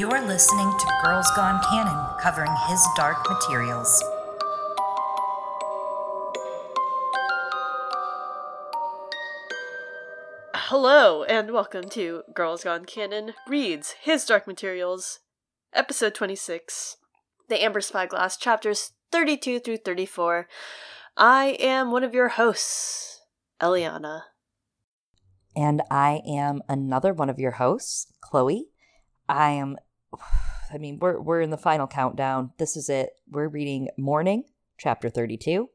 You're listening to Girls Gone Canon, covering his dark materials. Hello, and welcome to Girls Gone Canon Reads His Dark Materials, Episode 26, The Amber Spyglass, chapters 32 through 34. I am one of your hosts, Eliana. And I am another one of your hosts, Chloe. I am I mean, we're we're in the final countdown. This is it. We're reading Morning, chapter 32,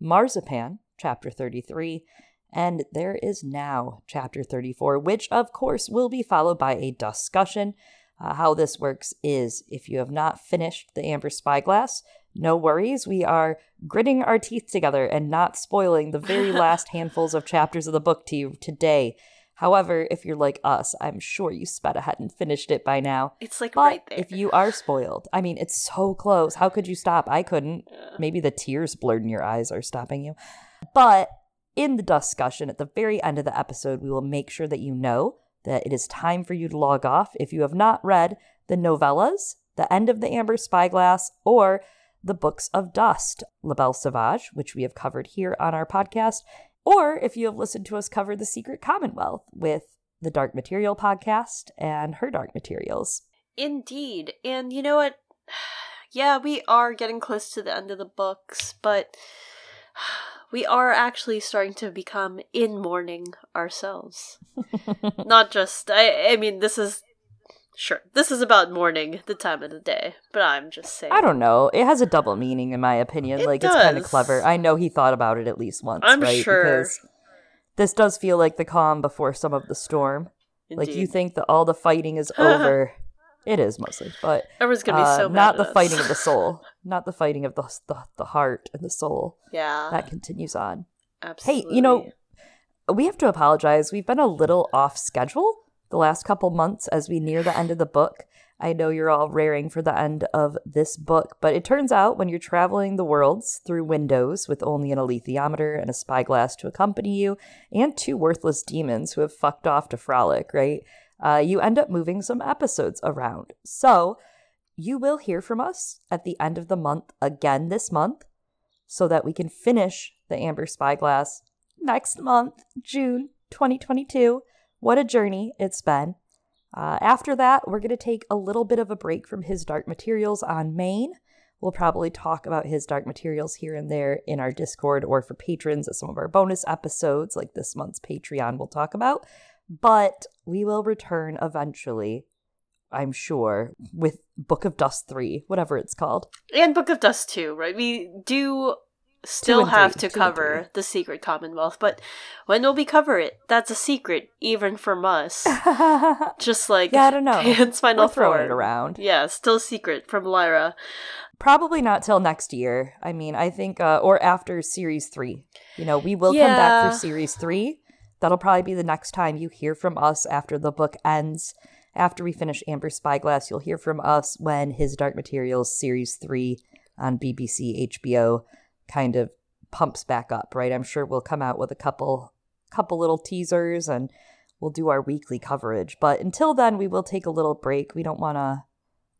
Marzipan, chapter 33, and there is now chapter 34, which of course will be followed by a discussion. Uh, how this works is if you have not finished the Amber Spyglass, no worries. We are gritting our teeth together and not spoiling the very last handfuls of chapters of the book to you today. However, if you're like us, I'm sure you sped ahead and finished it by now. It's like But right there. if you are spoiled, I mean, it's so close. How could you stop? I couldn't. Yeah. Maybe the tears blurred in your eyes are stopping you. But in the discussion at the very end of the episode, we will make sure that you know that it is time for you to log off if you have not read the novellas, The End of the Amber Spyglass, or the Books of Dust, La Belle Sauvage, which we have covered here on our podcast, or if you have listened to us cover The Secret Commonwealth with the Dark Material podcast and her Dark Materials. Indeed. And you know what? Yeah, we are getting close to the end of the books, but we are actually starting to become in mourning ourselves. Not just I I mean this is sure. This is about morning, the time of the day, but I'm just saying. I don't know. It has a double meaning, in my opinion. It like it's kind of clever. I know he thought about it at least once, I'm right? sure. Because this does feel like the calm before some of the storm. Like you think that all the fighting is over. it is mostly, but Everyone's gonna be uh, so mad not the us. fighting of the soul, not the fighting of the the, the heart and the soul. Yeah. That continues on. absolutely. Hey, you know, we have to apologize. We've been a little off schedule the last couple months as we near the end of the book. I know you're all raring for the end of this book, but it turns out when you're traveling the worlds through windows with only an alethiometer and a spyglass to accompany you, and two worthless demons who have fucked off to frolic, right? Uh, you end up moving some episodes around. So you will hear from us at the end of the month again this month so that we can finish the Amber Spyglass next month, June 2022. What a journey it's been. Uh, after that, we're going to take a little bit of a break from his dark materials on Maine. We'll probably talk about his dark materials here and there in our Discord or for patrons at some of our bonus episodes, like this month's Patreon, we'll talk about. But we will return eventually, I'm sure, with Book of Dust 3, whatever it's called. and Book of Dust 2, right? We do still have three, to cover the Secret Commonwealth, but when will we cover it? That's a secret, even from us. Just like Yeah, I don't know. it's final We're throwing it around. Yeah, still a secret from Lyra. Probably not till next year. I mean, I think, uh, or after series three. You know, we will come back for series three. That'll probably be the next time you hear from us after the book ends. After we finish Amber Spyglass, you'll hear from us when his Dark Materials series three on BBC HBO kind of pumps back up, right? I'm sure we'll come out with a couple couple little teasers and we'll do our weekly coverage. But until then, we will take a little break. We don't want to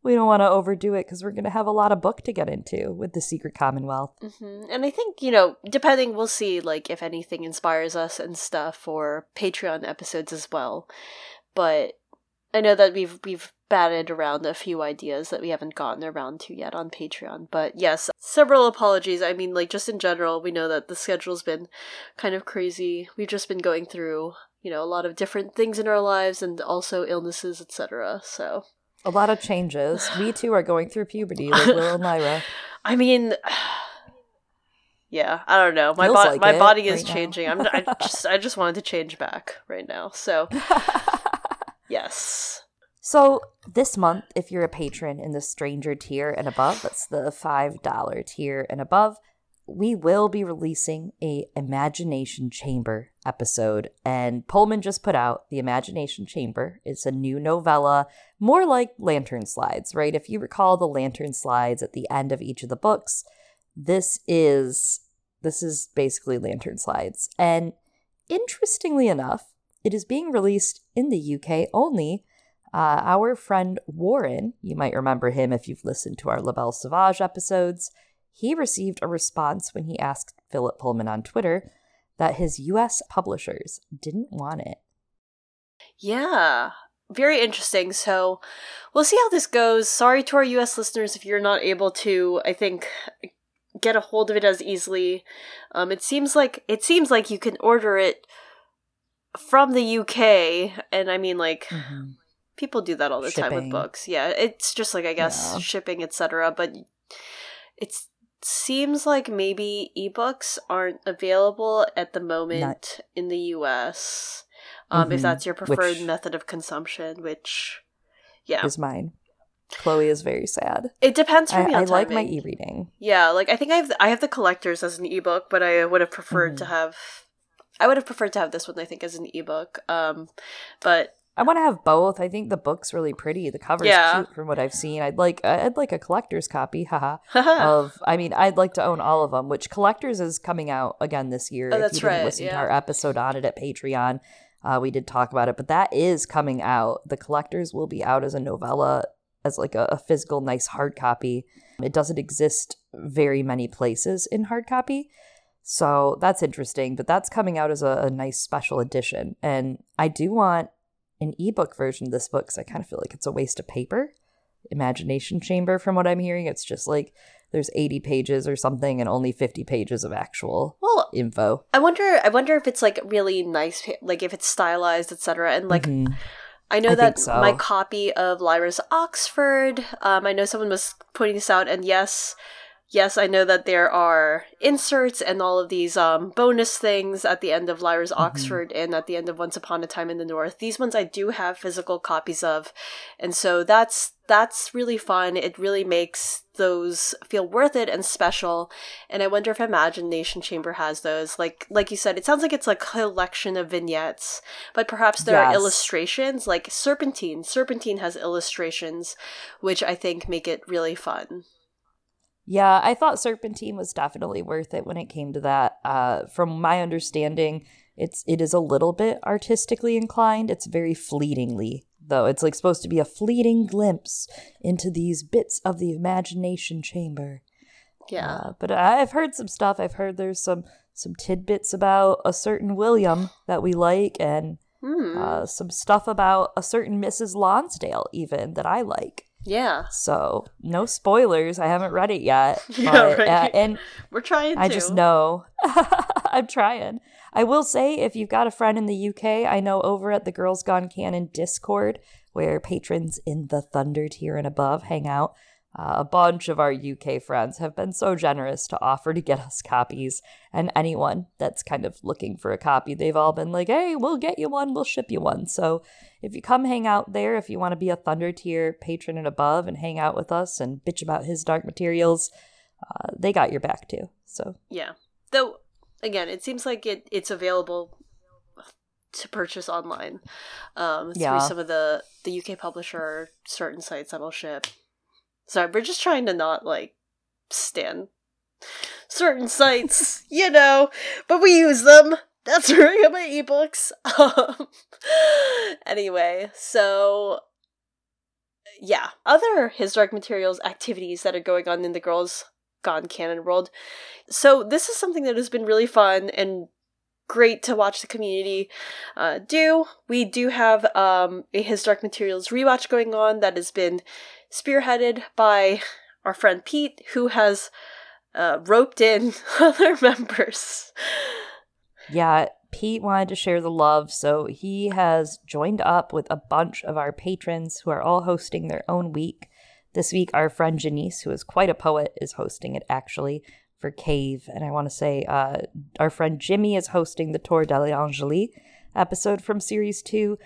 we don't want to overdo it because we're going to have a lot of book to get into with the Secret Commonwealth. hmm And I think, you know, depending, we'll see, like, if anything inspires us and stuff for Patreon episodes as well. But I know that we've we've batted around a few ideas that we haven't gotten around to yet on Patreon. But yes, several apologies. I mean, like just in general, we know that the schedule's been kind of crazy. We've just been going through, you know, a lot of different things in our lives and also illnesses, etc. So A lot of changes. we too are going through puberty, like Will and Lyra. I mean, yeah, I don't know. My bo- like my body is right changing. I'm I just I just wanted to change back right now. So yes, So this month, if you're a patron in the stranger tier and above, that's the five dollar tier and above, we will be releasing a Imagination Chamber episode. And Pullman just put out the Imagination Chamber. It's a new novella, more like Lantern Slides, right? If you recall the Lantern Slides at the end of each of the books, this is this is basically Lantern Slides. And interestingly enough, it is being released in the UK only Uh, our friend Warren, you might remember him if you've listened to our La Belle Sauvage episodes, he received a response when he asked Philip Pullman on Twitter that his US publishers didn't want it. Yeah, very interesting. So we'll see how this goes. Sorry to our US listeners if you're not able to, I think, get a hold of it as easily. Um, it seems like it seems like you can order it from the UK, and I mean like Mm-hmm. People do that all the time with books. Yeah, it's just like I guess Yeah. shipping, etc. But it seems like maybe ebooks aren't available at the moment in the US. Um, If Mhm. that's your preferred Which- method of consumption, which yeah, Is mine. Chloe is very sad. it depends for me I like my e-reading. Yeah, like I think I have I have the collectors as an ebook, but I would have preferred to Mhm. have I would have preferred to have this one I think as an ebook. Um but I want to have both. I think the book's really pretty. The cover's Yeah. cute from what I've seen. I'd like I'd like a collector's copy. Haha. of I mean, I'd like to own all of them, which collectors is coming out again this year. Oh, if that's you didn't right, listen to yeah. our episode on it at Patreon, uh, we did talk about it, but that is coming out. The collectors will be out as a novella, as like a, a physical, nice hard copy. It doesn't exist very many places in hard copy. So that's interesting, but that's coming out as a, a nice special edition. And I do want an ebook version of this book because I kind of feel like it's a waste of paper. Imagination Chamber, from what I'm hearing, it's just like there's 80 pages or something and only 50 pages of actual well, info. I wonder I wonder if it's like really nice like if it's stylized, etc. And like Mhm. I know I that so. my copy of Lyra's Oxford, um, I know someone was pointing this out, and yes, yes, I know that there are inserts and all of these um, bonus things at the end of Lyra's Mm-hmm. Oxford and at the end of Once Upon a Time in the North. These ones I do have physical copies of, and so that's that's really fun. It really makes those feel worth it and special. And I wonder if Imagination Chamber has those. Like like you said, it sounds like it's a collection of vignettes, but perhaps there are illustrations like Serpentine. Serpentine has illustrations, which I think make it really fun. Yeah, I thought Serpentine was definitely worth it when it came to that. Uh, from my understanding, it's it is a little bit artistically inclined. It's very fleetingly, though. It's like supposed to be a fleeting glimpse into these bits of the imagination chamber. Yeah. Uh, but I've heard some stuff. I've heard there's some some tidbits about a certain William that we like, and Hmm. uh, some stuff about a certain Mrs. Lonsdale even that I like. Yeah. So no spoilers. I haven't read it yet. Yeah, but, uh, right. and We're trying I to. just know. I'm trying. I will say, if you've got a friend in the UK, I know over at the Girls Gone Canon Discord, where patrons in the Thunder tier and above hang out, uh, a bunch of our UK friends have been so generous to offer to get us copies. And anyone that's kind of looking for a copy, they've all been like, hey, we'll get you one, we'll ship you one. So if you come hang out there, if you want to be a Thunder tier patron and above and hang out with us and bitch about his dark materials, uh, they got your back too. So Yeah. Though again, it seems like it it's available to purchase online. Um through Yeah. some of the the UK publisher certain sites that'll ship. Sorry, we're just trying to not like stand certain sites, you know, but we use them. That's where I get my ebooks. Um, anyway, so yeah, other his dark materials activities that are going on in the girls gone canon world. So this is something that has been really fun and great to watch the community uh, do. We do have um, a his dark materials rewatch going on that has been spearheaded by our friend Pete, who has uh, roped in other members. Yeah, Pete wanted to share the love, so he has joined up with a bunch of our patrons who are all hosting their own week. This week, our friend Janice, who is quite a poet, is hosting it actually for Cave. And I want to say uh, our friend Jimmy is hosting the Tour de episode from series two.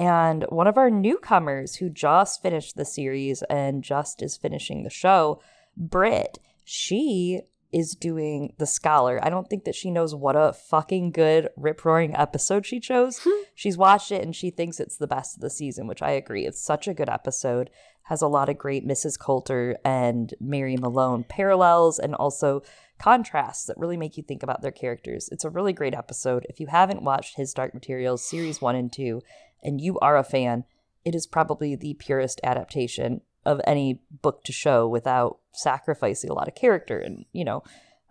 And one of our newcomers who just finished the series and just is finishing the show, Britt, she is doing The Scholar. I don't think that she knows what a fucking good rip roaring episode she chose. She's watched it and she thinks it's the best of the season, which I agree. It's such a good episode. Has a lot of great Mrs. Coulter and Mary Malone parallels and also contrasts that really make you think about their characters. It's a really great episode. If you haven't watched His Dark Materials series 1 and 2 and you are a fan, it is probably the purest adaptation of any book to show without sacrificing a lot of character and, you know,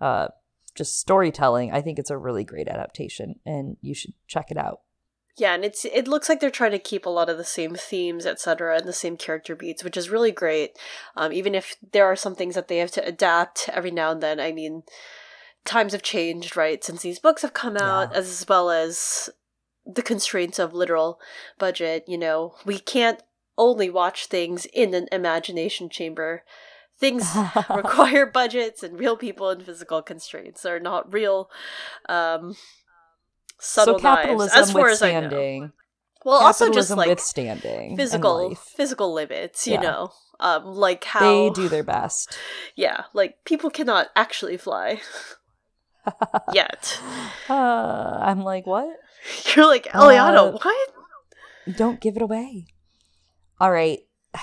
uh, just storytelling. I think it's a really great adaptation and you should check it out. Yeah, and it's it looks like they're trying to keep a lot of the same themes, etc., and the same character beats, which is really great. Um, even if there are some things that they have to adapt every now and then. I mean, times have changed, right, since these books have come out, yeah. as well as the constraints of literal budget. You know, we can't only watch things in an imagination chamber. Things require budgets and real people and physical constraints. are not real. Um, subtle so capitalism knives, as far withstanding. as I know. Well, also just like withstanding physical physical limits, you yeah. know, um, like how they do their best. Yeah, like people cannot actually fly yet. Uh, I'm like, what? You're like, Eliana, uh, what? Don't give it away. All right.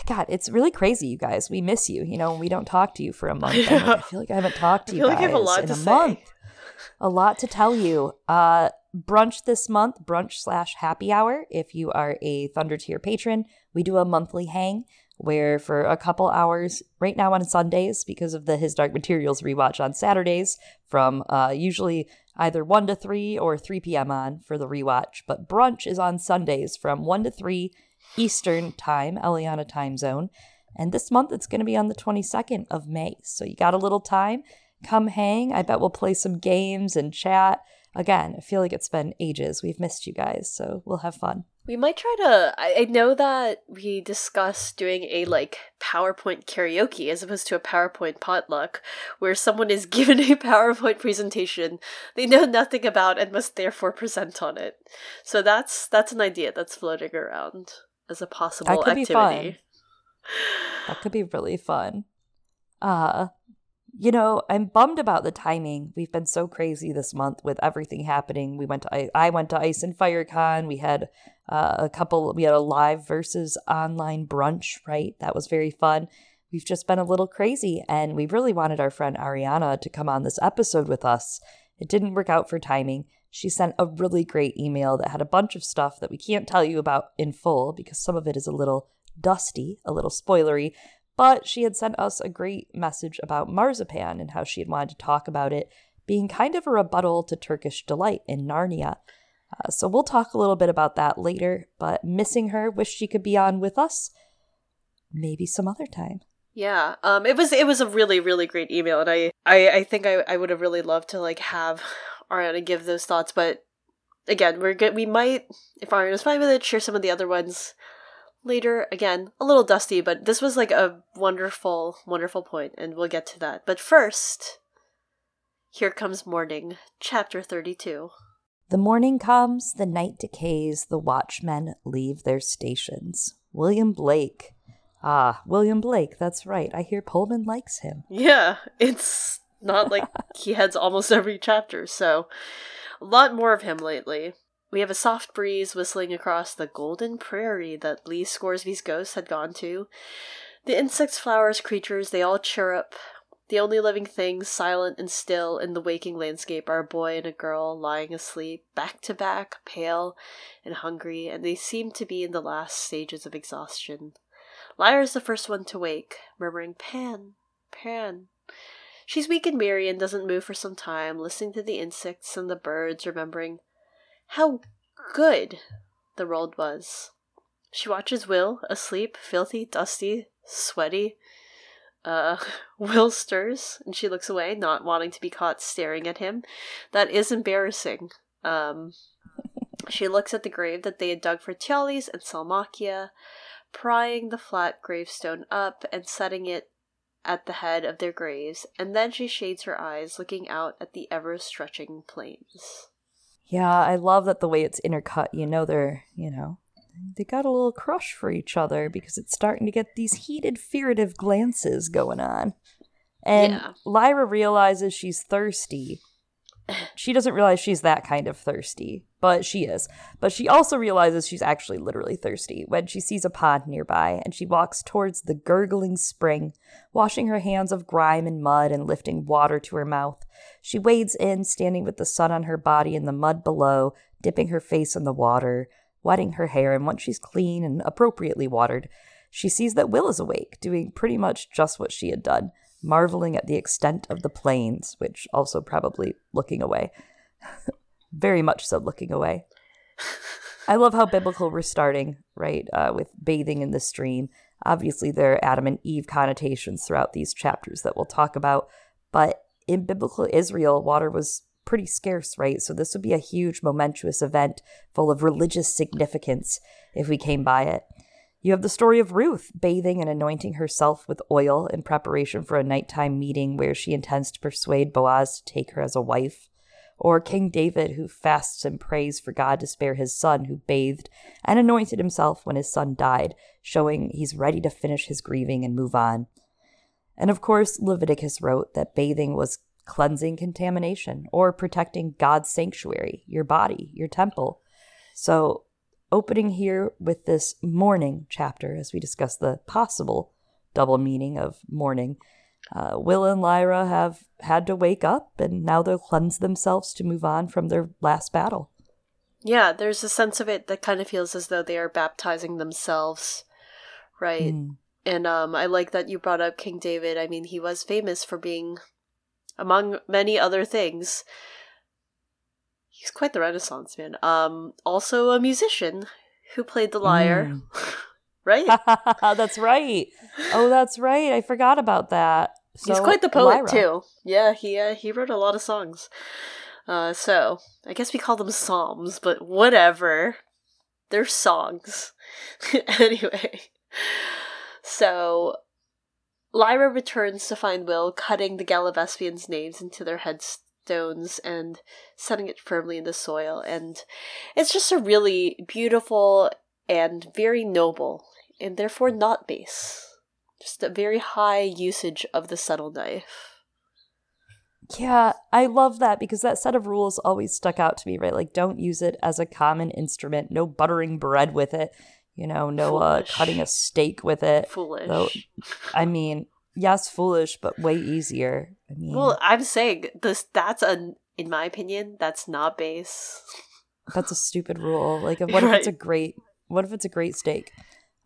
God, it's really crazy, you guys. We miss you. You know, we don't talk to you for a month. Like, I feel like I haven't talked to you guys like a in a say. month. A lot to tell you. Uh, brunch this month, brunch slash happy hour. If you are a Thunder Tier patron, we do a monthly hang where for a couple hours, right now on Sundays, because of the His Dark Materials rewatch on Saturdays, from uh, usually either 1 to 3 or 3 p.m. on for the rewatch. But brunch is on Sundays from 1 to 3 Eastern Time, Eliana time zone. And this month it's going to be on the 22nd of May. So you got a little time. Come hang. I bet we'll play some games and chat again, I feel like it's been ages. We've missed you guys, so we'll have fun. We might try to. I, I know that we discussed doing a like PowerPoint karaoke as opposed to a PowerPoint potluck, where someone is given a PowerPoint presentation they know nothing about and must therefore present on it. So that's that's an idea that's floating around as a possible that could activity. That could be really fun. Uh you know, I'm bummed about the timing. We've been so crazy this month with everything happening. We went to I went to Ice and Fire Con. We had uh, a couple. We had a live versus online brunch. Right, that was very fun. We've just been a little crazy, and we really wanted our friend Ariana to come on this episode with us. It didn't work out for timing. She sent a really great email that had a bunch of stuff that we can't tell you about in full because some of it is a little dusty, a little spoilery, but she had sent us a great message about marzipan and how she had wanted to talk about it being kind of a rebuttal to Turkish delight in Narnia. Uh, so we'll talk a little bit about that later, but missing her, wish she could be on with us. Maybe some other time. Yeah, um, it was it was a really really great email, and I I, I think I, I would have really loved to like have Ariana give those thoughts, but again, we're good. We might, if Ariana's fine with it, share some of the other ones later. Again, a little dusty, but this was like a wonderful, wonderful point, and we'll get to that. But first, here comes morning, chapter 32. The morning comes, the night decays, the watchmen leave their stations. William Blake. Ah, William Blake, that's right. I hear Pullman likes him. Yeah, it's not like he heads almost every chapter, so a lot more of him lately. We have a soft breeze whistling across the golden prairie that Lee Scoresby's ghost had gone to. The insects, flowers, creatures, they all chirrup. The only living things silent and still in the waking landscape are a boy and a girl lying asleep, back to back, pale and hungry, and they seem to be in the last stages of exhaustion. Lyra is the first one to wake, murmuring, Pan, Pan. She's weak and weary and doesn't move for some time, listening to the insects and the birds, remembering how good the world was. She watches Will, asleep, filthy, dusty, sweaty. Uh, Will stirs and she looks away, not wanting to be caught staring at him. That is embarrassing. Um, she looks at the grave that they had dug for Tialys and Salmakia, prying the flat gravestone up and setting it at the head of their graves, and then she shades her eyes, looking out at the ever stretching plains. Yeah, I love that the way it's intercut. You know, they're, you know, they got a little crush for each other because it's starting to get these heated, furtive glances going on. And yeah. Lyra realizes she's thirsty, she doesn't realize she's that kind of thirsty, but she is. But she also realizes she's actually literally thirsty when she sees a pond nearby and she walks towards the gurgling spring, washing her hands of grime and mud and lifting water to her mouth. She wades in, standing with the sun on her body and the mud below, dipping her face in the water, wetting her hair, and once she's clean and appropriately watered, she sees that Will is awake, doing pretty much just what she had done, marveling at the extent of the plains, which also probably looking away. Very much so looking away. I love how biblical we're starting, right? Uh, with bathing in the stream. Obviously, there are Adam and Eve connotations throughout these chapters that we'll talk about, but in biblical Israel, water was pretty scarce, right? So this would be a huge, momentous event full of religious significance if we came by it. You have the story of Ruth bathing and anointing herself with oil in preparation for a nighttime meeting where she intends to persuade Boaz to take her as a wife or King David, who fasts and prays for God to spare his son, who bathed and anointed himself when his son died, showing he's ready to finish his grieving and move on. And of course, Leviticus wrote that bathing was cleansing contamination or protecting God's sanctuary, your body, your temple. So, opening here with this morning chapter, as we discuss the possible double meaning of morning. uh, Will and Lyra have had to wake up and now they'll cleanse themselves to move on from their last battle. Yeah, there's a sense of it that kind of feels as though they are baptizing themselves, right? Mm. And um, I like that you brought up King David. I mean, he was famous for being, among many other things, he's quite the Renaissance man. Um, also a musician who played the lyre. Mm. right? that's right. Oh, that's right. I forgot about that. So, He's quite the poet Lyra. too. Yeah, he uh, he wrote a lot of songs. Uh, so I guess we call them psalms, but whatever. They're songs. anyway, so Lyra returns to find Will cutting the Gallivespians' names into their headstones and setting it firmly in the soil, and it's just a really beautiful and very noble and therefore not base. Just a very high usage of the subtle knife. Yeah, I love that because that set of rules always stuck out to me, right? Like, don't use it as a common instrument, no buttering bread with it, you know, no uh, cutting a steak with it. Foolish. Though, I mean, yes, foolish, but way easier. I mean, well, I'm saying this. That's a, in my opinion, that's not base. That's a stupid rule. Like, what right. if it's a great? What if it's a great steak?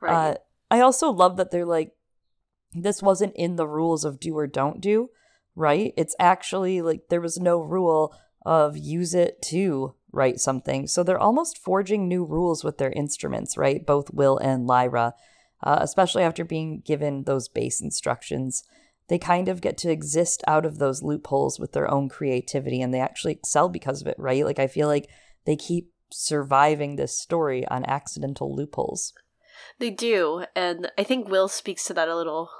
Right. Uh, I also love that they're like, this wasn't in the rules of do or don't do, right? It's actually like there was no rule of use it to write something. So they're almost forging new rules with their instruments, right? Both Will and Lyra, uh, especially after being given those base instructions. They kind of get to exist out of those loopholes with their own creativity and they actually excel because of it, right? Like I feel like they keep surviving this story on accidental loopholes. They do, and I think Will speaks to that a little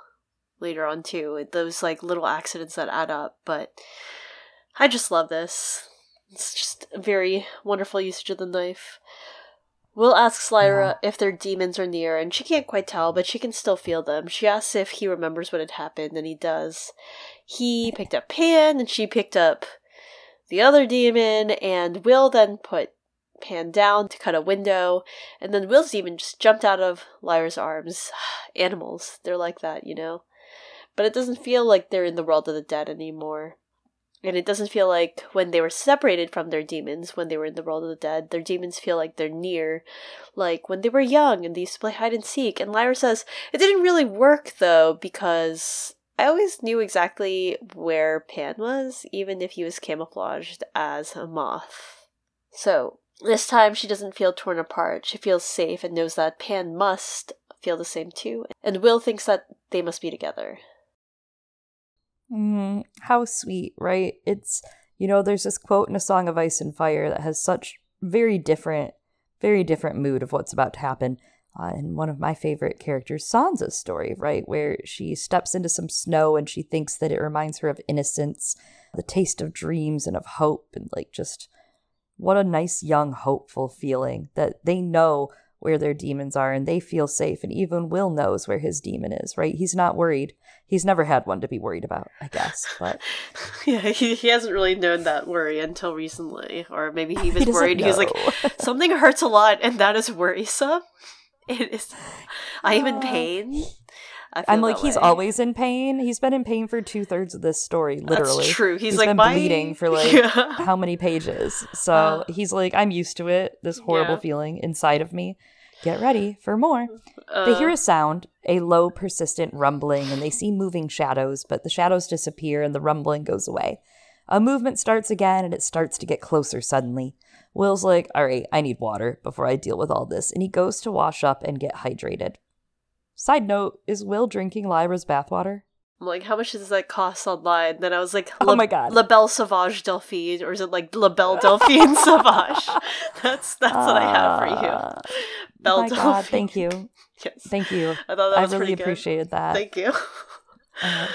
later on too. Those like little accidents that add up, but I just love this. It's just a very wonderful usage of the knife. Will asks Lyra yeah. if their demons are near, and she can't quite tell, but she can still feel them. She asks if he remembers what had happened, and he does. He picked up Pan, and she picked up the other demon, and Will then put pan down to cut a window, and then Will's demon just jumped out of Lyra's arms. Animals, they're like that, you know? But it doesn't feel like they're in the world of the dead anymore. And it doesn't feel like when they were separated from their demons, when they were in the world of the dead, their demons feel like they're near. Like when they were young and they used to play hide and seek. And Lyra says, it didn't really work though, because I always knew exactly where Pan was, even if he was camouflaged as a moth. So, this time, she doesn't feel torn apart. She feels safe and knows that Pan must feel the same too. And Will thinks that they must be together. Mm, how sweet, right? It's, you know, there's this quote in A Song of Ice and Fire that has such very different, very different mood of what's about to happen. Uh, in one of my favorite characters, Sansa's story, right? Where she steps into some snow and she thinks that it reminds her of innocence, the taste of dreams and of hope, and like just what a nice, young, hopeful feeling that they know where their demons are and they feel safe. And even Will knows where his demon is, right? He's not worried. He's never had one to be worried about, I guess. But yeah, he, he hasn't really known that worry until recently. Or maybe he was he worried. Know. He's like, something hurts a lot and that is worrisome. It is. I am in pain. I'm like, he's way. always in pain. He's been in pain for two thirds of this story, literally. That's true. He's, He's like been bleeding for like Yeah. how many pages? So Uh, he's like, I'm used to it. This horrible Yeah. feeling inside of me. Get ready for more. they hear Uh, a sound, a low, persistent rumbling, and they see moving shadows, but the shadows disappear and the rumbling goes away. A movement starts again and it starts to get closer suddenly. Will's like, All right, I need water before I deal with all this, and he goes to wash up and get hydrated. Side note Is Will drinking Lyra's bathwater? I'm like, how much does that cost online? Then I was like, Oh my God. La Belle Sauvage Delphine, or is it like La Belle Delphine Sauvage? That's that's what I have for you. Ah, Belle my God, thank you. Yes, Thank you. I thought that I was really pretty good. appreciated that. Thank you. Uh,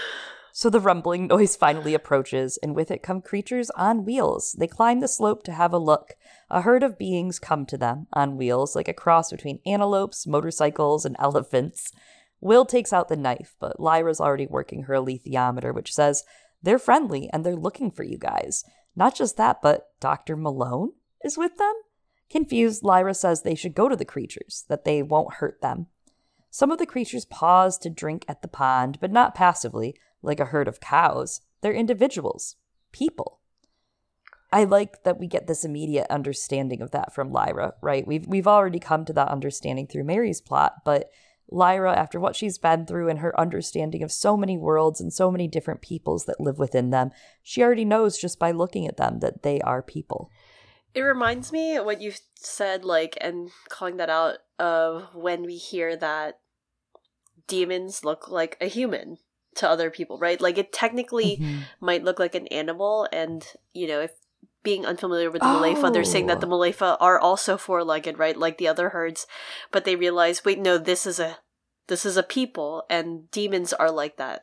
so the rumbling noise finally approaches, and with it come creatures on wheels. They climb the slope to have a look. A herd of beings come to them on wheels, like a cross between antelopes, motorcycles, and elephants. Will takes out the knife, but Lyra's already working her alethiometer, which says they're friendly and they're looking for you guys. Not just that, but Dr. Malone is with them? Confused, Lyra says they should go to the creatures, that they won't hurt them. Some of the creatures pause to drink at the pond, but not passively, like a herd of cows. They're individuals, people. I like that we get this immediate understanding of that from Lyra, right? We've we've already come to that understanding through Mary's plot, but Lyra, after what she's been through and her understanding of so many worlds and so many different peoples that live within them, she already knows just by looking at them that they are people. It reminds me what you said, like, and calling that out of when we hear that demons look like a human to other people, right? Like, it technically Mhm. might look like an animal, and you know, if being unfamiliar with the Mulefa, they're saying that the Oh. Mulefa are also four-legged, right? Like the other herds, but they realize, wait, no, this is a this is a people, and demons are like that.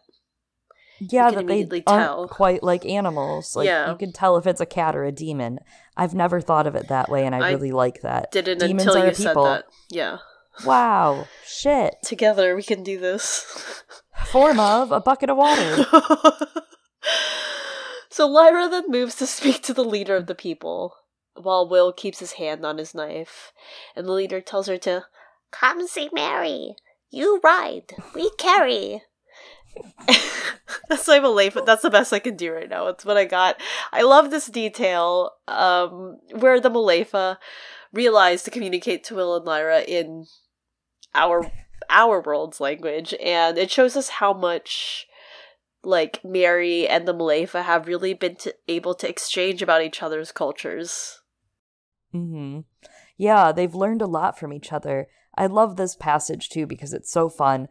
Yeah, that they immediately aren't quite like animals. Like Yeah. you can tell if it's a cat or a demon. I've never thought of it that way, and I, I really like that. Didn't Demons until you people. said that. Yeah, Wow, shit. together we can do this. Form of a bucket of water. so Lyra then moves to speak to the leader of the people, while Will keeps his hand on his knife, and the leader tells her to come see Mary. You ride, we carry. that's so I'm my Mulefa. That's the best I can do right now. It's what I got. I love this detail, um, where the Mulefa realize to communicate to Will and Lyra in our our world's language, and it shows us how much like Mary and the Mulefa have really been to, able to exchange about each other's cultures. hmm Yeah, they've learned a lot from each other. I love this passage too because it's so fun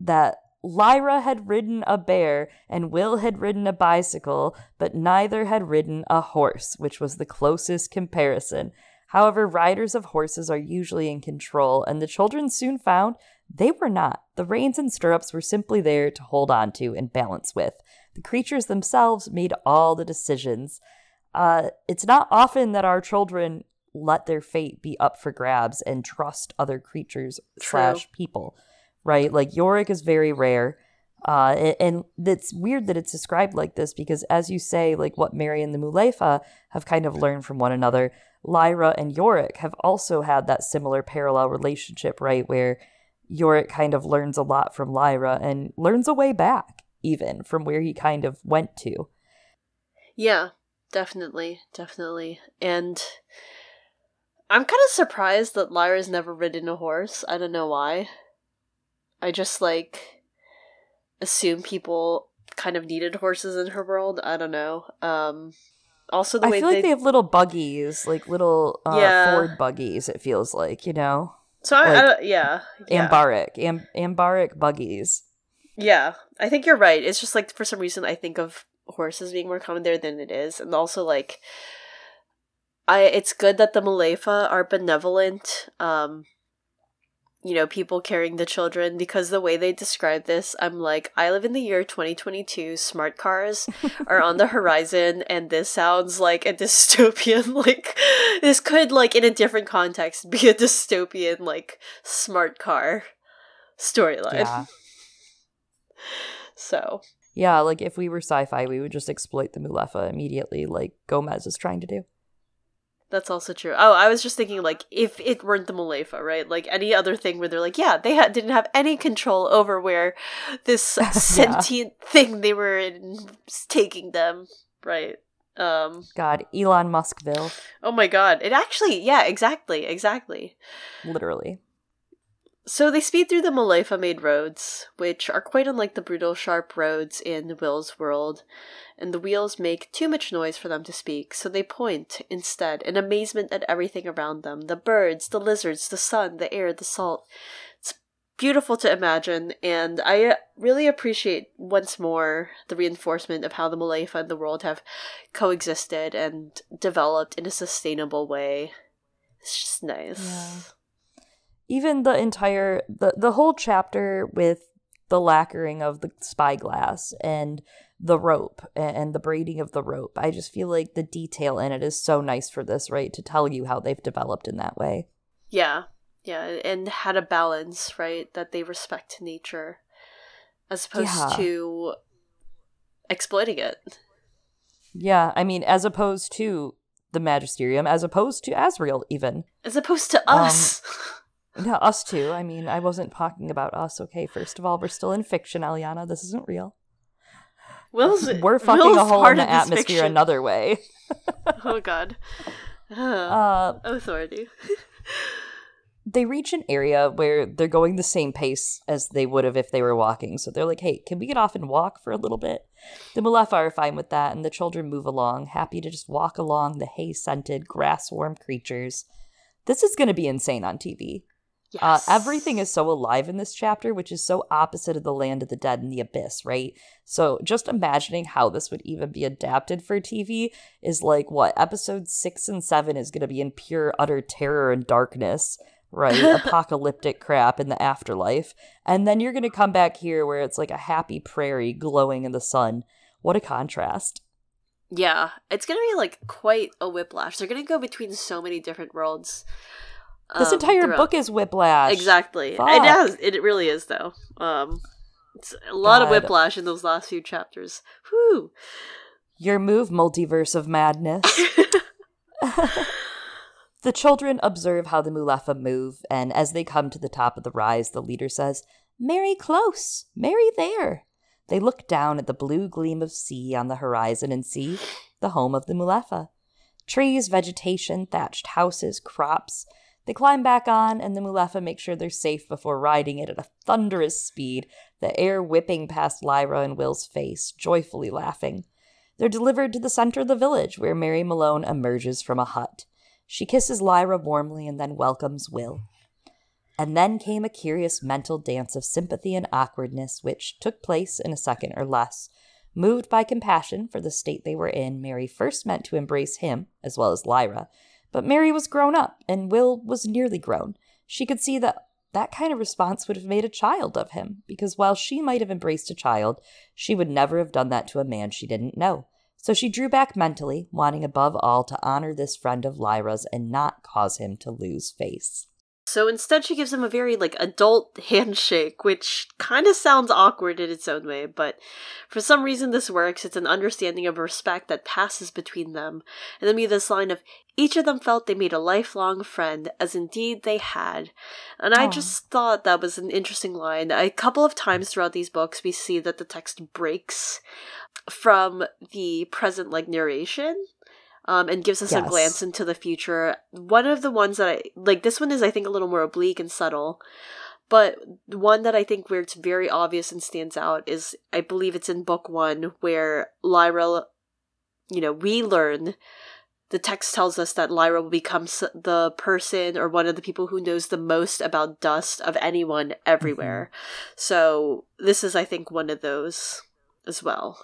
that Lyra had ridden a bear and Will had ridden a bicycle, but neither had ridden a horse, which was the closest comparison. However, riders of horses are usually in control, and the children soon found they were not. The reins and stirrups were simply there to hold on to and balance with. The creatures themselves made all the decisions. Uh, it's not often that our children let their fate be up for grabs and trust other creatures True. slash people, right? Like Iorek is very rare. Uh, and it's weird that it's described like this because, as you say, like what Mary and the Mulefa have kind of learned from one another, Lyra and Iorek have also had that similar parallel relationship, right? Where Iorek kind of learns a lot from Lyra and learns a way back, even from where he kind of went to. Yeah, definitely, definitely. And I'm kind of surprised that Lyra's never ridden a horse. I don't know why. I just like assume people kind of needed horses in her world. I don't know. Um also the I way feel they, like they have little buggies, like little uh, Yeah. Ford buggies. It feels like you know, So I, I like, don't, yeah. Yeah. Anbaric, Am- Anbaric buggies. Yeah, I think you're right. It's just like for some reason I think of horses being more common there than it is, and also like I it's good that the Mulefa are benevolent. Um, you know, people carrying the children because the way they describe this, I'm like, I live in the year 2022. Smart cars are on the horizon, and this sounds like a dystopian. Like this could, like, in a different context, be a dystopian like smart car storyline. Yeah, So yeah. Like if we were sci-fi, we would just exploit the Mulefa immediately, like Gomez is trying to do. That's also true. Oh, I was just thinking like if it weren't the Mulefa, right? Like any other thing where they're like, yeah, they ha- didn't have any control over where this sentient thing they were in taking them, right? Um God, Elon Muskville, Oh my god. It actually, yeah, exactly, exactly. literally. So they speed through the Mulefa made roads, which are quite unlike the brutal, sharp roads in Will's world, and the wheels make too much noise for them to speak, so they point instead in amazement at everything around them the birds, the lizards, the sun, the air, the salt. It's beautiful to imagine, and I uh, really appreciate once more the reinforcement of how the Mulefa and the world have coexisted and developed in a sustainable way. It's just nice. Yeah. Even the entire the the whole chapter with the lacquering of the spyglass and the rope and the braiding of the rope i just feel like the detail in it is so nice for this right to tell you how they've developed in that way Yeah, yeah, and had a balance, right? That they respect nature as opposed Yeah. to exploiting it. yeah i mean as opposed to the magisterium as opposed to asriel even As opposed to Um, us. yeah us too i mean i wasn't talking about us okay first of all we're still in fiction eliana this isn't real Will's we're fucking Will's a hole in the atmosphere fiction. another way Oh god. uh Authority. they reach an area where they're going the same pace as they would have if they were walking. So they're like, hey, can we get off and walk for a little bit? The Mulefa are fine with that, and the children move along, happy to just walk along the hay scented, grass warm creatures. This is going to be insane on TV. Yes. Uh, everything is so alive in this chapter, which is so opposite of the land of the dead and the abyss, right? So just imagining how this would even be adapted for TV is like what episode six and seven is going to be in pure utter terror and darkness, right? Apocalyptic crap in the afterlife, and then you're going to come back here where it's like a happy prairie glowing in the sun. What a contrast! Yeah, it's gonna be like quite a whiplash. They're gonna go between so many different worlds. This um, entire throughout- book is whiplash. exactly. It Fuck. has. It really is though. Um, it's a lot of whiplash in those last few chapters. Whew. Your move, multiverse of madness. The children observe how the Mulefa move, and as they come to the top of the rise, the leader says, Mary close, Mary there. They look down at the blue gleam of sea on the horizon and see the home of the Mulefa. Trees, vegetation, thatched houses, crops. They climb back on, and the Mulefa make sure they're safe before riding it at a thunderous speed, the air whipping past Lyra and Will's face, joyfully laughing. They're delivered to the center of the village, where Mary Malone emerges from a hut. She kisses Lyra warmly and then welcomes Will. And then came a curious mental dance of sympathy and awkwardness, which took place in a second or less. Moved by compassion for the state they were in, Mary first meant to embrace him, as well as Lyra. But Mary was grown up, and Will was nearly grown. She could see that that kind of response would have made a child of him, because while she might have embraced a child, she would never have done that to a man she didn't know. So she drew back mentally, wanting above all to honor this friend of Lyra's and not cause him to lose face. So instead, she gives him a very like adult handshake, which kind of sounds awkward in its own way, but for some reason this works. It's an understanding of respect that passes between them. And then we have this line of each of them felt they made a lifelong friend, as indeed they had. And I just thought that was an interesting line. A couple of times throughout these books, we see that the text breaks from the present like narration um, and gives us a glance into the future. One of the ones that I like, this one is I think a little more oblique and subtle, but one that I think where it's very obvious and stands out is I believe it's in book one where Lyra, you know, we learn. The text tells us that Lyra will become the person or one of the people who knows the most about dust of anyone everywhere. So this is, I think, one of those as well.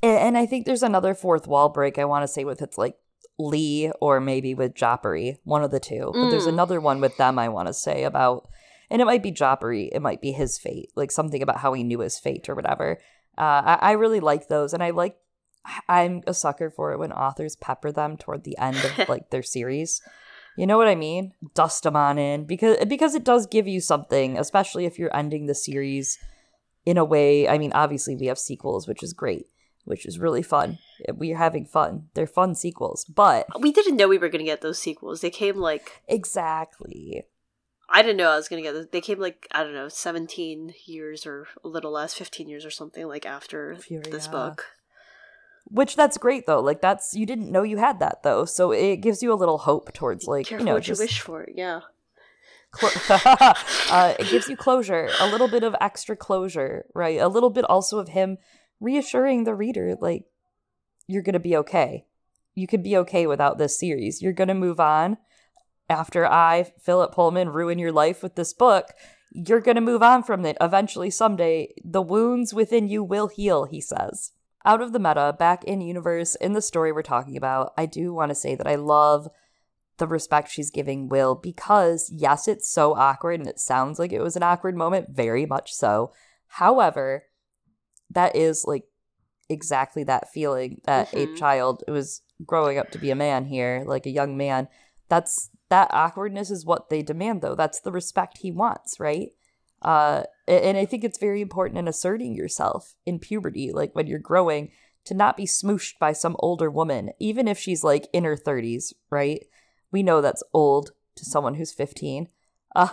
And I think there's another fourth wall break I want to say with it's like Lee or maybe with Jopari, one of the two. But there's Mm. another one with them I want to say about, and it might be Jopari, it might be his fate, like something about how he knew his fate or whatever. Uh, I, I really like those, and I like. I'm a sucker for it when authors pepper them toward the end of like their series. You know what I mean? Dust them on in because because it does give you something, especially if you're ending the series in a way. I mean, obviously we have sequels, which is great, which is really fun. We're having fun. They're fun sequels, but We didn't know we were going to get those sequels. They came like exactly. I didn't know I was going to get. Those. They came like I don't know, seventeen years or a little less, fifteen years or something like after Fury, this book. Which that's great though. Like that's you didn't know you had that though, so it gives you a little hope towards like Careful you know what just you wish for. Yeah. Uh, it gives you closure, a little bit of extra closure, right? A little bit also of him reassuring the reader, like, you're going to be okay. You could be okay without this series. You're going to move on. After I, Philip Pullman, ruin your life with this book, you're going to move on from it. Eventually, someday, the wounds within you will heal, he says. Out of the meta, back in universe, in the story we're talking about, I do want to say that I love the respect she's giving Will because, yes, it's so awkward and it sounds like it was an awkward moment, very much so. However, that is like exactly that feeling that Mhm. a child was growing up to be a man here, like a young man. That's that awkwardness is what they demand, though. That's the respect he wants, right? Uh, and I think it's very important in asserting yourself in puberty, like when you're growing, to not be smooshed by some older woman, even if she's like in her 30s, right? We know that's old to someone who's 15. Um,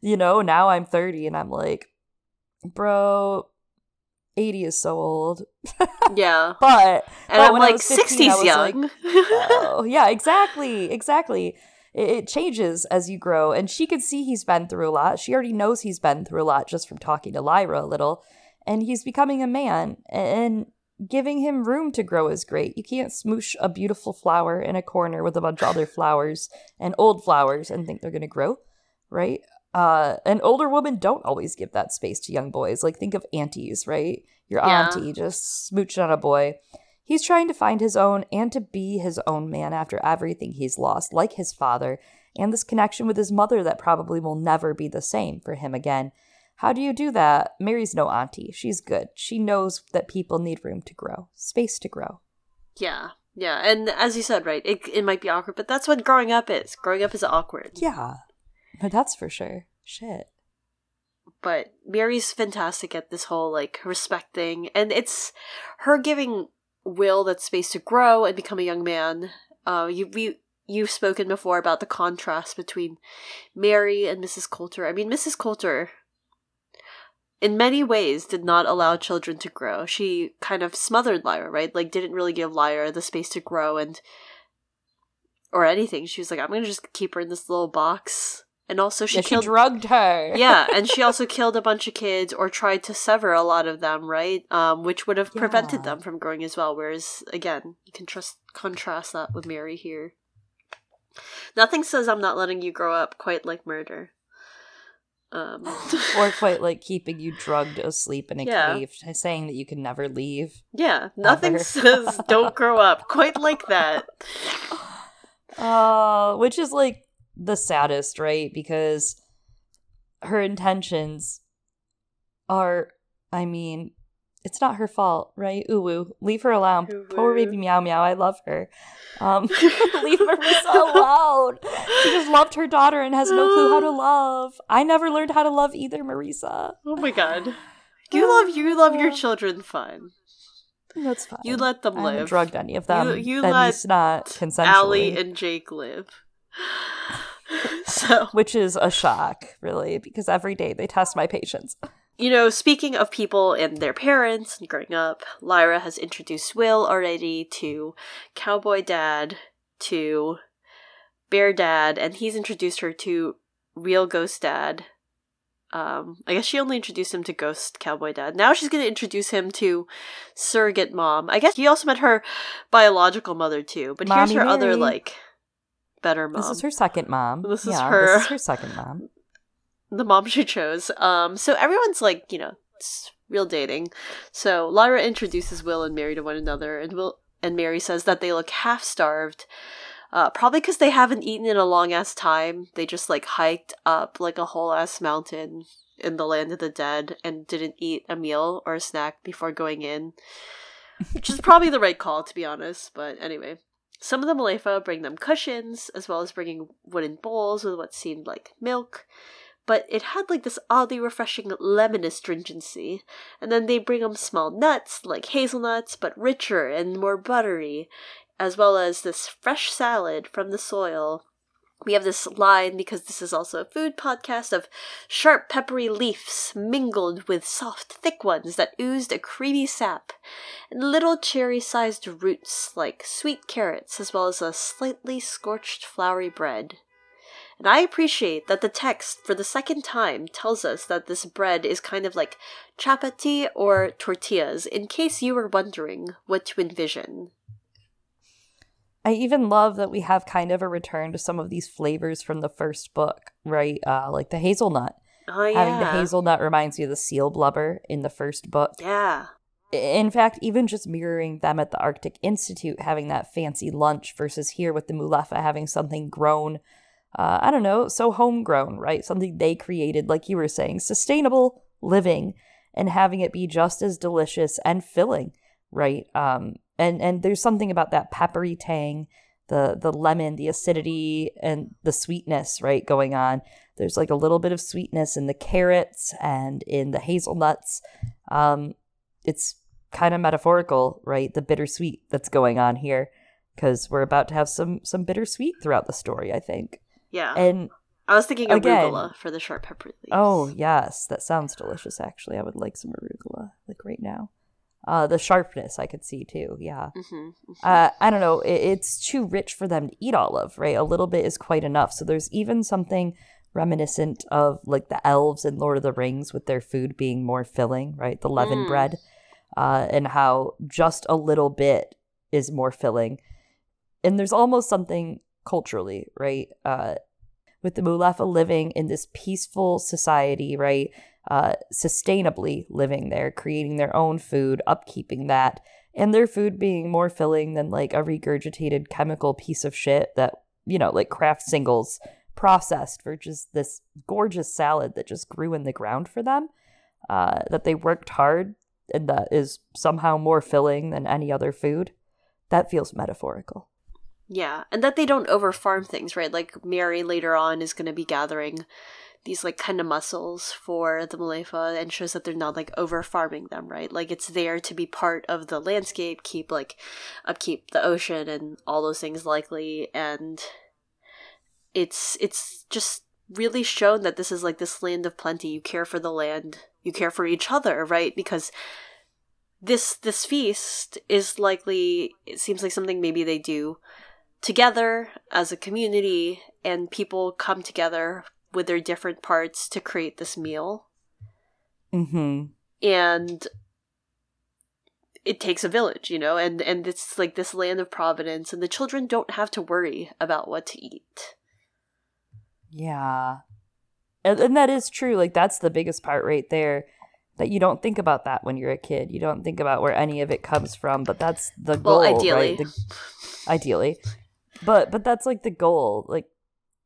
you know, now I'm 30 and I'm like, bro, 80 is so old. Yeah. But And But I'm like was 15, I sixties was like, young. oh, yeah, exactly, exactly. It, it changes as you grow, and she could see he's been through a lot. She already knows he's been through a lot just from talking to Lyra a little, and he's becoming a man, and giving him room to grow is great. You can't smoosh a beautiful flower in a corner with a bunch of other flowers and old flowers and think they're going to grow, right? Uh, and older woman don't always give that space to young boys. Like think of aunties, right? Your Yeah. auntie just smooching on a boy. He's trying to find his own and to be his own man after everything he's lost, like his father, and this connection with his mother that probably will never be the same for him again. How do you do that? Mary's no auntie. She's good. She knows that people need room to grow, space to grow. yeah. Yeah. And as you said, right, it it might be awkward, but that's what growing up is. Growing up is awkward. Yeah, but that's for sure. Shit. but Mary's fantastic at this whole like respecting and it's her giving Will that space to grow and become a young man. Uh you we you've spoken before about the contrast between Mary and Mrs. Coulter. I mean Mrs. Coulter in many ways did not allow children to grow. She kind of smothered Lyra, right? Like didn't really give Lyra the space to grow and or anything. She was like, I'm gonna just keep her in this little box. And also she yeah, she killed drugged her. yeah, and she also killed a bunch of kids or tried to sever a lot of them, right? Um, which would have prevented them from growing as well. Whereas, again, you can trust contrast that with Mary here. Nothing says I'm not letting you grow up quite like murder. Um, or quite like keeping you drugged asleep in a Yeah. cave, saying that you can never leave. yeah, nothing Ever. says don't grow up quite like that. Uh, which is like the saddest, right? Because her intentions are, I mean, it's not her fault, right? Uwu, leave her alone. Poor baby Meow Meow, I love her. Um, leave Marisa alone. She just loved her daughter and has no clue how to love. I never learned how to love either, Marisa. Oh my god. You love you love your children fine. That's fine. You let them live. I haven't drugged any of them. You- you let not consensually. Allie and Jake live. so which is a shock, really, because every day they test my patience. You know, speaking of people and their parents and growing up, Lyra has introduced Will already to Cowboy Dad, to Bear Dad, and he's introduced her to Real Ghost Dad. Um, I guess she only introduced him to Ghost Cowboy Dad. Now she's going to introduce him to Surrogate Mom. I guess he also met her biological mother too, but Mommy here's her other like better mom. This is her second mom. This is yeah, her- This is her second mom. the mom she chose. Um, so everyone's like, you know, it's real dating. So Lyra introduces Will and Mary to one another, and Will and Mary says that they look half starved. Uh, probably because they haven't eaten in a long ass time. They just like hiked up like a whole ass mountain in the land of the dead and didn't eat a meal or a snack before going in, which is probably the right call to be honest. But anyway, some of the Mulefa bring them cushions as well as bringing wooden bowls with what seemed like milk. but it had like this oddly refreshing lemon astringency. And then they bring them small nuts like hazelnuts, but richer and more buttery, as well as this fresh salad from the soil we have this line because this is also a food podcast of sharp peppery leaves mingled with soft thick ones that oozed a creamy sap and little cherry sized roots like sweet carrots as well as a slightly scorched floury bread. And i appreciate that the text for the second time tells us that this bread is kind of like chapati or tortillas in case you were wondering what to envision I even love that we have kind of a return to some of these flavors from the first book, right? Uh, like the hazelnut. Oh yeah. Having the hazelnut reminds me of the seal blubber in the first book. Yeah. In fact, even just mirroring them at the Arctic Institute having that fancy lunch versus here with the Mulefa having something grown, uh, I don't know, so homegrown, right? Something they created, like you were saying, sustainable living, and having it be just as delicious and filling, right? Um, and and there's something about that peppery tang the the lemon the acidity and the sweetness right going on. There's like a little bit of sweetness in the carrots and in the hazelnuts. Um it's kind of metaphorical right the bittersweet that's going on here because we're about to have some some bittersweet throughout the story i think. Yeah. And i was thinking of again, arugula for the sharp pepper leaves oh yes that sounds delicious actually. I would like some arugula like right now uh, the sharpness I could see too. Yeah. Mm-hmm, mm-hmm. Uh, I don't know. It, it's too rich for them to eat all of, right? A little bit is quite enough. So there's even something reminiscent of like the elves in Lord of the Rings with their food being more filling, right? The leaven Mm. bread, uh, and how just a little bit is more filling. And there's almost something culturally, right? Uh, with the Mulefa living in this peaceful society, right? Uh, sustainably living there, creating their own food, upkeeping that, and their food being more filling than like a regurgitated chemical piece of shit that, you know, like Kraft singles processed for just this gorgeous salad that just grew in the ground for them, uh, that they worked hard and that is somehow more filling than any other food. That feels metaphorical. Yeah, and that they don't over farm things, right? Like Mary later on is going to be gathering these like kind of mussels for the Mulefa and shows that they're not like over farming them, right? Like it's there to be part of the landscape, keep like upkeep the ocean and all those things likely and it's it's just really shown that this is like this land of plenty. You care for the land, you care for each other, right? Because this this feast is likely it seems like something maybe they do together as a community and people come together with their different parts to create this meal Mm-hmm. and it takes a village you know and and it's like this land of providence and the children don't have to worry about what to eat Yeah. And, and that is true. Like, that's the biggest part right there. That you don't think about that when you're a kid. You don't think about where any of it comes from, but that's the goal. well ideally right? The- ideally. But but that's like the goal, like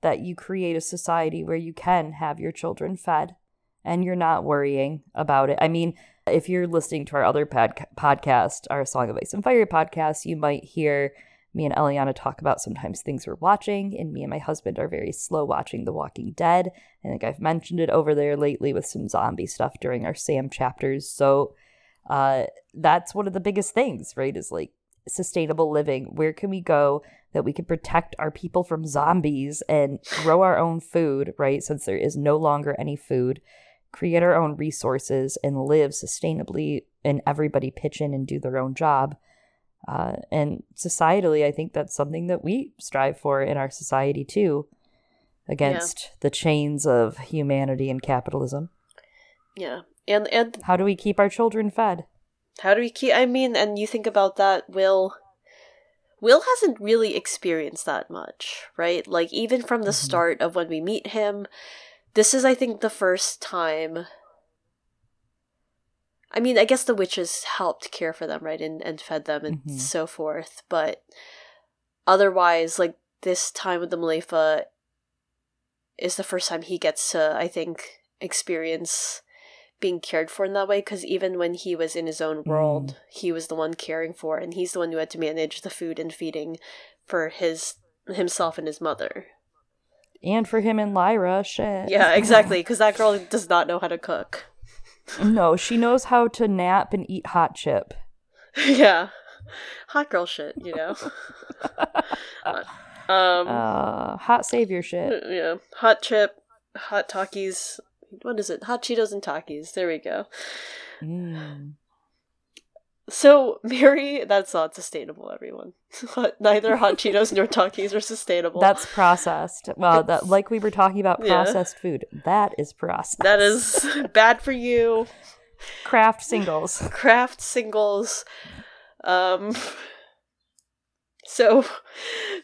that you create a society where you can have your children fed and you're not worrying about it. I mean, if you're listening to our other pod- podcast, our Song of Ice and Fire podcast, you might hear me and Eliana talk about sometimes things we're watching, and me and my husband are very slow watching The Walking Dead. I think I've mentioned it over there lately with some zombie stuff during our Sam chapters. So uh, that's one of the biggest things, right? Is like sustainable living. Where can we go that we can protect our people from zombies and grow our own food, right? Since there is no longer any food, create our own resources and live sustainably, and everybody pitch in and do their own job. Uh, and societally, I think that's something that we strive for in our society too, against the chains of humanity and capitalism. yeah and and How do we keep our children fed? How do we keep i mean and you think about that will will hasn't really experienced that much right like even from the Mhm. start of when we meet him this is i think the first time i mean i guess the witches helped care for them right and, and fed them and Mhm. so forth but otherwise like this time with the Mulefa is the first time he gets to i think experience being cared for in that way because even when he was in his own world he was the one caring for and he's the one who had to manage the food and feeding for his himself and his mother And for him and Lyra, shit. Yeah, exactly, because that girl does not know how to cook. no, she knows how to nap and eat hot chip. yeah. Hot girl shit, you know. um Uh, hot savior shit. yeah, hot chip, hot Takis. What is it? Hot Cheetos and Takis. There we go. Mm. So, Mary, that's not sustainable, everyone. Neither hot Cheetos nor Takis are sustainable. That's processed. Well, that like we were talking about Yeah. processed food. That is processed. that is bad for you. Kraft singles. Kraft singles. Um So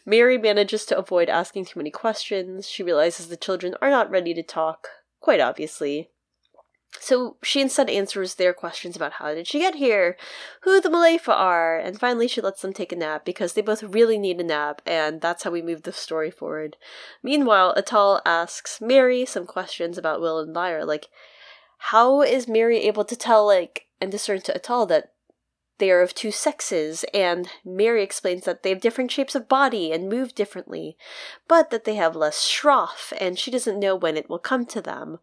Mary manages to avoid asking too many questions. She realizes the children are not ready to talk, quite obviously. So she instead answers their questions about how did she get here, who the Mulefa are, and finally she lets them take a nap because they both really need a nap, and that's how we move the story forward. Meanwhile, Atal asks Mary some questions about Will and Lyra, like how is Mary able to tell, like, and discern to Atal that they are of two sexes, and Mary explains that they have different shapes of body and move differently, but that they have less sraf, and she doesn't know when it will come to them,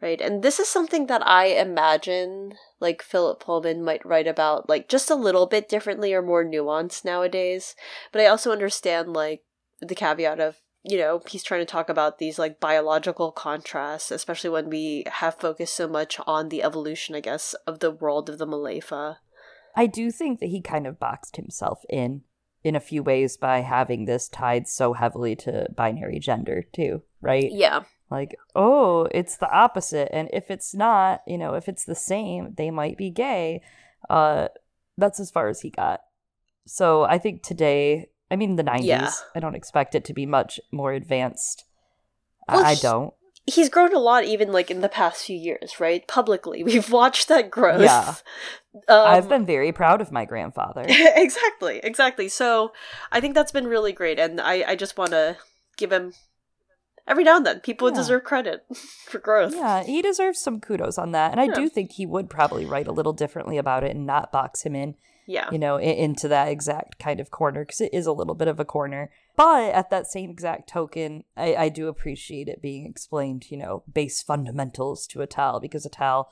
right? And this is something that I imagine, like, Philip Pullman might write about, like, just a little bit differently or more nuanced nowadays, but I also understand, like, the caveat of you know, he's trying to talk about these like biological contrasts, especially when we have focused so much on the evolution, I guess, of the world of the Mulefa. I do think that he kind of boxed himself in in a few ways by having this tied so heavily to binary gender too, right? Yeah. Like, oh, it's the opposite and if it's not, you know, if it's the same, they might be gay. Uh that's as far as he got. So, I think today, I mean the 90s, Yeah. I don't expect it to be much more advanced. Well, I, I don't. He's grown a lot even like in the past few years, right? Publicly. We've watched that growth. Yeah. Um, I've been very proud of my grandfather. exactly, exactly. So I think that's been really great, and I, I just want to give him every now and then. People Yeah. deserve credit for growth. Yeah, he deserves some kudos on that. And I do think he would probably write a little differently about it and not box him in, Yeah. you know, i- into that exact kind of corner because it is a little bit of a corner. But at that same exact token, I, I do appreciate it being explained, you know, base fundamentals to Atal because Atal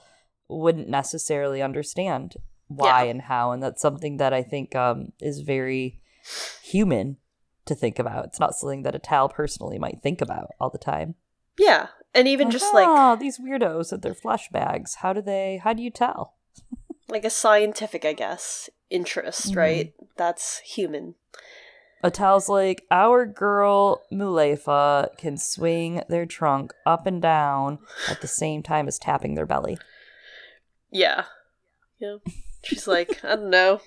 wouldn't necessarily understand why Yeah. and how. And that's something that I think um, is very human to think about. It's not something that Atal personally might think about all the time. Yeah. And even just like oh, these weirdos with their flesh bags. How do they? How do you tell? like a scientific, I guess, interest, Mhm. right? That's human. Atal's like, our girl Mulefa can swing their trunk up and down at the same time as tapping their belly. Yeah. Yeah. She's like, I don't know.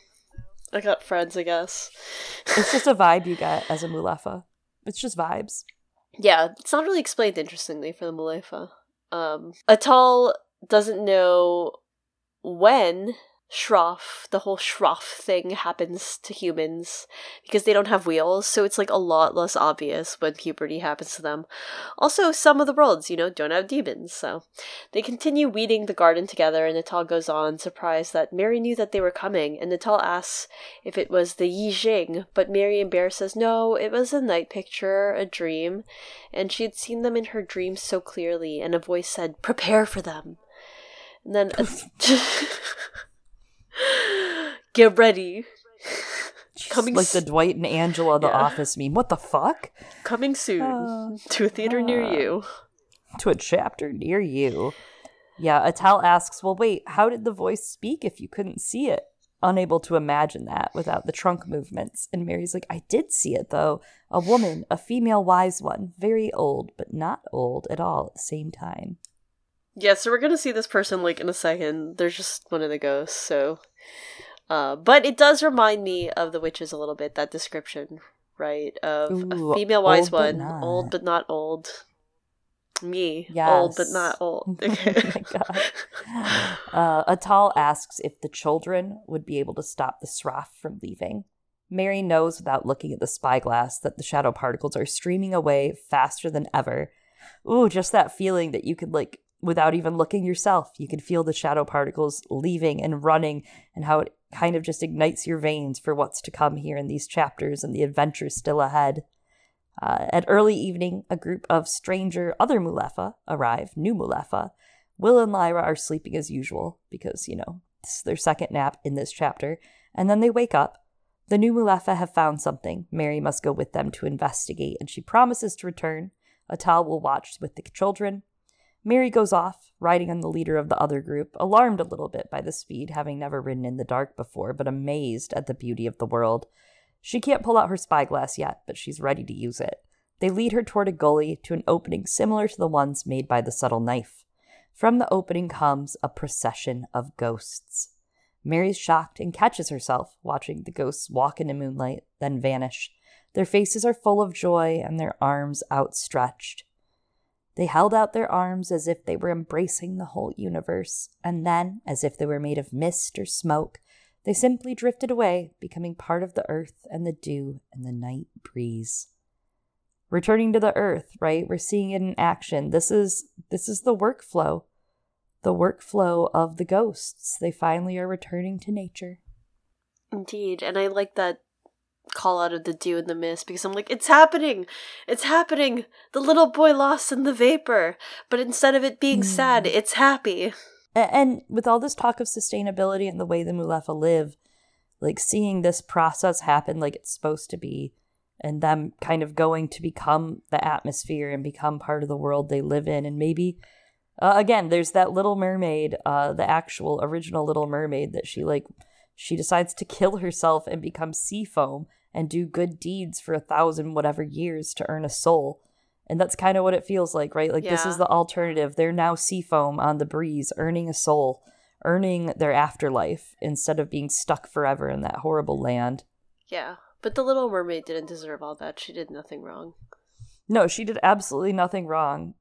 I got friends, I guess. It's just a vibe you get as a Mulefa. It's just vibes. Yeah, it's not really explained interestingly for the Mulefa. Um, Atal doesn't know when Sraf, the whole Sraf thing happens to humans because they don't have wheels, so it's like a lot less obvious when puberty happens to them. Also, some of the worlds, you know, don't have demons, so they continue weeding the garden together, and Atal goes on, surprised that Mary knew that they were coming, and Atal asks if it was the Yi Jing, but Mary and Bear says no, it was a night picture, a dream, and she had seen them in her dreams so clearly, and a voice said, Prepare for them. And then Get ready. Coming like the Dwight and Angela The Yeah. Office meme. What the fuck? Coming soon Uh, to a theater near uh. you. To a chapter near you. Yeah, Atal asks, well, wait, how did the voice speak if you couldn't see it? Unable to imagine that without the trunk movements. And Mary's like, I did see it though. A woman, a female wise one, very old, but not old at all at the same time. Yeah, so we're gonna see this person like in a second. There's just one of the ghosts, so uh but it does remind me of the witches a little bit, that description, right? Of Ooh, a female wise but one, not. old but not old. Me. Yes. Old but not old. oh my god. Uh, Atal asks if the children would be able to stop the Sraf from leaving. Mary knows without looking at the spyglass that the shadow particles are streaming away faster than ever. Ooh, just that feeling that you could, like, without even looking yourself, you can feel the shadow particles leaving and running, and how it kind of just ignites your veins for what's to come here in these chapters and the adventures still ahead. Uh, at early evening, a group of stranger other Mulefa arrive, new Mulefa. Will and Lyra are sleeping as usual because, you know, this is their second nap in this chapter. And then they wake up. The new Mulefa have found something. Mary must go with them to investigate, and she promises to return. Atal will watch with the children. Mary goes off, riding on the leader of the other group, alarmed a little bit by the speed, having never ridden in the dark before, but amazed at the beauty of the world. She can't pull out her spyglass yet, but she's ready to use it. They lead her toward a gully to an opening similar to the ones made by the subtle knife. From the opening comes a procession of ghosts. Mary's shocked and catches herself watching the ghosts walk in the moonlight, then vanish. Their faces are full of joy and their arms outstretched. They held out their arms as if they were embracing the whole universe, and then, as if they were made of mist or smoke, they simply drifted away, becoming part of the earth and the dew and the night breeze. Returning to the earth, right? We're seeing it in action. This is this is the workflow. The workflow of the ghosts. They finally are returning to nature. Indeed, and I like that call out of the dew and the mist because I'm like, it's happening! It's happening! The little boy lost in the vapor! But instead of it being mm. sad, it's happy. And with all this talk of sustainability and the way the Mulefa live, like seeing this process happen like it's supposed to be, and them kind of going to become the atmosphere and become part of the world they live in, and maybe. Uh, again, there's that little mermaid, uh, the actual original Little Mermaid that she like she decides to kill herself and become sea foam and do good deeds for a thousand whatever years to earn a soul. And that's kind of what it feels like, right? Like yeah. this is the alternative. They're now seafoam on the breeze, earning a soul, earning their afterlife instead of being stuck forever in that horrible land. Yeah. But the little mermaid didn't deserve all that. She did nothing wrong. No, she did absolutely nothing wrong.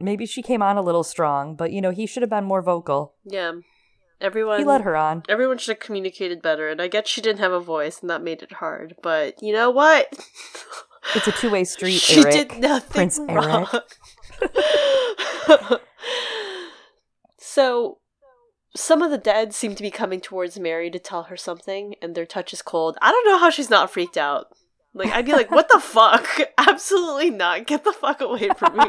Maybe she came on a little strong, but you know, he should have been more vocal. Yeah. Everyone He led her on. Everyone should have communicated better, and I get she didn't have a voice and that made it hard, but you know what? It's a two way street. she Eric. did nothing Prince wrong. Eric. so some of the dead seem to be coming towards Mary to tell her something, and their touch is cold. I don't know how she's not freaked out. Like I'd be like, "What the fuck? Absolutely not! Get the fuck away from me!"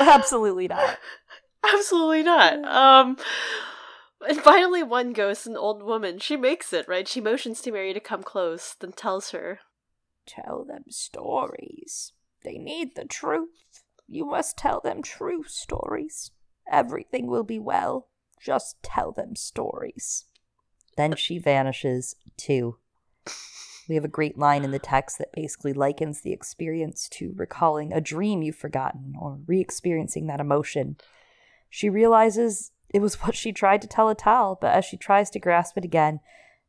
Absolutely not. Absolutely not. Um, and finally, one ghost, an old woman, she makes it, right? She motions to Mary to come close, then tells her, Tell them stories. They need the truth. You must tell them true stories. Everything will be well. Just tell them stories. Then she vanishes, too. We have a great line in the text that basically likens the experience to recalling a dream you've forgotten or re experiencing that emotion. She realizes it was what she tried to tell Atal, but as she tries to grasp it again,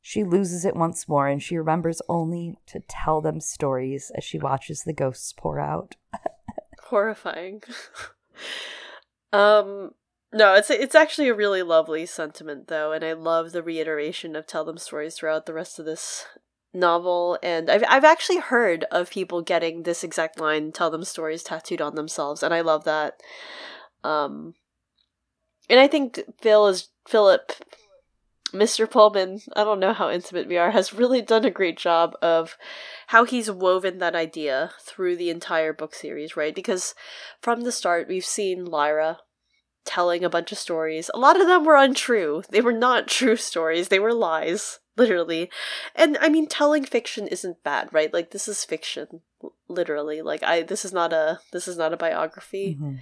she loses it once more and she remembers only to tell them stories as she watches the ghosts pour out. Horrifying. um no, it's it's actually a really lovely sentiment though, and I love the reiteration of tell them stories throughout the rest of this novel and I've I've actually heard of people getting this exact line tell them stories tattooed on themselves and I love that. Um and I think Phil is Philip, Mr. Pullman. I don't know how intimate we are. Has really done a great job of how he's woven that idea through the entire book series, right? Because from the start, we've seen Lyra telling a bunch of stories. A lot of them were untrue. They were not true stories. They were lies, literally. And I mean, telling fiction isn't bad, right? Like this is fiction, literally. Like I, this is not a, this is not a biography. Mm-hmm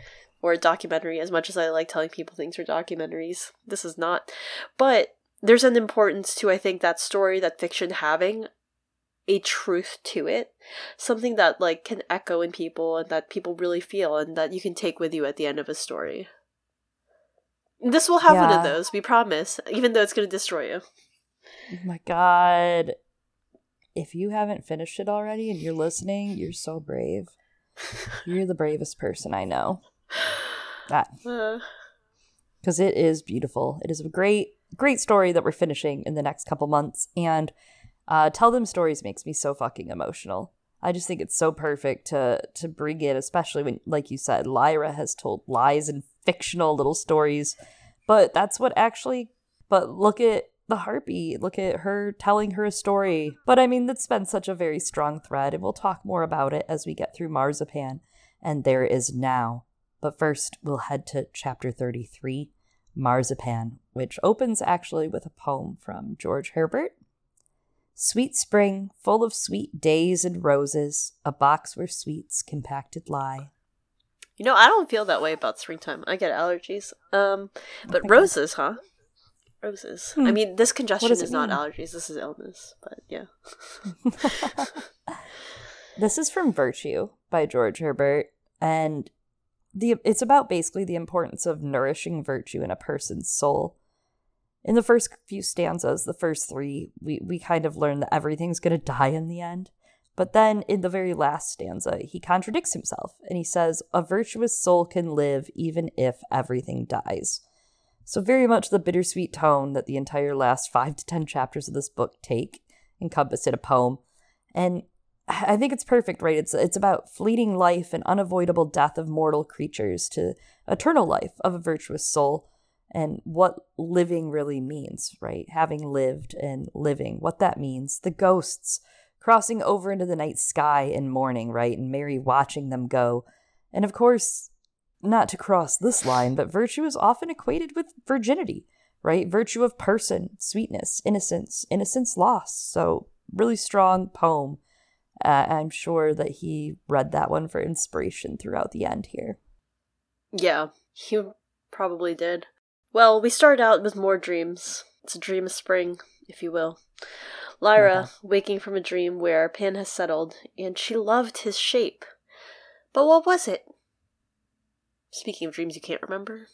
or a documentary as much as I like telling people things are documentaries. This is not. But there's an importance to I think that story that fiction having a truth to it. Something that like can echo in people and that people really feel and that you can take with you at the end of a story. This will have yeah. one of those, we promise, even though it's going to destroy you. Oh my god. If you haven't finished it already and you're listening, you're so brave. You're the bravest person I know. That. Because uh. it is beautiful. It is a great, great story that we're finishing in the next couple months. And uh, Tell Them Stories makes me so fucking emotional. I just think it's so perfect to to bring in, especially when, like you said, Lyra has told lies and fictional little stories. But that's what actually. But look at the harpy. Look at her telling her a story. But I mean, that's been such a very strong thread, and we'll talk more about it as we get through Marzipan and There Is Now. But first, we'll head to chapter 33, Marzipan, which opens actually with a poem from George Herbert. Sweet spring, full of sweet days and roses, a box where sweets compacted lie. You know, I don't feel that way about springtime. I get allergies. Um, but roses, huh? Roses. I Hmm. mean, this congestion is it not allergies. This is illness. But yeah. This is from Virtue by George Herbert, and the it's about basically the importance of nourishing virtue in a person's soul. In the first few stanzas, the first three, we, we kind of learn that everything's to die in the end. But then in the very last stanza, he contradicts himself and he says, A virtuous soul can live even if everything dies. So, very much the bittersweet tone that the entire last five to ten chapters of this book take encompass in a poem. And I think it's perfect, right? It's it's about fleeting life and unavoidable death of mortal creatures to eternal life of a virtuous soul and what living really means, right? Having lived and living, what that means. The ghosts crossing over into the night sky in mourning, right? And Mary watching them go. And of course, not to cross this line, but virtue is often equated with virginity, right? Virtue of person, sweetness, innocence, innocence lost. So, really strong poem. Uh, I'm sure that he read that one for inspiration throughout the end here. Yeah, he probably did. Well, we start out with more dreams. It's a dream of spring, if you will. Lyra, waking from a dream where Pan has settled, and she loved his shape. But what was it? Speaking of dreams you can't remember.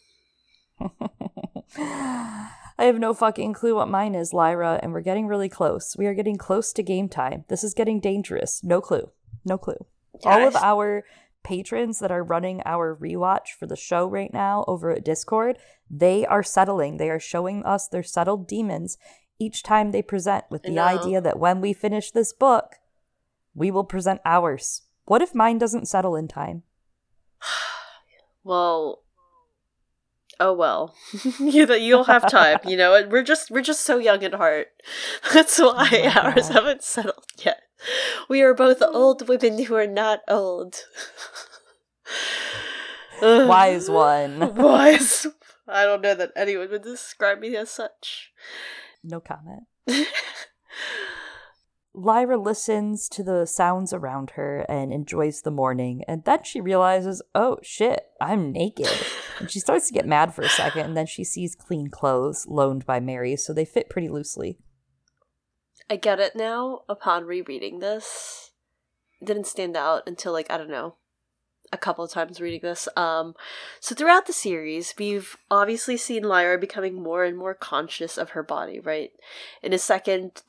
I have no fucking clue what mine is, Lyra, and we're getting really close. We are getting close to game time. This is getting dangerous. No clue. No clue. All of our patrons that are running our rewatch for the show right now over at Discord, they are settling. They are showing us their settled demons each time they present with the know. idea that when we finish this book, we will present ours. What if mine doesn't settle in time? Well, oh well. you you'll have time. You know, we're just we're just so young at heart. That's why Oh ours God. haven't settled yet. We are both oh. old women who are not old. Wise one. Wise. I don't know that anyone would describe me as such. No comment. Lyra listens to the sounds around her and enjoys the morning, and then she realizes, oh shit, I'm naked. and she starts to get mad for a second, and then she sees clean clothes loaned by Mary, so they fit pretty loosely. I get it now upon rereading this. It didn't stand out until like I don't know, a couple of times reading this. Um so throughout the series, we've obviously seen Lyra becoming more and more conscious of her body, right? In a second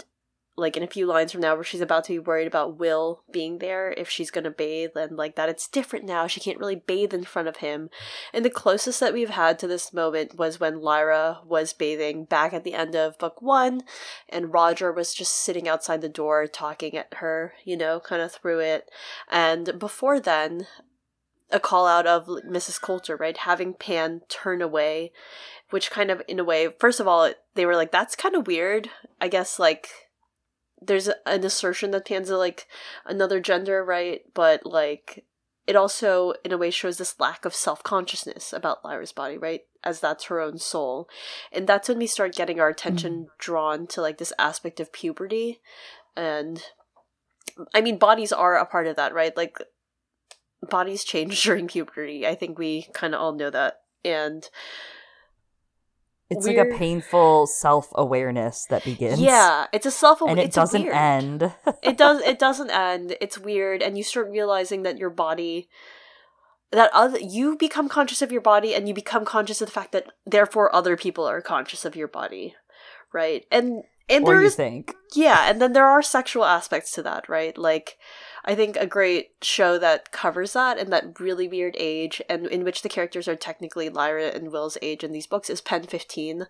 like in a few lines from now where she's about to be worried about Will being there if she's going to bathe and like that it's different now. She can't really bathe in front of him. And the closest that we've had to this moment was when Lyra was bathing back at the end of book 1 and Roger was just sitting outside the door talking at her, you know, kind of through it. And before then, a call out of Mrs. Coulter, right? Having Pan turn away, which kind of, in a way, first of all, they were like, that's kind of weird. I guess, like, there's an assertion that Pan's like another gender, right? But, like, it also, in a way, shows this lack of self consciousness about Lyra's body, right? As that's her own soul. And that's when we start getting our attention mm-hmm. drawn to, like, this aspect of puberty. And, I mean, bodies are a part of that, right? Like, bodies change during puberty. I think we kind of all know that. And It's like a painful self awareness that begins. yeah, it's a self awareness. And it doesn't weird. end. it does it doesn't end. It's weird and you start realizing that your body that other you become conscious of your body and you become conscious of the fact that therefore other people are conscious of your body. Right? And and you there's think. Yeah, and then there are sexual aspects to that, right? Like, I think a great show that covers that and that really weird age, and in which the characters are technically Lyra and Will's age in these books, is Pen Fifteen.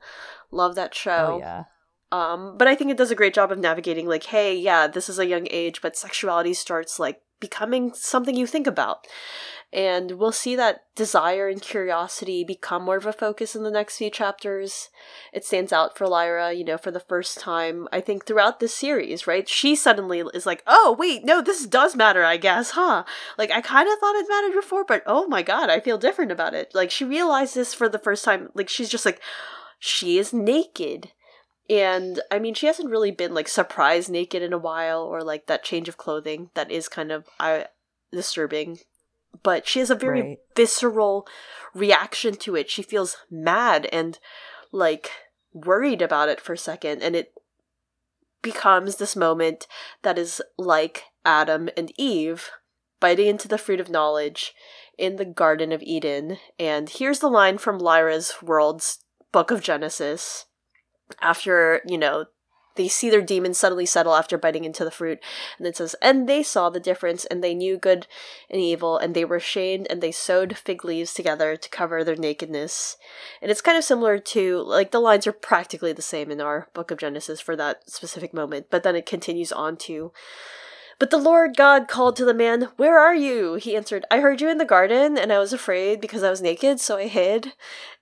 Love that show. Oh, yeah. Um, but I think it does a great job of navigating, like, hey, yeah, this is a young age, but sexuality starts like becoming something you think about. And we'll see that desire and curiosity become more of a focus in the next few chapters. It stands out for Lyra, you know, for the first time, I think, throughout this series, right? She suddenly is like, oh, wait, no, this does matter, I guess, huh? Like, I kind of thought it mattered before, but oh my god, I feel different about it. Like, she realized this for the first time. Like, she's just like, she is naked. And I mean, she hasn't really been like surprised naked in a while, or like that change of clothing that is kind of uh, disturbing but she has a very right. visceral reaction to it. She feels mad and like worried about it for a second, and it becomes this moment that is like Adam and Eve biting into the fruit of knowledge in the Garden of Eden. And here's the line from Lyra's World's Book of Genesis. After, you know, they see their demons suddenly settle after biting into the fruit. And it says, And they saw the difference, and they knew good and evil, and they were ashamed, and they sewed fig leaves together to cover their nakedness. And it's kind of similar to, like, the lines are practically the same in our book of Genesis for that specific moment, but then it continues on to. But the Lord God called to the man, Where are you? He answered, I heard you in the garden, and I was afraid because I was naked, so I hid.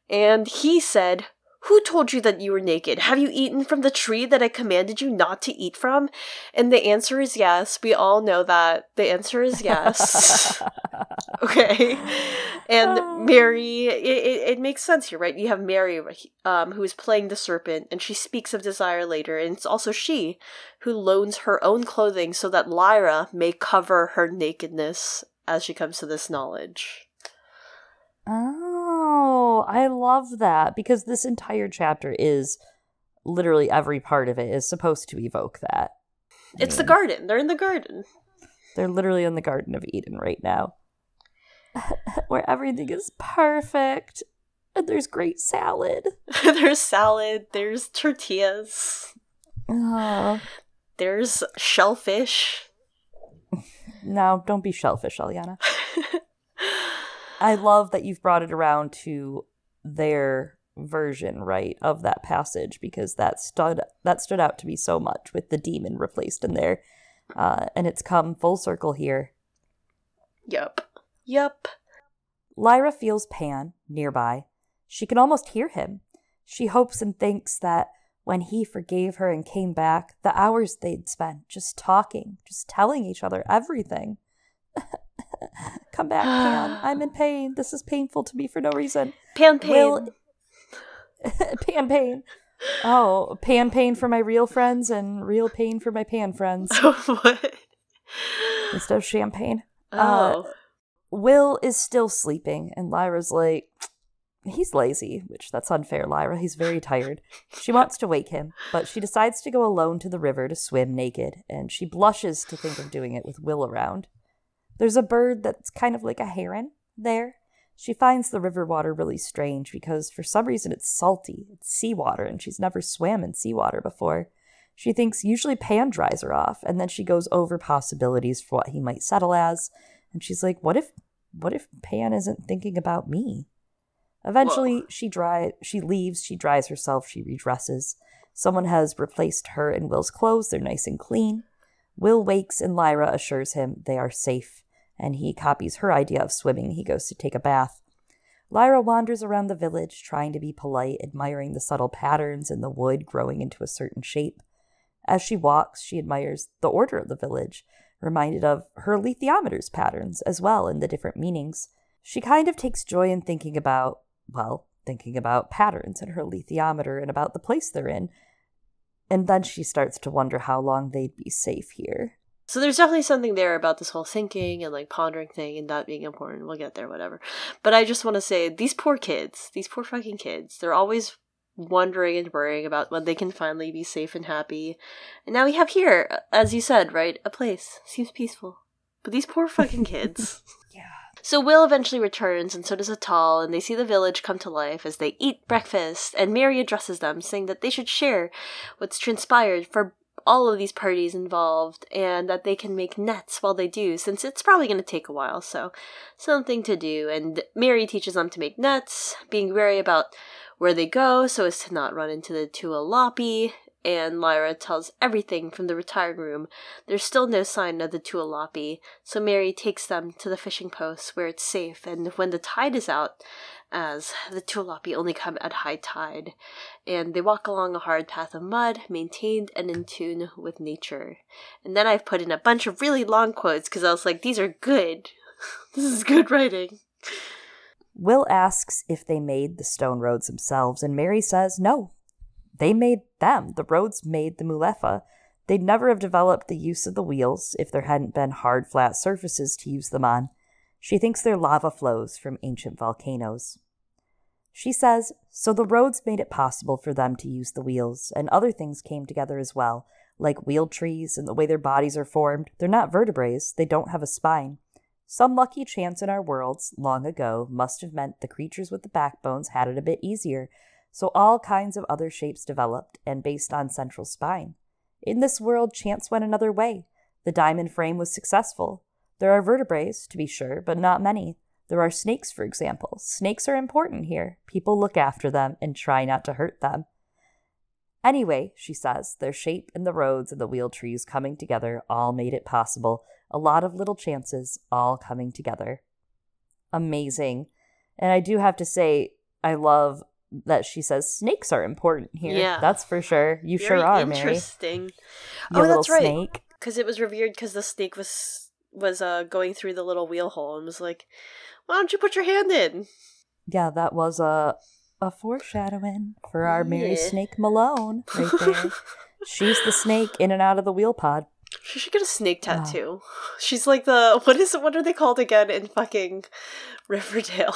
And he said, who told you that you were naked? Have you eaten from the tree that I commanded you not to eat from? And the answer is yes. We all know that. The answer is yes. okay. And Mary, it, it, it, makes sense here, right? You have Mary, um, who is playing the serpent, and she speaks of desire later. And it's also she who loans her own clothing so that Lyra may cover her nakedness as she comes to this knowledge. Oh, I love that because this entire chapter is literally every part of it is supposed to evoke that. It's the garden. They're in the garden. They're literally in the Garden of Eden right now. Where everything is perfect. And there's great salad. there's salad. There's tortillas. Uh, there's shellfish. No, don't be shellfish, Eliana. I love that you've brought it around to their version, right, of that passage because that stood that stood out to me so much with the demon replaced in there, uh, and it's come full circle here. Yep. Yep. Lyra feels Pan nearby. She can almost hear him. She hopes and thinks that when he forgave her and came back, the hours they'd spent just talking, just telling each other everything. Come back, Pan. I'm in pain. This is painful to me for no reason. Pan pain. Will... pan pain. Oh, pan pain for my real friends and real pain for my pan friends. what? Instead of champagne. Uh, oh. Uh, Will is still sleeping, and Lyra's like, he's lazy, which that's unfair, Lyra. He's very tired. She wants to wake him, but she decides to go alone to the river to swim naked, and she blushes to think of doing it with Will around. There's a bird that's kind of like a heron there. She finds the river water really strange because for some reason it's salty, it's seawater, and she's never swam in seawater before. She thinks usually Pan dries her off, and then she goes over possibilities for what he might settle as, and she's like, "What if, what if Pan isn't thinking about me?" Eventually, Whoa. she dry she leaves, she dries herself, she redresses. Someone has replaced her and Will's clothes; they're nice and clean. Will wakes, and Lyra assures him they are safe and he copies her idea of swimming. He goes to take a bath. Lyra wanders around the village, trying to be polite, admiring the subtle patterns in the wood growing into a certain shape. As she walks, she admires the order of the village, reminded of her alethiometer's patterns as well in the different meanings. She kind of takes joy in thinking about, well, thinking about patterns in her alethiometer and about the place they're in. And then she starts to wonder how long they'd be safe here. So there's definitely something there about this whole thinking and like pondering thing and that being important. We'll get there, whatever. But I just want to say these poor kids, these poor fucking kids, they're always wondering and worrying about when they can finally be safe and happy. And now we have here, uh, as you said, right, a place. Seems peaceful. But these poor fucking kids. yeah. So Will eventually returns, and so does Atal, and they see the village come to life as they eat breakfast, and Mary addresses them, saying that they should share what's transpired for all of these parties involved and that they can make nets while they do since it's probably going to take a while so something to do and mary teaches them to make nets being wary about where they go so as to not run into the tualapi and Lyra tells everything from the retired room. There's still no sign of the Tualapi, so Mary takes them to the fishing post where it's safe, and when the tide is out, as the Tualapi only come at high tide, and they walk along a hard path of mud, maintained and in tune with nature. And then I've put in a bunch of really long quotes because I was like, these are good. this is good writing. Will asks if they made the stone roads themselves, and Mary says no. They made them. The roads made the Mulefa. They'd never have developed the use of the wheels if there hadn't been hard, flat surfaces to use them on. She thinks they're lava flows from ancient volcanoes. She says, so the roads made it possible for them to use the wheels, and other things came together as well, like wheel trees and the way their bodies are formed. They're not vertebrates, they don't have a spine. Some lucky chance in our worlds, long ago, must have meant the creatures with the backbones had it a bit easier, so all kinds of other shapes developed, and based on central spine. In this world, chance went another way. The diamond frame was successful. There are vertebrates, to be sure, but not many. There are snakes, for example. Snakes are important here. People look after them and try not to hurt them. Anyway, she says, their shape and the roads and the wheel trees coming together all made it possible. A lot of little chances all coming together. Amazing. And I do have to say, I love that she says snakes are important here. Yeah. That's for sure. You Very sure are, Mary. interesting. Oh, that's right. Because it was revered because the snake was was uh going through the little wheel hole and was like, "Why don't you put your hand in?" Yeah, that was a a foreshadowing for our Mary Yeah. Snake Malone right there. She's the snake in and out of the wheel pod. She should get a snake Ah. tattoo. She's like the what is it? What are they called again in fucking Riverdale?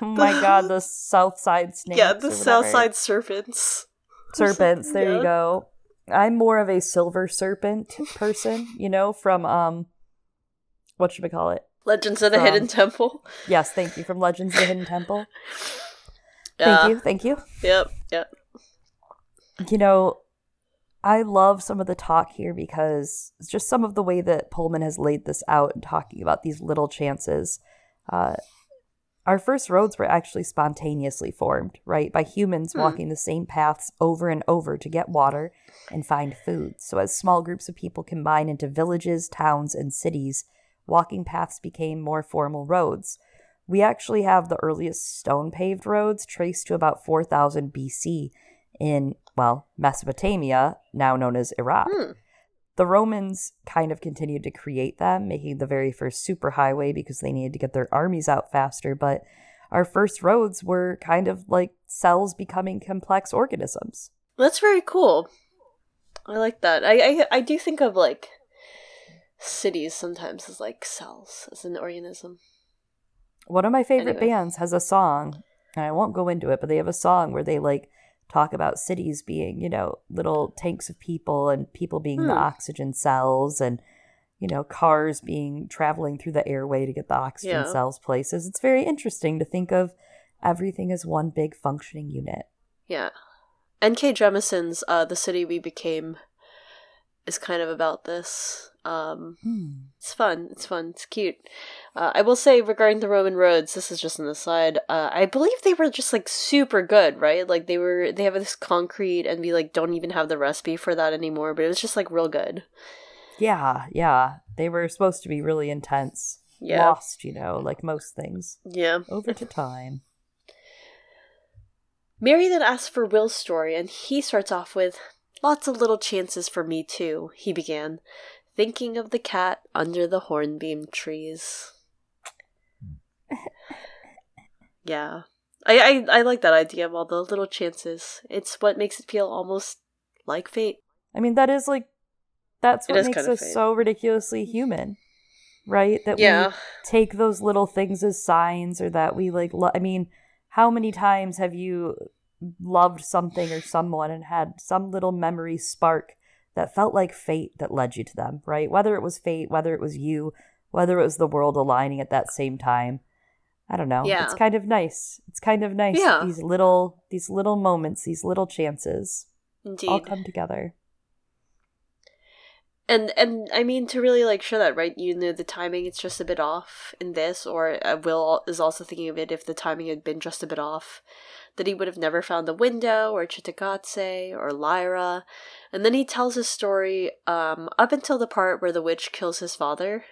Oh my god, the South Side snakes. yeah, the whatever. Southside Serpents. serpents. There Yeah. you go. I'm more of a silver serpent person, you know, from um, what should we call it? Legends of the From- Hidden Temple. Yes, thank you from Legends of the Hidden Temple. Thank Yeah. you, thank you. Yep. Yep. You know, I love some of the talk here because it's just some of the way that Pullman has laid this out and talking about these little chances. Uh, our first roads were actually spontaneously formed, right? By humans Hmm. walking the same paths over and over to get water and find food. So, as small groups of people combine into villages, towns, and cities, walking paths became more formal roads. We actually have the earliest stone paved roads traced to about 4000 BC in, well, Mesopotamia, now known as Iraq. Hmm. The Romans kind of continued to create them, making the very first superhighway because they needed to get their armies out faster. But our first roads were kind of like cells becoming complex organisms. That's very cool. I like that. I, I I do think of like cities sometimes as like cells as an organism. One of my favorite Anyway. bands has a song, and I won't go into it, but they have a song where they like talk about cities being, you know, little tanks of people and people being the Hmm. oxygen cells and you know, cars being traveling through the airway to get the oxygen Yeah. cells places. It's very interesting to think of everything as one big functioning unit. Yeah. N.K. Jemisin's uh, The City We Became is kind of about this. Um, Hmm. it's fun. It's fun. It's cute. Uh, I will say regarding the Roman roads, this is just an aside. Uh, I believe they were just like super good, right? Like they were, they have this concrete, and we like don't even have the recipe for that anymore. But it was just like real good. Yeah, yeah. They were supposed to be really intense. Yeah. Lost, you know, like most things. Yeah. Over to time. Mary then asks for Will's story, and he starts off with Lots of little chances for me, too, he began, thinking of the cat under the hornbeam trees. yeah. I, I, I like that idea of all the little chances. It's what makes it feel almost like fate. I mean, that is like, that's what makes us fate. so ridiculously human, right? That Yeah. we take those little things as signs or that we like, lo- I mean, how many times have you loved something or someone and had some little memory spark that felt like fate that led you to them, right? Whether it was fate, whether it was you, whether it was the world aligning at that same time. I don't know. Yeah. It's kind of nice. It's kind of nice. Yeah. These little these little moments, these little chances Indeed. all come together. And and I mean to really like show that right, you know the timing it's just a bit off in this, or uh, Will is also thinking of it if the timing had been just a bit off, that he would have never found the window or Cittàgazze or Lyra, and then he tells his story um up until the part where the witch kills his father.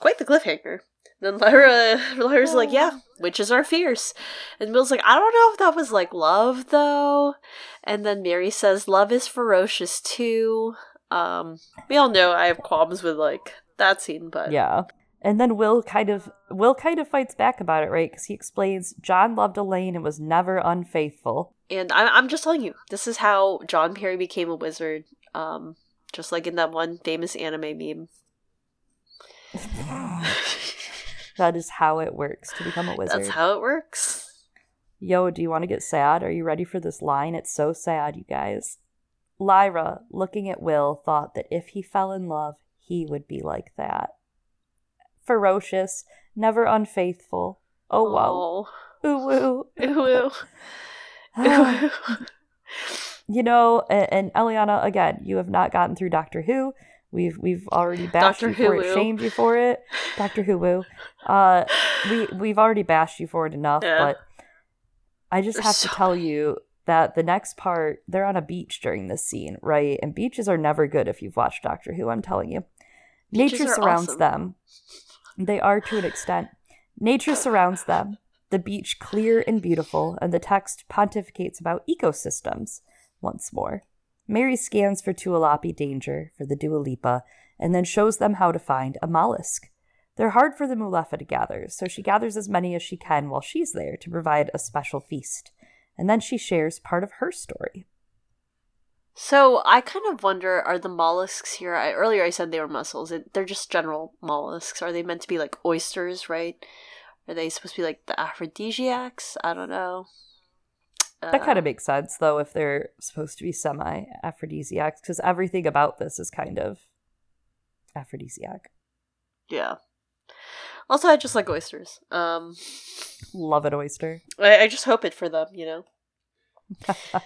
Quite the cliffhanger. Then Lyra, Lyra's like, yeah, witches are fierce. And Will's like, I don't know if that was like love though. And then Mary says, love is ferocious too. Um, we all know I have qualms with like that scene, but Yeah. And then Will kind of Will kind of fights back about it, right? Because he explains John loved Elaine and was never unfaithful. And I'm I'm just telling you, this is how John Parry became a wizard. Um, just like in that one famous anime meme. That is how it works to become a wizard. That's how it works. Yo, do you want to get sad? Are you ready for this line? It's so sad, you guys. Lyra, looking at Will, thought that if he fell in love, he would be like that. Ferocious, never unfaithful. Oh, wow. Ooh, woo. Oh. Ooh, ooh. you know, and, and Eliana, again, you have not gotten through Doctor Who. We've we've already bashed Doctor you for it, shamed you for it. Doctor Who Woo. Uh we we've already bashed you for it enough, Yeah. but I just There's have so to tell you that the next part, they're on a beach during this scene, right? And beaches are never good if you've watched Doctor Who, I'm telling you. Beaches Nature surrounds awesome. them. They are to an extent. Nature surrounds them, the beach clear and beautiful, and the text pontificates about ecosystems once more. Mary scans for Tualapi danger for the Dua Lipa and then shows them how to find a mollusk. They're hard for the Mulefa to gather, so she gathers as many as she can while she's there to provide a special feast. And then she shares part of her story. So I kind of wonder: Are the mollusks here? I, earlier I said they were mussels. It, they're just general mollusks. Are they meant to be like oysters? Right? Are they supposed to be like the aphrodisiacs? I don't know. That kind of um, makes sense, though, if they're supposed to be semi aphrodisiacs, because everything about this is kind of aphrodisiac. yeah. Also, I just like oysters. Um, Love an oyster. I, I just hope it for them, you know.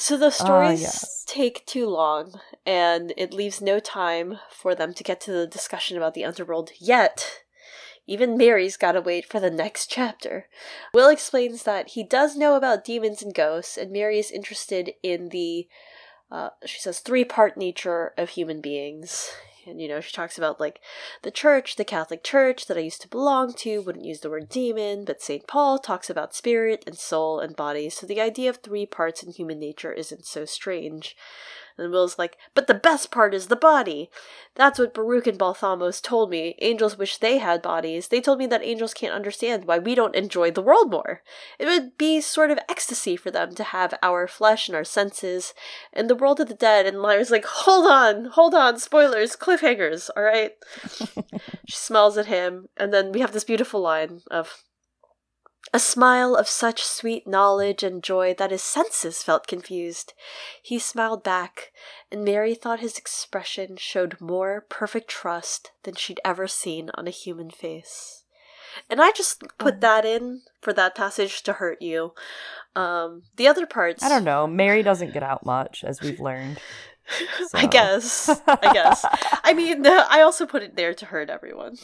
So the stories yes. take too long, and it leaves no time for them to get to the discussion about the underworld yet. Even Mary's gotta wait for the next chapter. Will explains that he does know about demons and ghosts, and Mary is interested in the, uh, she says, three part nature of human beings. And, you know, she talks about, like, the church, the Catholic Church that I used to belong to, wouldn't use the word demon, but St. Paul talks about spirit and soul and body, so the idea of three parts in human nature isn't so strange. And Will's like, but the best part is the body. That's what Baruch and Balthamos told me. Angels wish they had bodies. They told me that angels can't understand why we don't enjoy the world more. It would be sort of ecstasy for them to have our flesh and our senses and the world of the dead. And Lyra's like, hold on, hold on, spoilers, cliffhangers, all right? she smiles at him, and then we have this beautiful line of, a smile of such sweet knowledge and joy that his senses felt confused. He smiled back, and Mary thought his expression showed more perfect trust than she'd ever seen on a human face. And I just put that in for that passage to hurt you. Um, the other parts, I don't know. Mary doesn't get out much, as we've learned. I guess. I guess. I mean, I also put it there to hurt everyone.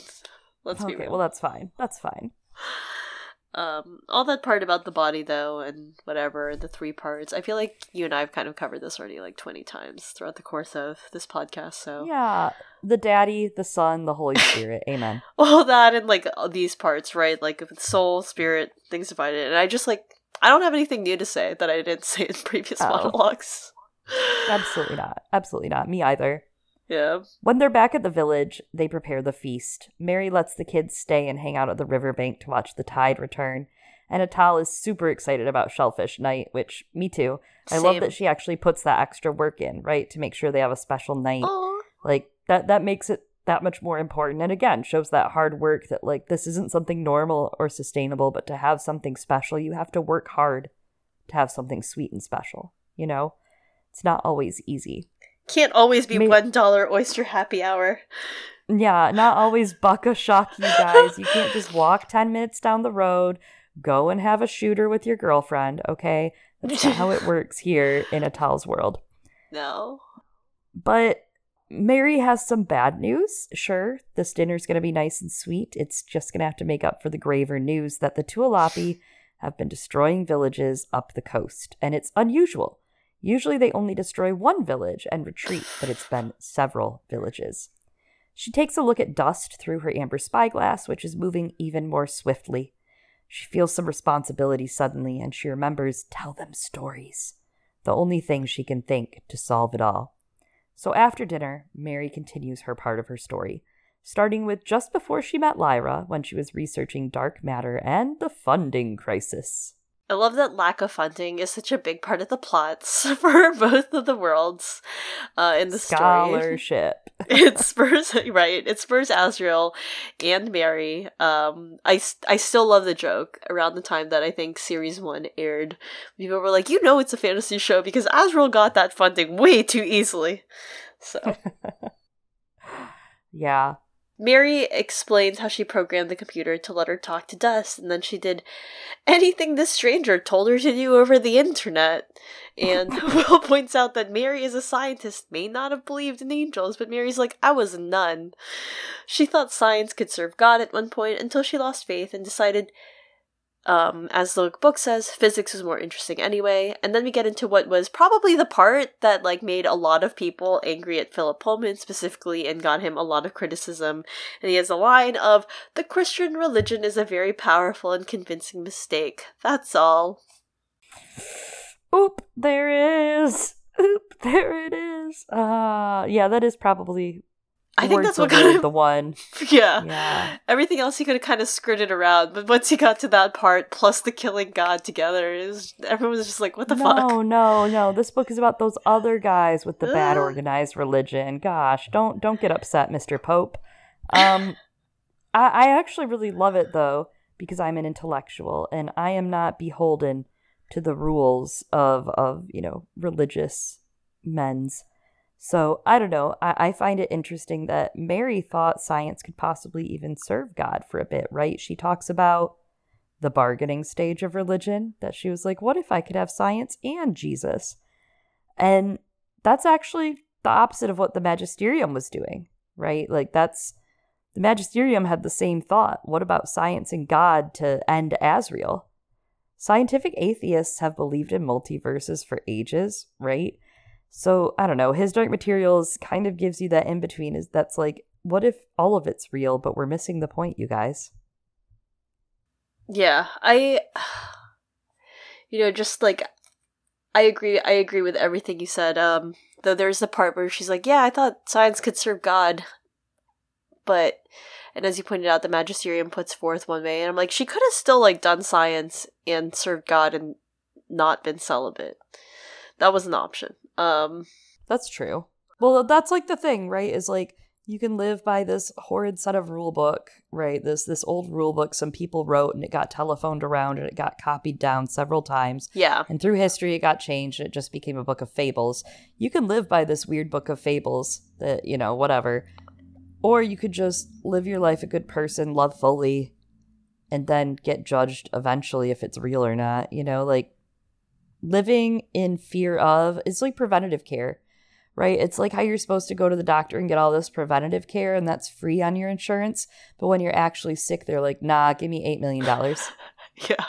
Let's be Okay, real. well, that's fine. That's fine. Um, all that part about the body, though, and whatever, the three parts, I feel like you and I have kind of covered this already like 20 times throughout the course of this podcast, so. Yeah. The daddy, the son, the Holy Spirit. Amen. All that and like all these parts, right? Like soul, spirit, things divided. And I just like, I don't have anything new to say that I didn't say in previous Oh. monologues. Absolutely not. Absolutely not. Me either. Yeah. When they're back at the village, they prepare the feast. Mary lets the kids stay and hang out at the riverbank to watch the tide return. And Atal is super excited about Shellfish Night, which, me too. I love that she actually puts that extra work in, right? To make sure they have a special night. Aw. Like, that, that makes it that much more important. And again, shows that hard work that, like, this isn't something normal or sustainable, but to have something special, you have to work hard to have something sweet and special, you know? It's not always easy. Can't always be one dollar oyster happy hour. Yeah, not always buck a shuck, you guys. You can't just walk 10 minutes down the road, go and have a shooter with your girlfriend, okay? That's not how it works here in Atal's world. No. But Mary has some bad news. Sure, this dinner's going to be nice and sweet. It's just going to have to make up for the graver news that the Tualapi have been destroying villages up the coast, and it's unusual. Usually they only destroy one village and retreat, but it's been several villages. She takes a look at dust through her amber spyglass, which is moving even more swiftly. She feels some responsibility suddenly, and she remembers tell them stories, the only thing she can think to solve it all. So after dinner, Mary continues her part of her story, starting with just before she met Lyra when she was researching dark matter and the funding crisis. I love that lack of funding is such a big part of the plots for both of the worlds uh, in the Scholarship. story. it spurs right. It spurs Asriel and Mary. Um, I I still love the joke around the time that I think series one aired. People were like, "You know, it's a fantasy show because Asriel got that funding way too easily." So, yeah, Mary explains how she programmed the computer to let her talk to Dust, and then she did anything this stranger told her to do over the internet. And Will points out that Mary, as a scientist, may not have believed in angels, but Mary's like, I was a nun. She thought science could serve God at one point until she lost faith and decided um, as the book says, physics is more interesting anyway. And then we get into what was probably the part that like made a lot of people angry at Philip Pullman specifically and got him a lot of criticism. And he has a line of the Christian religion is a very powerful and convincing mistake. That's all. Oop, there is. Oop, there it is. Uh yeah, that is probably I think that's what kind of the one. Yeah. Yeah. Everything else he could have kind of skirted around, but once he got to that part, plus the killing God together, is everyone was just like, "What the no, fuck?" No, no, no. This book is about those other guys with the bad organized religion. Gosh, don't don't get upset, Mister Pope. Um, I, I actually really love it though because I'm an intellectual and I am not beholden to the rules of of you know religious men's so I don't know. I, I, find it interesting that Mary thought science could possibly even serve God for a bit, right? She talks about the bargaining stage of religion, that she was like, what if I could have science and Jesus? And that's actually the opposite of what the magisterium was doing, right? Like, that's the magisterium had the same thought. What about science and God to end Asriel? Scientific atheists have believed in multiverses for ages, right? So I don't know. His dark materials kind of gives you that in between. Is that's like, what if all of it's real, but we're missing the point, you guys? Yeah, I. You know, just like I agree. I agree with everything you said. Um, though there's the part where she's like, "Yeah, I thought science could serve God," but and as you pointed out, the magisterium puts forth one way, and I'm like, she could have still like done science and served God and not been celibate. That was an option. Um, that's true. Well, that's like the thing, right? Is like you can live by this horrid set of rule book, right? This this old rule book some people wrote and it got telephoned around and it got copied down several times. Yeah. And through history it got changed and it just became a book of fables. You can live by this weird book of fables that, you know, whatever. Or you could just live your life a good person, love fully, and then get judged eventually if it's real or not. You know, like living in fear of is like preventative care, right? It's like how you're supposed to go to the doctor and get all this preventative care and that's free on your insurance. But when you're actually sick, they're like, nah, give me $8 million. yeah.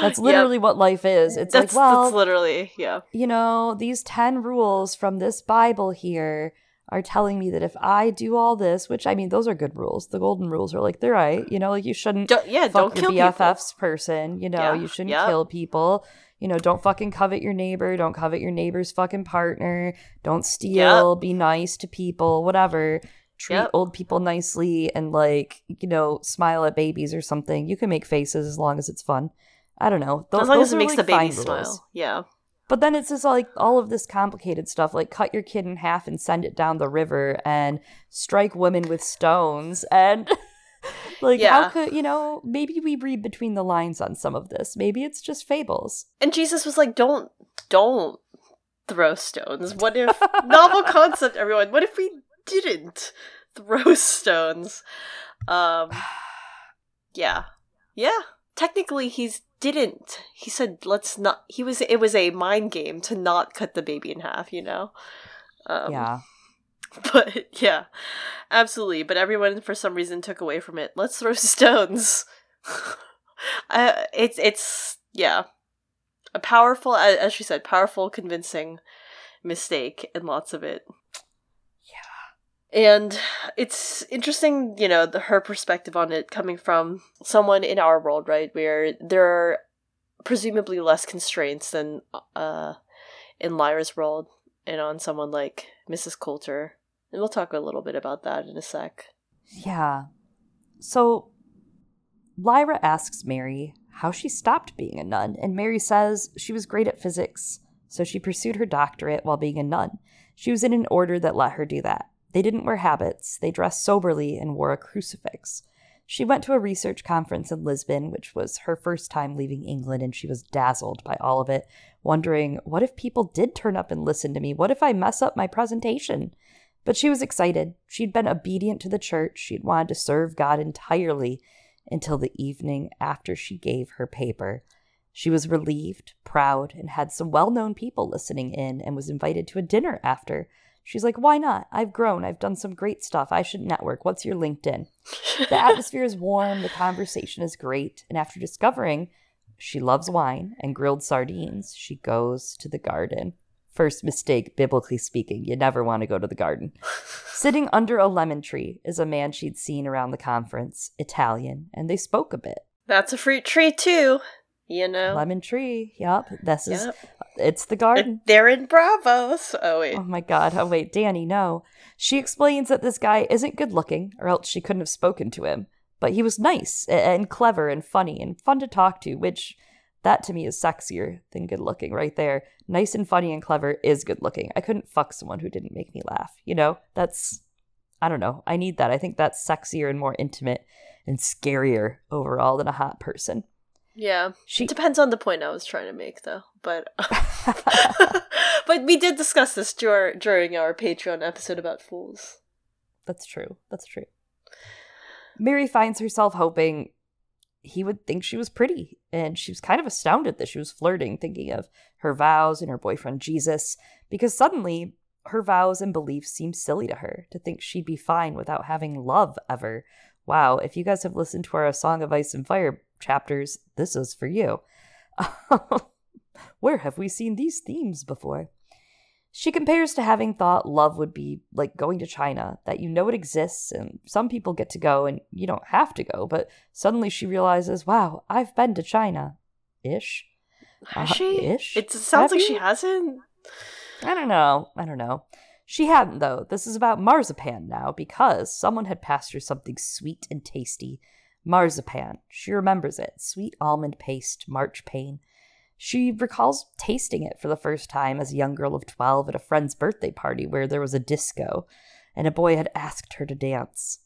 That's literally yep. what life is. It's that's, like, well, that's literally, yeah. You know, these 10 rules from this Bible here are telling me that if I do all this, which I mean, those are good rules. The golden rules are like they're right. You know, like you shouldn't don't, yeah, don't your kill BFF's people. person. You know, yeah. you shouldn't yep. kill people you know, don't fucking covet your neighbor, don't covet your neighbor's fucking partner, don't steal, yep. be nice to people, whatever. Treat yep. old people nicely and like, you know, smile at babies or something. You can make faces as long as it's fun. I don't know. Th- as long as it makes like the baby smile. Rules. Yeah. But then it's just like all of this complicated stuff, like cut your kid in half and send it down the river and strike women with stones and like yeah. how could you know maybe we read between the lines on some of this. Maybe it's just fables. And jesus was like don't don't throw stones. What if novel concept everyone? What if we didn't throw stones? Um yeah. Yeah. Technically he's didn't. He said let's not he was it was a mind game to not cut the baby in half you know? Um, yeah but yeah, absolutely. But everyone, for some reason, took away from it. Let's throw stones. uh, it's it's yeah, a powerful, as she said, powerful, convincing mistake, and lots of it. Yeah, and it's interesting, you know, the, her perspective on it coming from someone in our world, right, where there are presumably less constraints than uh, in Lyra's world, and on someone like Mrs. Coulter. And we'll talk a little bit about that in a sec. Yeah. So Lyra asks Mary how she stopped being a nun, and Mary says she was great at physics, so she pursued her doctorate while being a nun. She was in an order that let her do that. They didn't wear habits, they dressed soberly and wore a crucifix. She went to a research conference in Lisbon, which was her first time leaving England, and she was dazzled by all of it, wondering, what if people did turn up and listen to me? What if I mess up my presentation? But she was excited. She'd been obedient to the church. She'd wanted to serve God entirely until the evening after she gave her paper. She was relieved, proud, and had some well known people listening in and was invited to a dinner after. She's like, Why not? I've grown. I've done some great stuff. I should network. What's your LinkedIn? the atmosphere is warm. The conversation is great. And after discovering she loves wine and grilled sardines, she goes to the garden. First mistake, biblically speaking, you never want to go to the garden. Sitting under a lemon tree is a man she'd seen around the conference, Italian, and they spoke a bit. That's a fruit tree, too. You know? Lemon tree. Yep. This is yep. it's the garden. They're in Braavos. Oh wait. Oh my god. Oh wait, Danny, no. She explains that this guy isn't good looking, or else she couldn't have spoken to him. But he was nice and clever and funny and fun to talk to, which that to me is sexier than good looking right there. Nice and funny and clever is good looking. I couldn't fuck someone who didn't make me laugh. You know? That's I don't know. I need that. I think that's sexier and more intimate and scarier overall than a hot person. Yeah. She depends on the point I was trying to make though. But but we did discuss this dur- during our Patreon episode about fools. That's true. That's true. Mary finds herself hoping he would think she was pretty, and she was kind of astounded that she was flirting, thinking of her vows and her boyfriend Jesus, because suddenly her vows and beliefs seemed silly to her to think she'd be fine without having love ever. Wow, if you guys have listened to our Song of Ice and Fire chapters, this is for you. Where have we seen these themes before? She compares to having thought love would be like going to China, that you know it exists and some people get to go and you don't have to go, but suddenly she realizes, wow, I've been to China. Ish. Has uh, she? Ish. It sounds have like you? she hasn't. I don't know. I don't know. She hadn't, though. This is about marzipan now because someone had passed her something sweet and tasty Marzipan. She remembers it. Sweet almond paste, marchpane. She recalls tasting it for the first time as a young girl of 12 at a friend's birthday party where there was a disco and a boy had asked her to dance.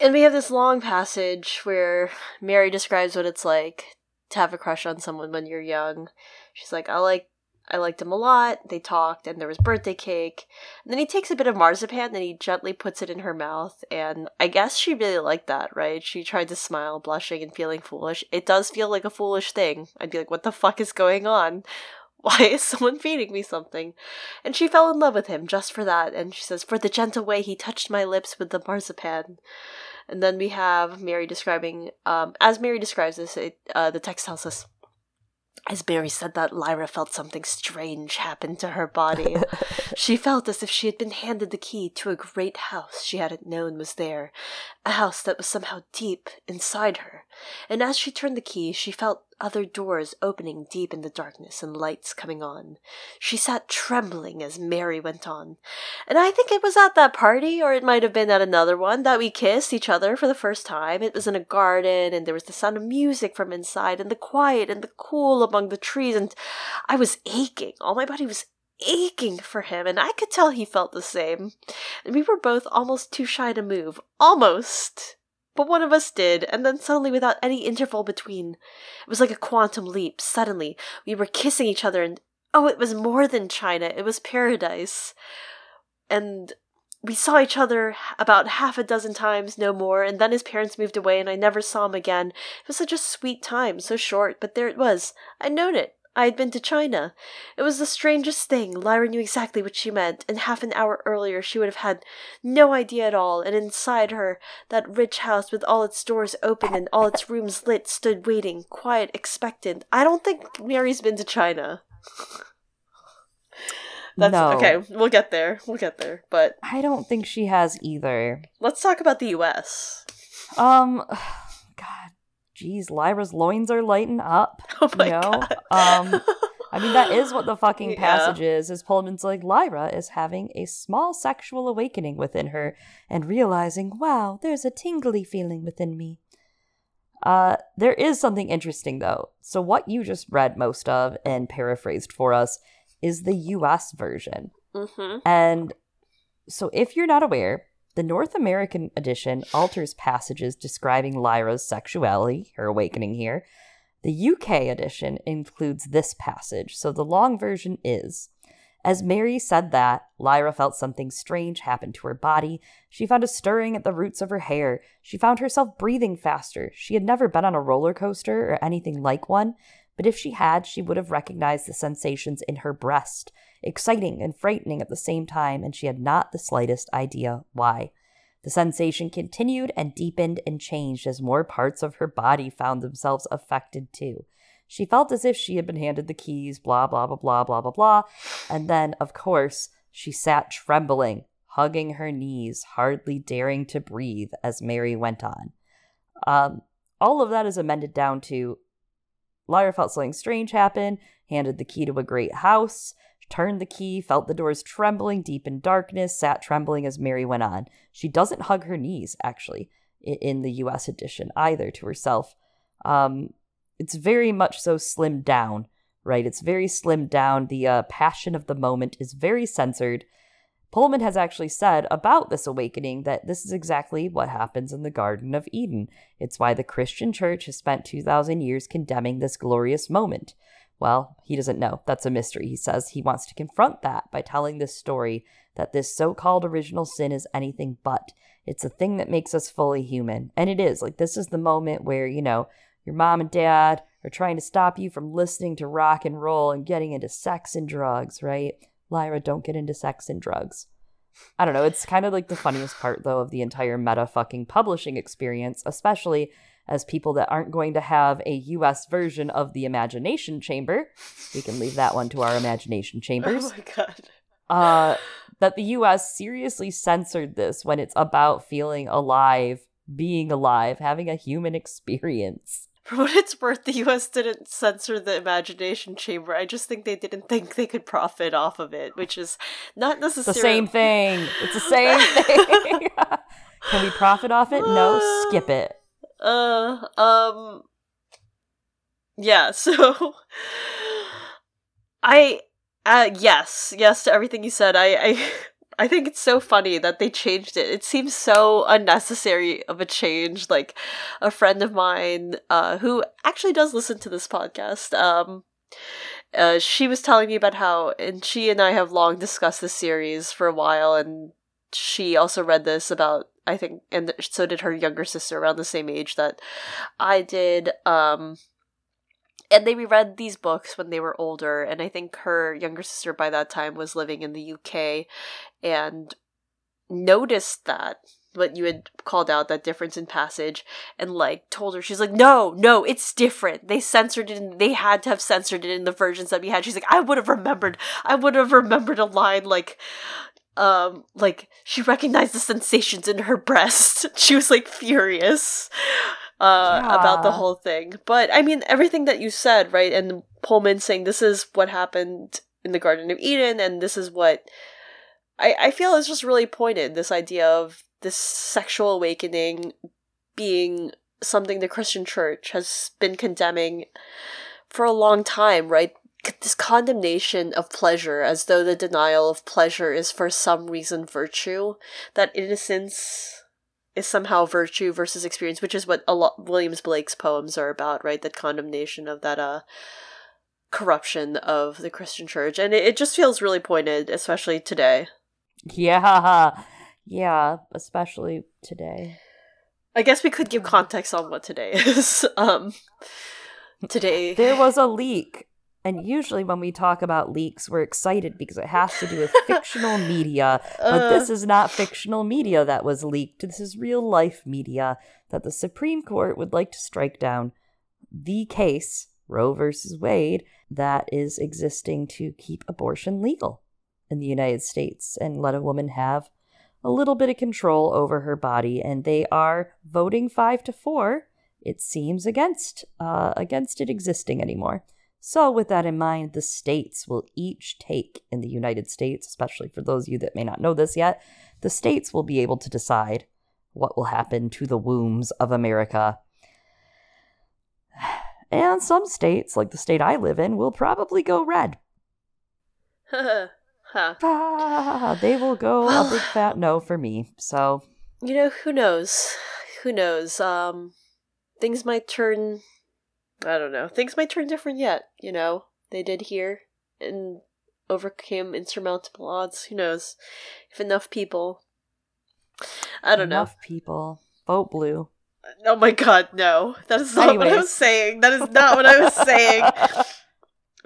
And we have this long passage where Mary describes what it's like to have a crush on someone when you're young. She's like, I like I liked him a lot. They talked, and there was birthday cake. And then he takes a bit of marzipan and he gently puts it in her mouth. And I guess she really liked that, right? She tried to smile, blushing and feeling foolish. It does feel like a foolish thing. I'd be like, what the fuck is going on? Why is someone feeding me something? And she fell in love with him just for that. And she says, for the gentle way he touched my lips with the marzipan. And then we have Mary describing, um, as Mary describes this, it, uh, the text tells us as Barry said that, Lyra felt something strange happen to her body. she felt as if she had been handed the key to a great house she hadn't known was there, a house that was somehow deep inside her. And as she turned the key, she felt other doors opening deep in the darkness and lights coming on. She sat trembling as Mary went on. And I think it was at that party, or it might have been at another one, that we kissed each other for the first time. It was in a garden, and there was the sound of music from inside, and the quiet and the cool among the trees, and I was aching. All my body was aching for him, and I could tell he felt the same. And we were both almost too shy to move. Almost! But one of us did, and then suddenly, without any interval between, it was like a quantum leap. Suddenly, we were kissing each other, and oh, it was more than China, it was paradise. And we saw each other about half a dozen times, no more, and then his parents moved away, and I never saw him again. It was such a sweet time, so short, but there it was. I'd known it. I had been to China. It was the strangest thing. Lyra knew exactly what she meant, and half an hour earlier she would have had no idea at all, and inside her, that rich house with all its doors open and all its rooms lit stood waiting, quiet, expectant. I don't think Mary's been to China. That's No. okay, we'll get there. We'll get there. But I don't think she has either. let's talk about the US. Um, geez, Lyra's loins are lighting up. Oh my you know? god. Um, I mean, that is what the fucking Yeah. passage is. Is Pullman's like Lyra is having a small sexual awakening within her and realizing, wow, there's a tingly feeling within me. Uh, there is something interesting though. So what you just read most of and paraphrased for us is the U.S. version. mm-hmm. And so, if you're not aware, the North American edition alters passages describing Lyra's sexuality, her awakening here. The UK edition includes this passage, so the long version is As Mary said that, Lyra felt something strange happen to her body. She found a stirring at the roots of her hair. She found herself breathing faster. She had never been on a roller coaster or anything like one, but if she had, she would have recognized the sensations in her breast exciting and frightening at the same time, and she had not the slightest idea why. The sensation continued and deepened and changed as more parts of her body found themselves affected too. She felt as if she had been handed the keys, blah, blah, blah, blah, blah, blah, blah. And then, of course, she sat trembling, hugging her knees, hardly daring to breathe as Mary went on. Um, all of that is amended down to Lyra felt something strange happen, handed the key to a great house, turned the key, felt the doors trembling deep in darkness, sat trembling as Mary went on. She doesn't hug her knees, actually, in the US edition either to herself. Um, it's very much so slimmed down, right? It's very slimmed down. The uh, passion of the moment is very censored. Pullman has actually said about this awakening that this is exactly what happens in the Garden of Eden. It's why the Christian church has spent 2,000 years condemning this glorious moment. Well, he doesn't know. That's a mystery. He says he wants to confront that by telling this story that this so called original sin is anything but. It's a thing that makes us fully human. And it is. Like, this is the moment where, you know, your mom and dad are trying to stop you from listening to rock and roll and getting into sex and drugs, right? Lyra, don't get into sex and drugs. I don't know. It's kind of like the funniest part, though, of the entire meta fucking publishing experience, especially as people that aren't going to have a US version of the Imagination Chamber. We can leave that one to our Imagination Chambers. Oh my god. Uh, that the US seriously censored this when it's about feeling alive, being alive, having a human experience. For what it's worth, the US didn't censor the Imagination Chamber. I just think they didn't think they could profit off of it, which is not necessarily the same thing. It's the same thing. Can we profit off it? No, skip it. Uh, um, yeah. So, I, uh, yes, yes to everything you said. I, I, I think it's so funny that they changed it. It seems so unnecessary of a change. Like, a friend of mine, uh, who actually does listen to this podcast, um. Uh, she was telling me about how, and she and I have long discussed this series for a while, and she also read this about I think, and so did her younger sister around the same age that I did. Um, and they reread these books when they were older, and I think her younger sister by that time was living in the UK, and noticed that what you had called out that difference in passage and like told her she's like no no it's different they censored it and they had to have censored it in the versions that we had she's like i would have remembered i would have remembered a line like um like she recognized the sensations in her breast. She was like furious uh about the whole thing. But i mean everything that you said right? And pullman saying this is what happened in the garden of eden and this is what i i feel is just really pointed this idea of this sexual awakening being something the christian church has been condemning for a long time right this condemnation of pleasure as though the denial of pleasure is for some reason virtue that innocence is somehow virtue versus experience which is what a lot williams blake's poems are about right? That condemnation of that uh corruption of the christian church. And it, it just feels really pointed especially today. Yeah. Yeah, especially today. i guess we could give context on what today is. Um today There was a leak And usually, when we talk about leaks, we're excited because it has to do with fictional media. But Uh. this is not fictional media that was leaked. This is real life media that the Supreme Court would like to strike down the case, Roe versus Wade, that is existing to keep abortion legal in the United States and let a woman have a little bit of control over her body. And they are voting five to four, it seems, against uh, against it existing anymore. So, with that in mind, the states will each take in the United States, especially for those of you that may not know this yet, the states will be able to decide what will happen to the wombs of America. And some states, like the state I live in, will probably go red. Ah, they will go a big fat no for me. So, You know, who knows? Who knows? Um, things might turn. I don't know. Things might turn different yet. You know, they did here and overcame insurmountable odds. Who knows? If enough people. I don't know. enough people vote blue. Oh my god, no. That is not what I Anyways. was saying. That is not what I was saying.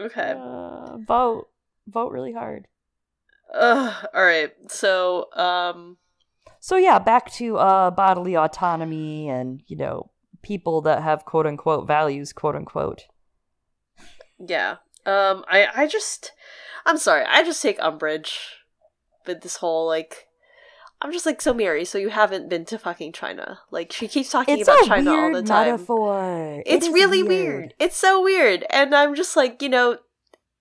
Okay. Uh, vote, vote really hard. Ugh, all right. So, um, So yeah, back to uh, bodily autonomy and you know people that have quote unquote values, quote unquote. yeah. Um, I, I just, I'm sorry. I just take umbrage with this whole like. I'm just like so Mary. So you haven't been to fucking China? Like she keeps talking It's about China all the time. metaphor. It's is really weird. It's so weird. And I'm just like, you know,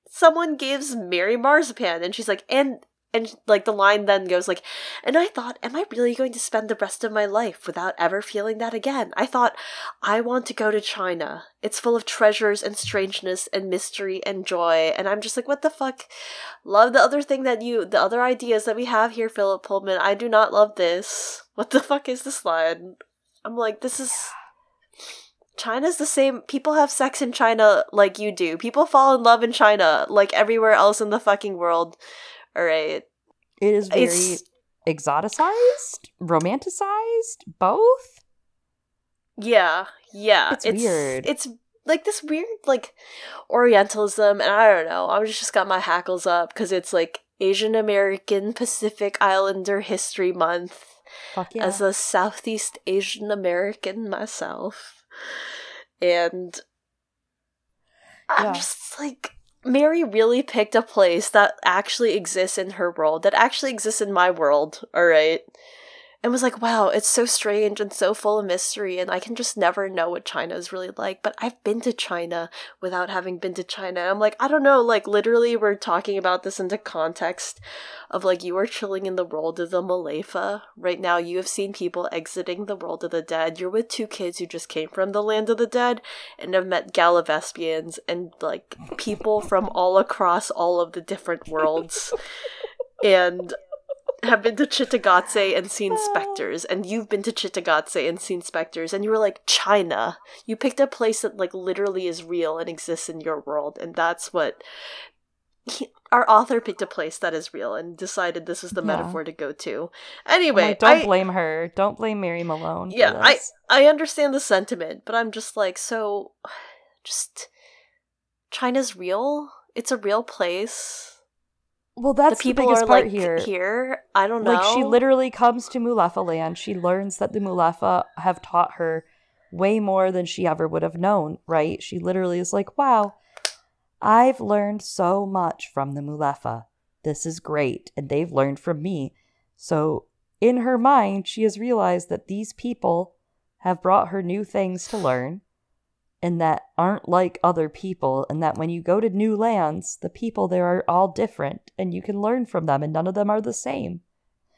someone gives Mary marzipan and she's like, and and like the line then goes like, and I thought, am I really going to spend the rest of my life without ever feeling that again? I thought, I want to go to China. It's full of treasures and strangeness and mystery and joy. And I'm just like, what the fuck? Love the other thing that you, the other ideas that we have here, Philip Pullman. I do not love this. What the fuck is this line? I'm like, this is. China's the same. People have sex in China like you do. People fall in love in China like everywhere else in the fucking world. All right. It is very It's exoticized, romanticized, both. yeah, yeah. It's weird. It's like this weird like Orientalism, and I don't know. I've just got my hackles up because it's like Asian American Pacific Islander History Month. Fuck yeah. as a Southeast Asian American myself. And I'm Yeah. just like, Mary really picked a place that actually exists in her world, that actually exists in my world, alright? And was like, wow, it's so strange and so full of mystery, and I can just never know what China is really like. But I've been to China without having been to China. I'm like, I don't know, like, literally, we're talking about this in the context of like you are chilling in the world of the Mulefa. Right now, you have seen people exiting the world of the dead. You're with two kids who just came from the land of the dead and have met Gallivespians and like people from all across all of the different worlds. and have been to Cittàgazze and seen specters, and you've been to Cittàgazze and seen specters, and you were like, China. You picked a place that like literally is real and exists in your world, and that's what he, our author picked a place that is real and decided this is the Yeah. metaphor to go to. Anyway, like, don't I- blame her. Don't blame Mary Malone. yeah, I. I understand the sentiment, but I'm just like, so, just China's real. It's a real place. Well, that's the the, biggest part like here. here. I don't know. Like she literally comes to Mulefa land. She learns that the Mulefa have taught her way more than she ever would have known, right? She literally is like, "Wow, I've learned so much from the Mulefa. This is great, and they've learned from me." So, in her mind, she has realized that these people have brought her new things to learn and that aren't like other people, and that when you go to new lands, the people there are all different, and you can learn from them, and none of them are the same.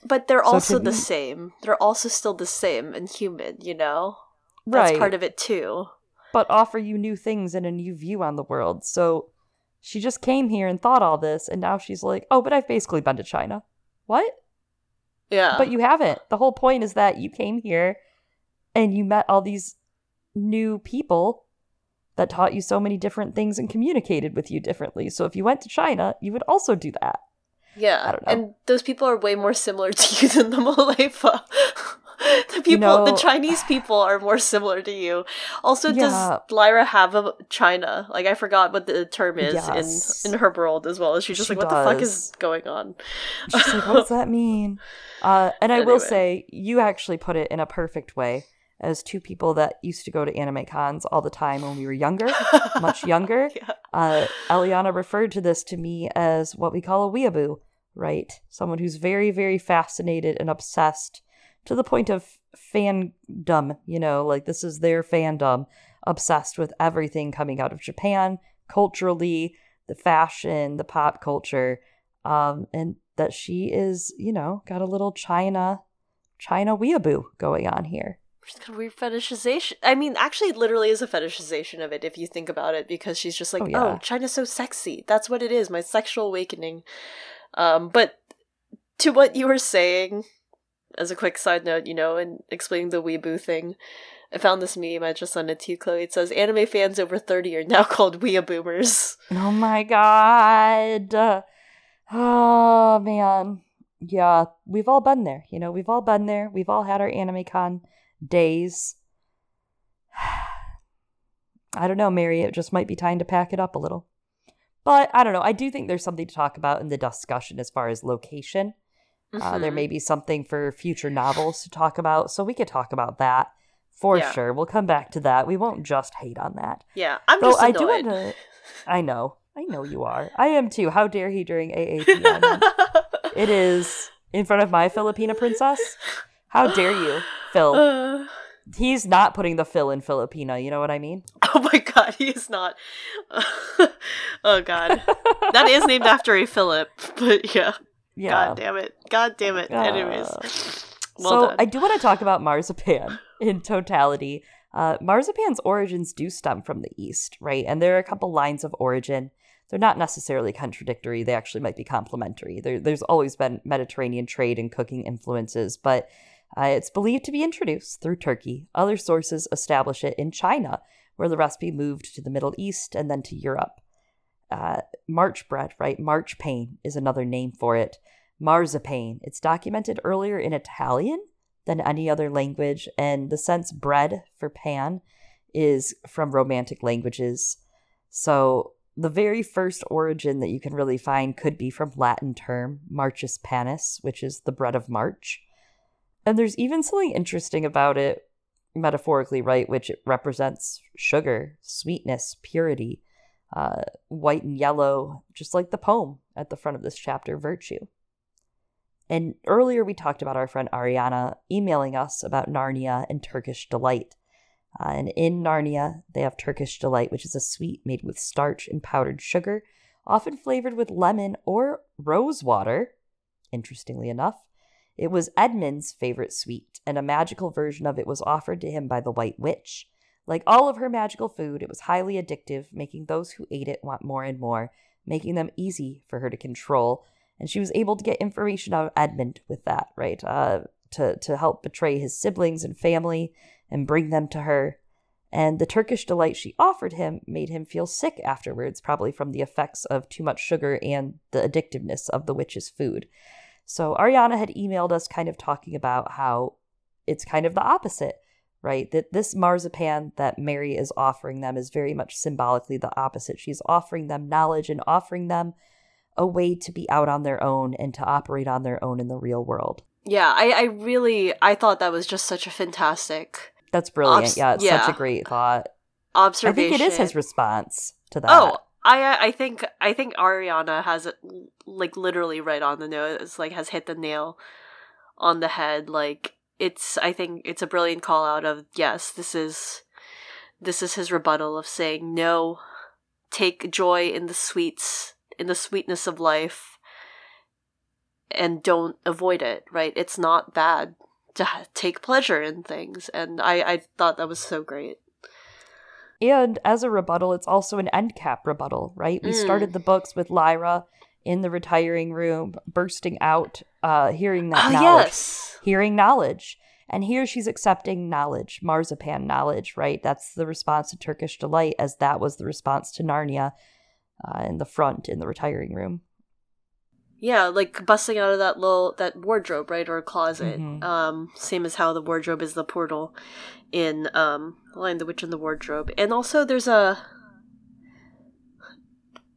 But they're So also the me- same. They're also still the same and human, you know? That's right. part of it too. but offer you new things and a new view on the world. So she just came here and thought all this, and now she's like, oh, but I've basically been to China. What? Yeah. But you haven't. The whole point is that you came here and you met all these new people that taught you so many different things and communicated with you differently. So if you went to China, you would also do that. yeah. I don't know. And those people are way more similar to you than the Mulefa. the people, You know- the Chinese people are more similar to you. Also, Yeah. does Lyra have a China? Like, I forgot what the term is Yes. in in her world as well. She's just She like, what the fuck is going on? She's like, what does that mean? Uh, and I will say, you actually put it in a perfect way. As two people that used to go to anime cons all the time when we were younger, much younger, Yeah. uh, Eliana referred to this to me as what we call a weeaboo, right? Someone who's very, very fascinated and obsessed to the point of fandom, you know, like this is their fandom, obsessed with everything coming out of Japan, culturally, the fashion, the pop culture, um, and that she is, you know, got a little China, China weeaboo going on here. She's got a weird fetishization. I mean, actually, it literally is a fetishization of it if you think about it, because she's just like, Oh, oh. China's so sexy. That's what it is, my sexual awakening. Um, but to what you were saying, as a quick side note, you know, and explaining the weeaboo thing, I found this meme. I just sent it to you, Chloe. It says, anime fans over 30 are now called weeaboomers. Oh my god. Oh man. Yeah, we've all been there. You know, we've all been there. We've all had our AnimeCon days. I don't know, Mary. It just might be time to pack it up a little. But I don't know. I do think there's something to talk about in the discussion as far as location. Uh, there Mhm. may be something for future novels to talk about, so we could talk about that for Yeah. sure. We'll come back to that. We won't just hate on that. Yeah, I'm Though just I do annoyed. want to. I know. I know you are. I am too. How dare he during AAPN? it is in front of my Filipina princess. How dare you, Phil? Uh, He's not putting the Phil in Filipina. You know what I mean? oh my god, he is not. oh god. that is named after a Philip, but yeah. Yeah. God damn it. God damn it. Anyways. Uh, Well so done. I do want to talk about marzipan in totality. Uh, marzipan's origins do stem from the East, right? And there are a couple lines of origin. They're not necessarily contradictory. They actually might be complementary. There, there's always been Mediterranean trade and cooking influences, but uh, it's believed to be introduced through Turkey. Other sources establish it in China, where the recipe moved to the Middle East and then to Europe. Uh, March bread, right? March pain is another name for it. Marzipan. It's documented earlier in Italian than any other language, and the sense bread for pan is from Romantic languages. So the very first origin that you can really find could be from Latin term Marchus Panis, which is the bread of March. And there's even something interesting about it, metaphorically, right? Which it represents sugar, sweetness, purity, uh, white and yellow, just like the poem at the front of this chapter, Virtue. And earlier we talked about our friend Ariana emailing us about Narnia and Turkish Delight. Uh, and in Narnia, they have Turkish Delight, which is a sweet made with starch and powdered sugar, often flavored with lemon or rose water. Interestingly enough, it was Edmund's favorite sweet, and a magical version of it was offered to him by the White Witch. Like all of her magical food, it was highly addictive, making those who ate it want more and more, making them easy for her to control. And she was able to get information out of Edmund with that, right? Uh, to, to help betray his siblings and family and bring them to her. And the Turkish delight she offered him made him feel sick afterwards, probably from the effects of too much sugar and the addictiveness of the witch's food. So Ariana had emailed us kind of talking about how it's kind of the opposite, right? That this marzipan that Mary is offering them is very much symbolically the opposite. She's offering them knowledge and offering them a way to be out on their own and to operate on their own in the real world. yeah, I, I really I thought that was just such a fantastic That's brilliant. Obs- yeah, it's such a great thought. observation. I think it is his response to oh, that. Oh, I uh, I think I think Ariana has it like literally right on the nose, like has hit the nail on the head. Like it's I think it's a brilliant call out of yes, this is this is his rebuttal of saying no, take joy in the sweets, in the sweetness of life, and don't avoid it. Right? It's not bad to take pleasure in things, and I I thought that was so great. And as a rebuttal, it's also an end cap rebuttal, right? We Mm. started the books with Lyra in the retiring room, bursting out, uh, hearing that Oh knowledge, yes. hearing knowledge. And here she's accepting knowledge, marzipan knowledge, right? That's the response to Turkish Delight, as that was the response to Narnia uh, in the front in the retiring room. Yeah, like busting out of that little that wardrobe, right, or closet. Mhm. Um, same as how the wardrobe is the portal in um, Lion the Witch and the Wardrobe. And also, there's a,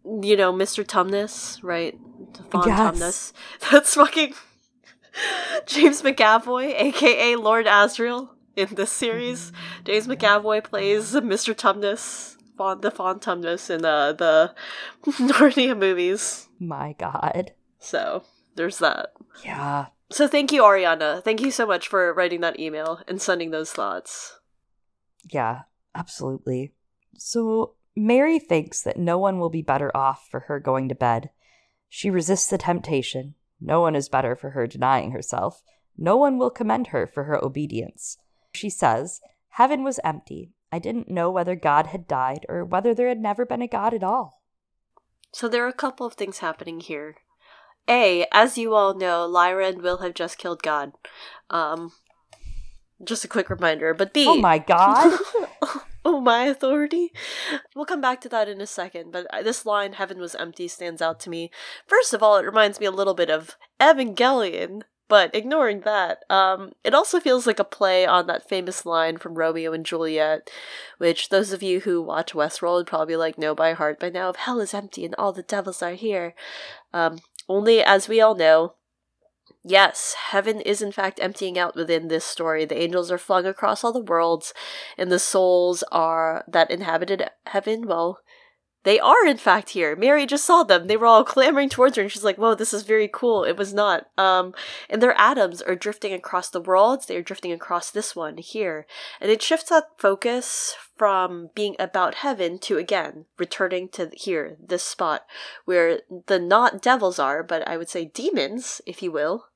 you know, Mr. Tumnus, right? Von Yes. Tumnus. That's fucking James McAvoy, aka Lord Asriel, in this series. James McAvoy plays Mr. Tumnus, the Tumnus in uh, the Narnia movies. My God. So there's that. Yeah. So thank you, Ariana. Thank you so much for writing that email and sending those thoughts. Yeah, absolutely. So Mary thinks that no one will be better off for her going to bed. She resists the temptation. No one is better for her denying herself. No one will commend her for her obedience. She says, Heaven was empty. I didn't know whether God had died or whether there had never been a God at all. So there are a couple of things happening here. A, as you all know, Lyra and Will have just killed God. Um, just a quick reminder. But B, Oh my God. oh my authority. We'll come back to that in a second, but this line, Heaven was empty, stands out to me. First of all, it reminds me a little bit of Evangelion, but ignoring that, um, it also feels like a play on that famous line from Romeo and Juliet, which those of you who watch Westworld probably like know by heart by now of Hell is empty and all the devils are here. Um, only, as we all know, Yes, heaven is in fact emptying out within this story. The angels are flung across all the worlds, and the souls are that inhabited heaven, well, they are in fact here. Mary just saw them. They were all clamoring towards her, and she's like, Whoa, this is very cool. It was not. Um, and their atoms are drifting across the worlds. They are drifting across this one here. And it shifts that focus from being about heaven to again returning to here, this spot where the not devils are, but I would say demons, if you will,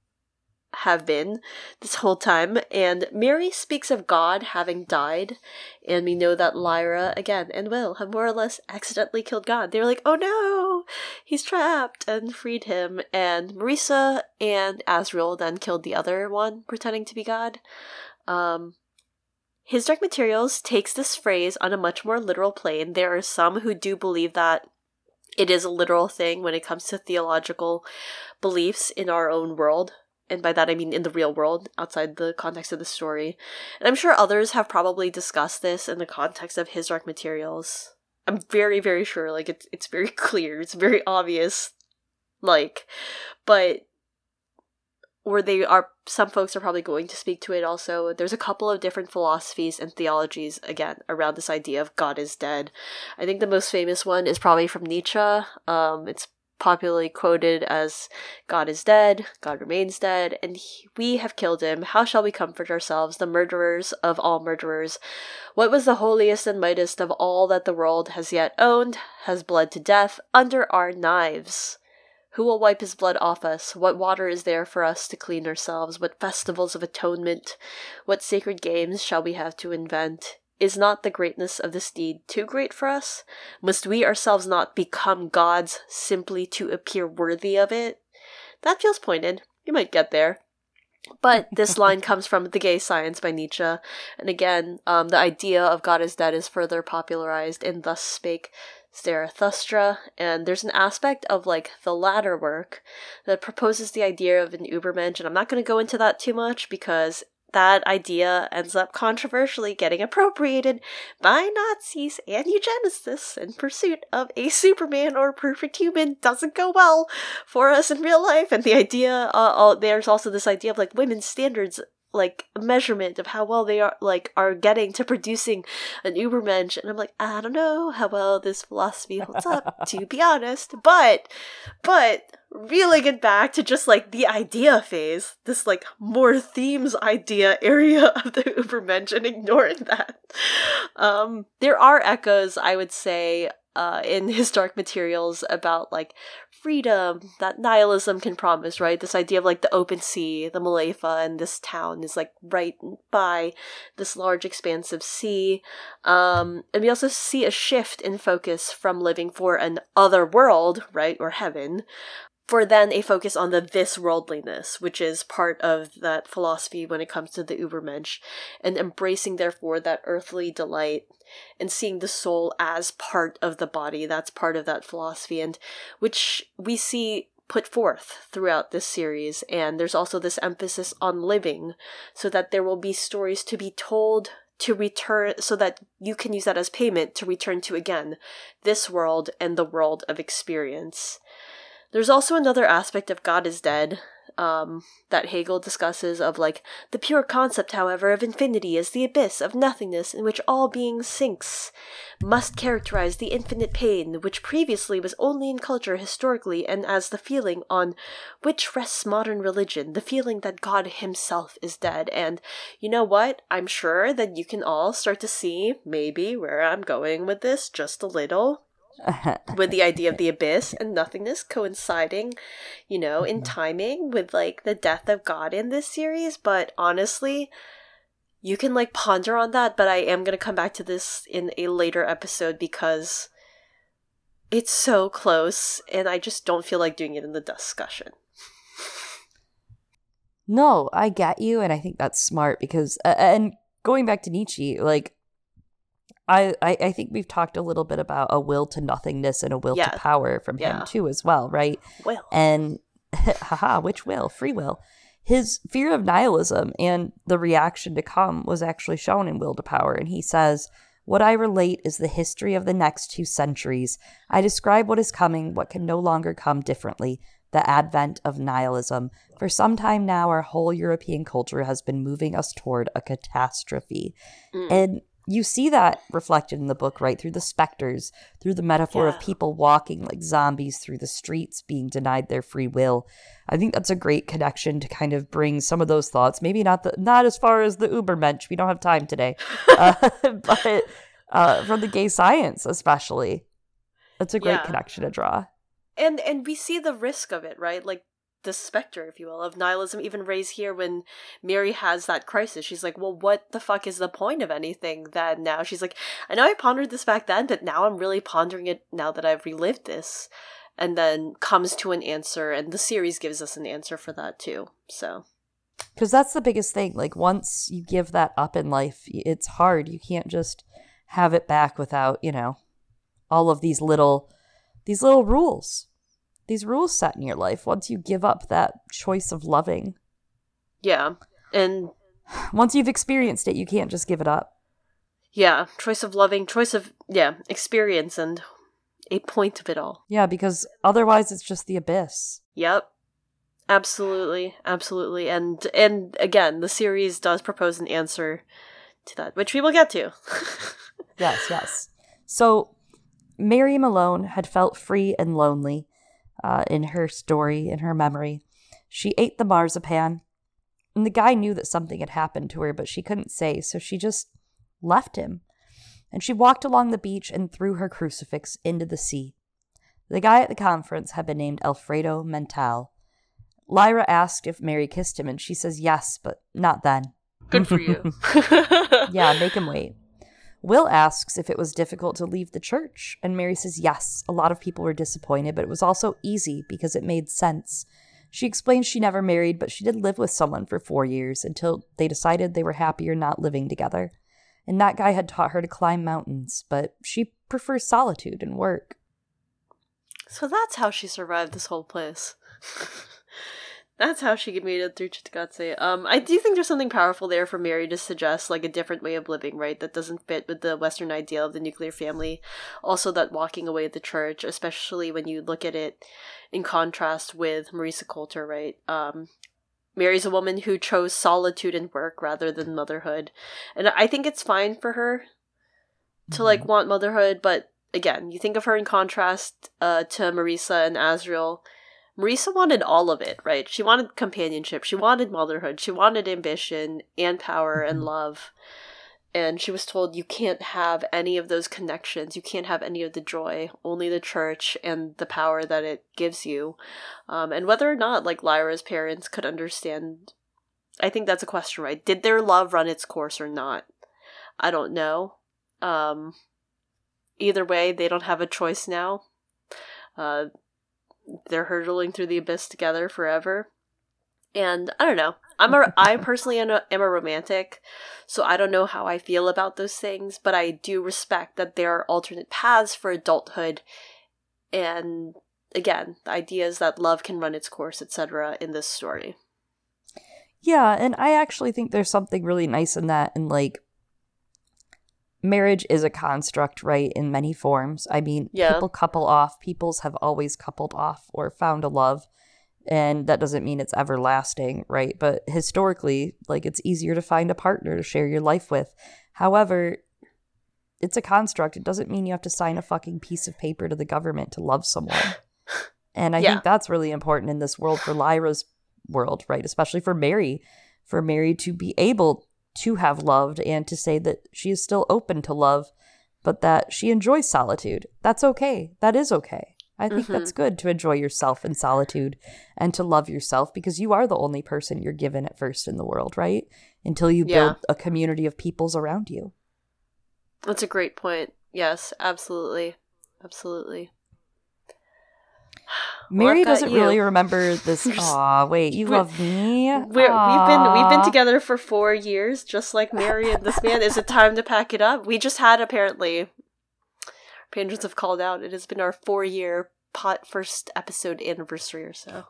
have been this whole time. And Mary speaks of God having died, and we know that Lyra, again, and Will have more or less accidentally killed God. They're like, oh no, he's trapped, and freed him. And Marisa and Asriel then killed the other one, pretending to be God. Um, his Dark Materials takes this phrase on a much more literal plane. There are some who do believe that it is a literal thing when it comes to theological beliefs in our own world. And by that I mean in the real world, outside the context of the story. And I'm sure others have probably discussed this in the context of his Dark Materials. I'm very, very sure. Like it's it's very clear. It's very obvious. Like, but where they are some folks are probably going to speak to it also there's a couple of different philosophies and theologies again around this idea of god is dead i think the most famous one is probably from nietzsche um, it's popularly quoted as god is dead god remains dead and he, we have killed him how shall we comfort ourselves the murderers of all murderers what was the holiest and mightiest of all that the world has yet owned has bled to death under our knives who will wipe his blood off us? What water is there for us to clean ourselves? What festivals of atonement? What sacred games shall we have to invent? Is not the greatness of this deed too great for us? Must we ourselves not become gods simply to appear worthy of it? That feels pointed. You might get there. But this line comes from The Gay Science by Nietzsche. And again, um, the idea of God is dead is further popularized in Thus Spake Zarathustra, and there's an aspect of like the latter work that proposes the idea of an Ubermensch, and I'm not going to go into that too much because that idea ends up controversially getting appropriated by Nazis and eugenicists in pursuit of a Superman or perfect human doesn't go well for us in real life. And the idea, uh, uh, there's also this idea of like women's standards like measurement of how well they are like are getting to producing an ubermensch and i'm like i don't know how well this philosophy holds up to be honest but but reeling it back to just like the idea phase this like more themes idea area of the ubermensch and ignoring that um there are echoes i would say uh, in his dark materials about like freedom that nihilism can promise, right? This idea of like the open sea, the Mulefa, and this town is like right by this large expanse of sea. Um, and we also see a shift in focus from living for an other world, right, or heaven, for then a focus on the this worldliness, which is part of that philosophy when it comes to the Ubermensch, and embracing therefore that earthly delight and seeing the soul as part of the body. That's part of that philosophy, and which we see put forth throughout this series, and there's also this emphasis on living so that there will be stories to be told to return so that you can use that as payment to return to again this world and the world of experience. There's also another aspect of God is dead um, that Hegel discusses of like the pure concept, however, of infinity as the abyss of nothingness in which all being sinks, must characterize the infinite pain which previously was only in culture historically, and as the feeling on which rests modern religion, the feeling that God Himself is dead. And you know what? I'm sure that you can all start to see maybe where I'm going with this just a little with the idea of the abyss and nothingness coinciding, you know, in timing with like the death of God in this series. But honestly, you can like ponder on that. But I am going to come back to this in a later episode because it's so close and I just don't feel like doing it in the discussion. No, I get you, and I think that's smart because, uh, and going back to Nietzsche, like I, I, I think we've talked a little bit about a will to nothingness and a will Yeah. to power from Yeah. him too, as well, right? Well, And haha, which will? Free will. His fear of nihilism and the reaction to come was actually shown in Will to Power. And he says, What I relate is the history of the next two centuries. I describe what is coming, what can no longer come differently the advent of nihilism. For some time now, our whole European culture has been moving us toward a catastrophe. Mm. And you see that reflected in the book, right? Through the specters, through the metaphor Yeah. of people walking like zombies through the streets, being denied their free will. I think that's a great connection to kind of bring some of those thoughts. Maybe not the not as far as the Ubermensch. We don't have time today, uh, but uh, from the gay science, especially, that's a great Yeah. connection to draw. and and we see the risk of it right like the specter if you will of nihilism even raised here when mary has that crisis she's like well what the fuck is the point of anything then now she's like i know i pondered this back then but now i'm really pondering it now that i've relived this and then comes to an answer and the series gives us an answer for that too so Because that's the biggest thing. Like once you give that up in life, it's hard. You can't just have it back without, you know, all of these little these little rules. These rules set in your life once you give up that choice of loving. yeah and Once you've experienced it, you can't just give it up. yeah choice of loving choice of yeah experience and a point of it all Yeah, because otherwise it's just the abyss. Yep. Absolutely, absolutely. And and again, the series does propose an answer to that, which we will get to. Yes, yes. So Mary Malone had felt free and lonely uh, in her story, in her memory. She ate the marzipan, and the guy knew that something had happened to her, but she couldn't say, so she just left him. And she walked along the beach and threw her crucifix into the sea. The guy at the conference had been named Alfredo Montale. Lyra asked if Mary kissed him, and she says yes, but not then. Good for you. Yeah, make him wait. Will asks if it was difficult to leave the church, and Mary says yes. A lot of people were disappointed, but it was also easy because it made sense. She explains she never married, but she did live with someone for four years until they decided they were happier not living together. And that guy had taught her to climb mountains, but she prefers solitude and work. so that's how she survived this whole place. that's how she made it through Cittàgazze. Um, I do think there's something powerful there for Mary to suggest like a different way of living, right? That doesn't fit with the Western ideal of the nuclear family. Also, that walking away at the church, especially when you look at it in contrast with Marisa Coulter, right? Um, Mary's a woman who chose solitude and work rather than motherhood. And I think it's fine for her to like want motherhood, but again, you think of her in contrast uh, to Marisa and Asriel. Marisa wanted all of it, right? She wanted companionship, she wanted motherhood, she wanted ambition and power and love. And she was told you can't have any of those connections, you can't have any of the joy, only the church and the power that it gives you. Um, and whether or not, like Lyra's parents could understand, I think that's a question, right? Did their love run its course or not? I don't know. Um, either way, they don't have a choice now. Uh, they're hurtling through the abyss together forever. And I don't know. I'm a I personally am a, am a romantic, so I don't know how I feel about those things, but I do respect that there are alternate paths for adulthood and again, the idea is that love can run its course, etc. in this story. Yeah, and I actually think there's something really nice in that and like marriage is a construct, right, in many forms. I mean, Yeah. people couple off, peoples have always coupled off or found a love. And that doesn't mean it's everlasting, right? But historically, like it's easier to find a partner to share your life with. However, it's a construct. It doesn't mean you have to sign a fucking piece of paper to the government to love someone. And I Yeah. think that's really important in this world for Lyra's world, right? Especially for Mary, for Mary to be able to have loved and to say that she is still open to love, but that she enjoys solitude. That's okay. That is okay. I think that's mm-hmm. good to enjoy yourself in solitude and to love yourself because you are the only person you're given at first in the world, right? Until you Yeah. build a community of peoples around you. That's a great point. Yes, absolutely. Absolutely. Mary doesn't you. really remember this. Aw, wait, you love me? We're, we've been we've been together for four years, just like Mary and this man. Is it time to pack it up? We just had apparently. Patrons have called out. It has been our four year pot first episode anniversary or so.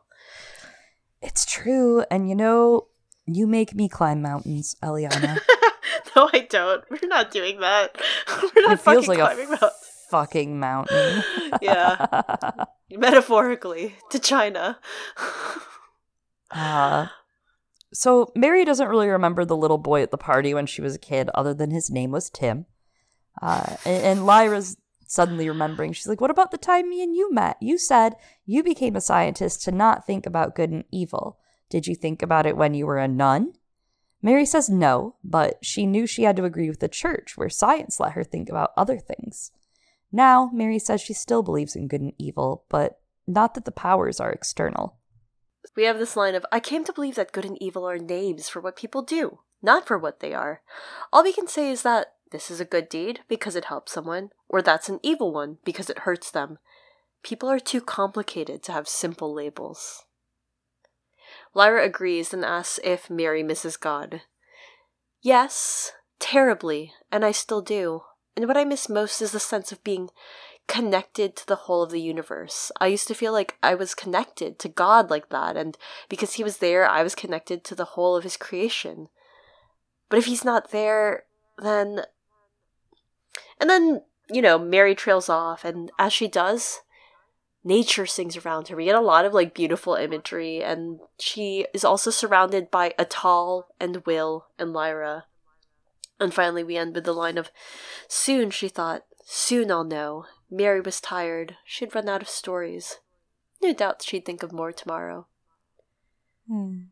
It's true. And you know, you make me climb mountains, Eliana. no, I don't. We're not doing that. We're not it feels fucking like climbing mountains. Fucking mountain. Yeah, metaphorically to China. Uh, so Mary doesn't really remember the little boy at the party when she was a kid, other than his name was Tim. Uh, and, and Lyra's suddenly remembering. She's like, "What about the time me and you met? You said you became a scientist to not think about good and evil. Did you think about it when you were a nun?" Mary says no, but she knew she had to agree with the church, where science let her think about other things. Now, Mary says she still believes in good and evil, but not that the powers are external. We have this line of I came to believe that good and evil are names for what people do, not for what they are. All we can say is that this is a good deed because it helps someone, or that's an evil one because it hurts them. People are too complicated to have simple labels. Lyra agrees and asks if Mary misses God. Yes, terribly, and I still do. And what I miss most is the sense of being connected to the whole of the universe. I used to feel like I was connected to God like that, and because He was there, I was connected to the whole of His creation. But if He's not there, then. And then, you know, Mary trails off, and as she does, nature sings around her. We get a lot of like beautiful imagery, and she is also surrounded by Atal and Will and Lyra. And finally, we end with the line of Soon, she thought, soon I'll know. Mary was tired. She'd run out of stories. No doubt she'd think of more tomorrow. Hmm.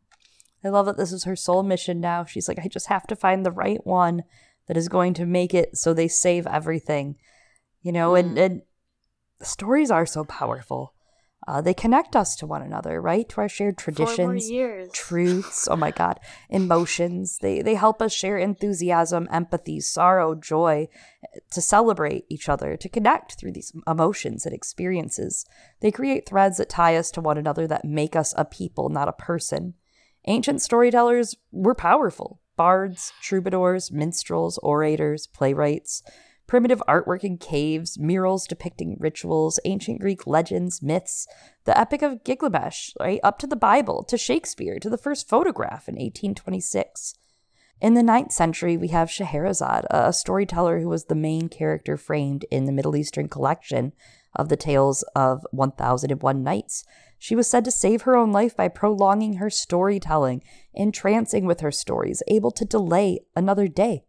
I love that this is her sole mission now. She's like, I just have to find the right one that is going to make it so they save everything. You know, and, and stories are so powerful. Uh, they connect us to one another, right? To our shared traditions, truths. Oh my God, emotions. They they help us share enthusiasm, empathy, sorrow, joy, to celebrate each other, to connect through these emotions and experiences. They create threads that tie us to one another that make us a people, not a person. Ancient storytellers were powerful. Bards, troubadours, minstrels, orators, playwrights, primitive artwork in caves, murals depicting rituals, ancient Greek legends, myths, the Epic of Gilgamesh, right, up to the Bible, to Shakespeare, to the first photograph in 1826. In the 9th century, we have Scheherazade, a storyteller who was the main character framed in the Middle Eastern collection of the tales of 1001 Nights. She was said to save her own life by prolonging her storytelling, entrancing with her stories, able to delay another day.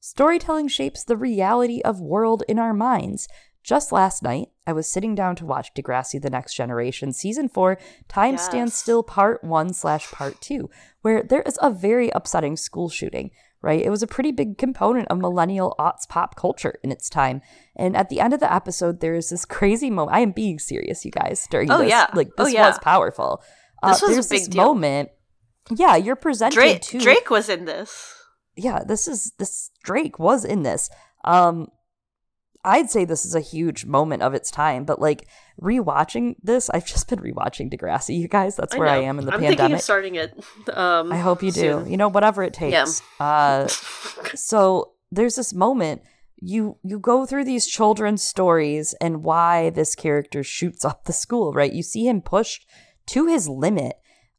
Storytelling shapes the reality of world in our minds. Just last night, I was sitting down to watch Degrassi: The Next Generation, season four, Time Stands Still, part one slash part two, where there is a very upsetting school shooting. Right, it was a pretty big component of millennial aughts pop culture in its time. And at the end of the episode, there is this crazy moment. I am being serious, you guys. During Oh, this, yeah. like Oh, this yeah. was powerful. This uh, was a big this deal. moment. Yeah, you're presented Drake, to Drake was in this. Yeah, this is this Drake was in this. Um I'd say this is a huge moment of its time, but like rewatching this, I've just been rewatching Degrassi, you guys. That's where I, know. am in the I'm thinking pandemic. of starting it. Um, I hope you do. soon. You know, whatever it takes. Yeah. Uh so there's this moment you you go through these children's stories and why this character shoots up the school, right? You see him pushed to his limit.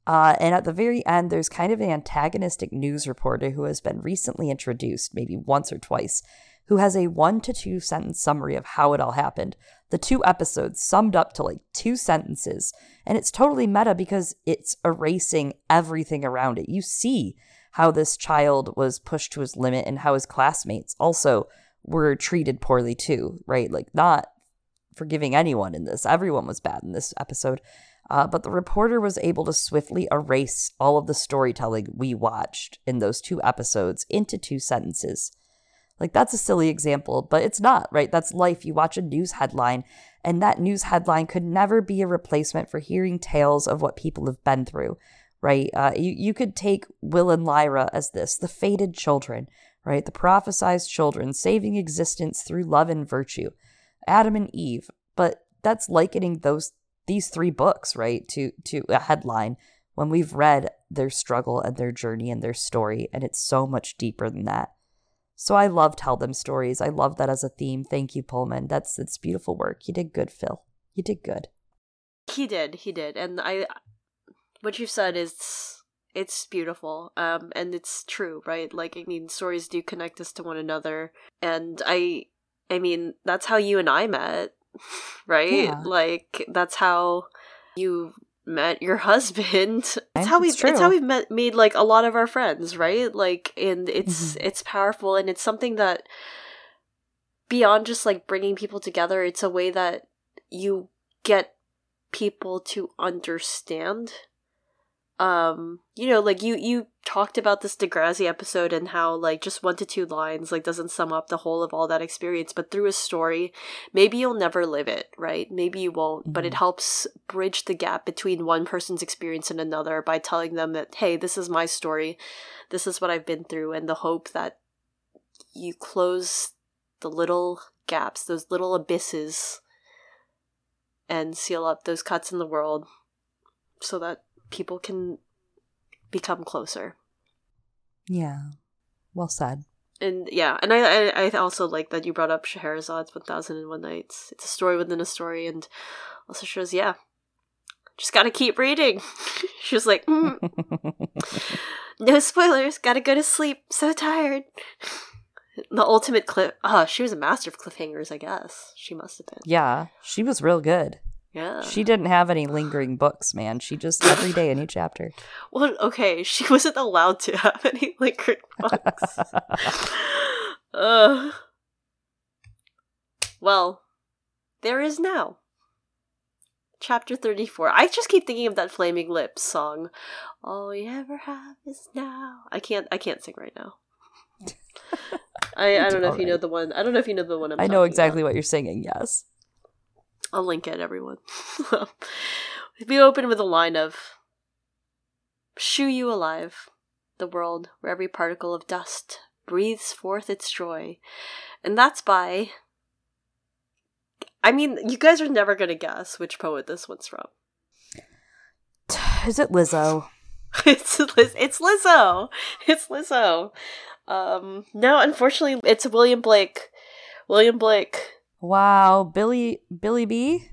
Uh, and at the very end, there's kind of an antagonistic news reporter who has been recently introduced, maybe once or twice, who has a one to two sentence summary of how it all happened. The two episodes summed up to like two sentences. And it's totally meta because it's erasing everything around it. You see how this child was pushed to his limit and how his classmates also were treated poorly too, right? Like, not forgiving anyone in this. Everyone was bad in this episode. Uh, but the reporter was able to swiftly erase all of the storytelling we watched in those two episodes into two sentences. Like, that's a silly example, but it's not, right? That's life. You watch a news headline, and that news headline could never be a replacement for hearing tales of what people have been through, right? Uh, you, you could take Will and Lyra as this the fated children, right? The prophesized children saving existence through love and virtue, Adam and Eve. But that's likening those these three books, right, to to a headline when we've read their struggle and their journey and their story, and it's so much deeper than that. So I love tell them stories. I love that as a theme. Thank you, Pullman. That's it's beautiful work. You did good, Phil. You did good. He did. He did. And I what you've said is it's beautiful um and it's true right like i mean stories do connect us to one another and i i mean that's how you and i met right yeah. like that's how you met your husband it's how we it's how we've met made like a lot of our friends right like and it's mm-hmm. it's powerful and it's something that beyond just like bringing people together it's a way that you get people to understand um you know like you you talked about this degrassi episode and how like just one to two lines like doesn't sum up the whole of all that experience but through a story maybe you'll never live it right maybe you won't mm-hmm. but it mm-hmm. helps bridge the gap between one person's experience and another by telling them that hey this is my story this is what i've been through and the hope that you close the little gaps those little abysses and seal up those cuts in the world so that people can become closer. Yeah. Well said. And yeah, and I, I, I also like that you brought up Scheherazade's One Thousand and One Nights. It's a story within a story, and also shows yeah, just gotta keep reading. she was like, mm. no spoilers. Gotta go to sleep. So tired. the ultimate cliff. Oh, she was a master of cliffhangers. I guess she must have been. Yeah, she was real good. Yeah. She didn't have any lingering books, man. She just every day a new chapter. Well, okay, she wasn't allowed to have any lingering books. uh. Well, there is now. Chapter 34. I just keep thinking of that Flaming Lips song. All we ever have is now. I can't I can't sing right now. I, I don't know if you know the one. I don't know if you know the one I'm I know exactly about. what you're singing, yes. I'll link it, everyone. we open with a line of Shew you alive, the world where every particle of dust breathes forth its joy. And that's by. I mean, you guys are never going to guess which poet this one's from. Is it Lizzo? it's Liz- it's Lizzo. It's Lizzo. Um, no, unfortunately, it's William Blake. William Blake Wow, Billy Billy B,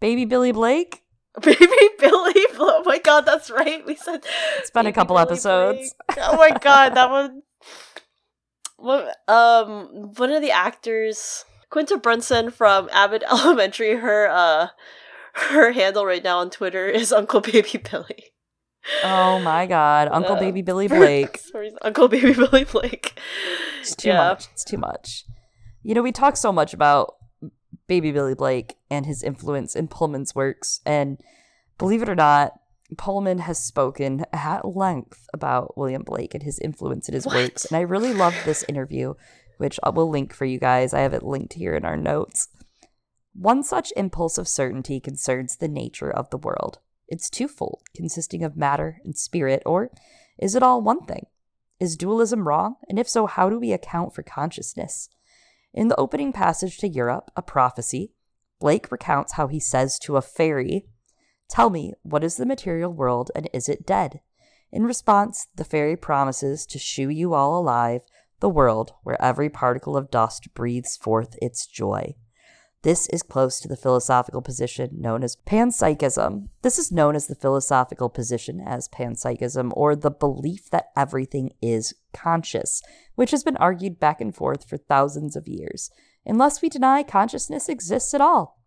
baby Billy Blake, baby Billy. Oh my god, that's right. We said it's been a couple Billy episodes. Blake. Oh my god, that one. What? Um, one of the actors, Quinta Brunson from Abbott Elementary. Her uh, her handle right now on Twitter is Uncle Baby Billy. Oh my god, Uncle uh, Baby Billy Blake. Sorry, Uncle Baby Billy Blake. It's too yeah. much. It's too much. You know, we talk so much about Baby Billy Blake and his influence in Pullman's works, and believe it or not, Pullman has spoken at length about William Blake and his influence in his what? works, and I really love this interview, which I will link for you guys. I have it linked here in our notes. One such impulse of certainty concerns the nature of the world. It's twofold, consisting of matter and spirit, or is it all one thing? Is dualism wrong? And if so, how do we account for consciousness? In the opening passage to Europe, a prophecy, Blake recounts how he says to a fairy, Tell me, what is the material world and is it dead? In response, the fairy promises to shew you all alive the world where every particle of dust breathes forth its joy. This is close to the philosophical position known as panpsychism. This is known as the philosophical position as panpsychism, or the belief that everything is conscious, which has been argued back and forth for thousands of years, unless we deny consciousness exists at all.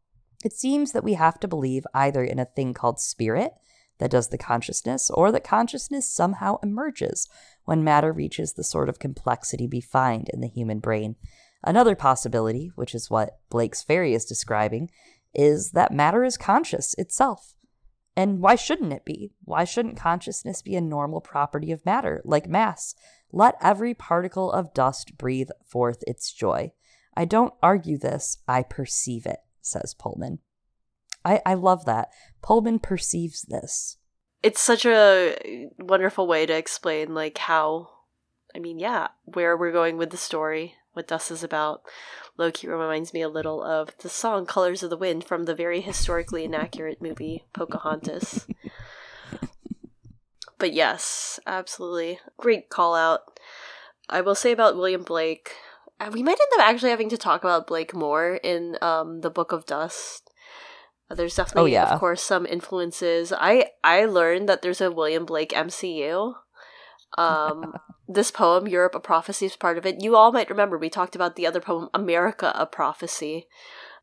It seems that we have to believe either in a thing called spirit, that does the consciousness, or that consciousness somehow emerges when matter reaches the sort of complexity we find in the human brain. Another possibility, which is what Blake's fairy is describing, is that matter is conscious itself. And why shouldn't it be? Why shouldn't consciousness be a normal property of matter, like mass? Let every particle of dust breathe forth its joy. I don't argue this, I perceive it, says Pullman. I, I love that. Pullman perceives this. It's such a wonderful way to explain, like, how, I mean, yeah, where we're going with the story what Dust is about. Loki reminds me a little of the song Colors of the Wind from the very historically inaccurate movie Pocahontas. but yes, absolutely. Great call out. I will say about William Blake, uh, we might end up actually having to talk about Blake more in um, the Book of Dust. Uh, there's definitely, oh, yeah. of course, some influences. I I learned that there's a William Blake MCU. Um, this poem, Europe, a Prophecy, is part of it. You all might remember we talked about the other poem, America, a Prophecy.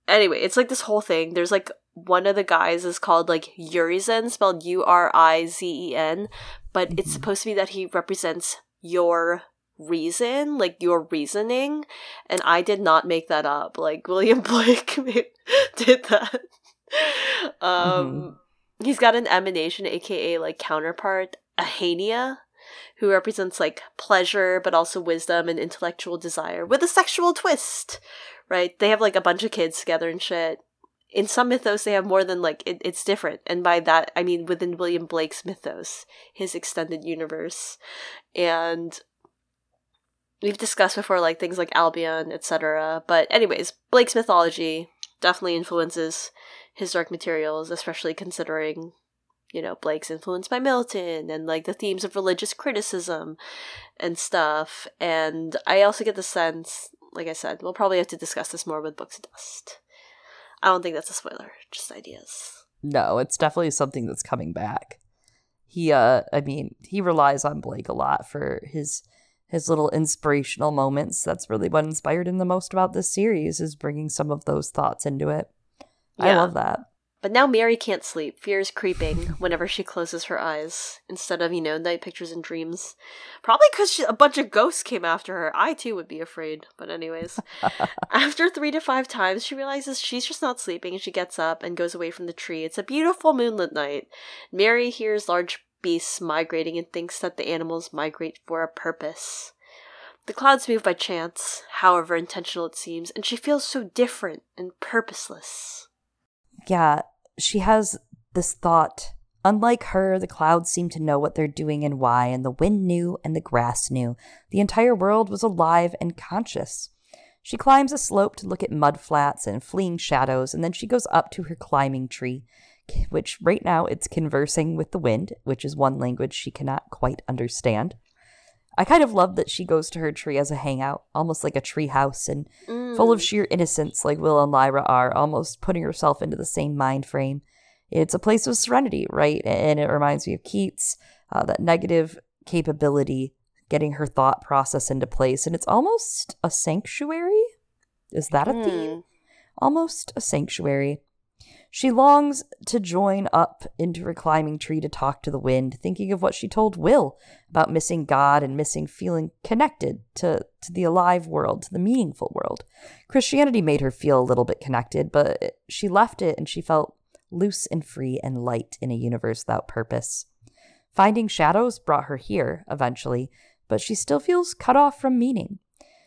Anyway, it's like this whole thing. There's like one of the guys is called like Urizen, spelled U R I Z E N, but mm-hmm. it's supposed to be that he represents your reason, like your reasoning. And I did not make that up. Like William Blake did that. um, mm-hmm. He's got an emanation, aka like counterpart, Ahania who represents like pleasure but also wisdom and intellectual desire with a sexual twist, right? They have like a bunch of kids together and shit. In some mythos, they have more than like it, it's different, and by that I mean within William Blake's mythos, his extended universe, and we've discussed before like things like Albion, etc. But anyways, Blake's mythology definitely influences his dark materials, especially considering you know, Blake's influenced by Milton and like the themes of religious criticism and stuff. And I also get the sense, like I said, we'll probably have to discuss this more with Books of Dust. I don't think that's a spoiler, just ideas. No, it's definitely something that's coming back. He uh I mean, he relies on Blake a lot for his his little inspirational moments. That's really what inspired him the most about this series is bringing some of those thoughts into it. Yeah. I love that. But now Mary can't sleep. Fear is creeping whenever she closes her eyes instead of, you know, night pictures and dreams. Probably because a bunch of ghosts came after her. I too would be afraid. But, anyways, after three to five times, she realizes she's just not sleeping and she gets up and goes away from the tree. It's a beautiful moonlit night. Mary hears large beasts migrating and thinks that the animals migrate for a purpose. The clouds move by chance, however intentional it seems, and she feels so different and purposeless yeah, she has this thought. Unlike her, the clouds seem to know what they're doing and why, and the wind knew and the grass knew. The entire world was alive and conscious. She climbs a slope to look at mud flats and fleeing shadows, and then she goes up to her climbing tree, which right now it's conversing with the wind, which is one language she cannot quite understand. I kind of love that she goes to her tree as a hangout, almost like a tree house, and mm. full of mm. sheer innocence, like Will and Lyra are, almost putting herself into the same mind frame. It's a place of serenity, right? And it reminds me of Keats, uh, that negative capability, getting her thought process into place. And it's almost a sanctuary. Is that a mm. theme? Almost a sanctuary. She longs to join up into her climbing tree to talk to the wind, thinking of what she told Will about missing God and missing feeling connected to, to the alive world, to the meaningful world. Christianity made her feel a little bit connected, but she left it and she felt loose and free and light in a universe without purpose. Finding shadows brought her here, eventually, but she still feels cut off from meaning.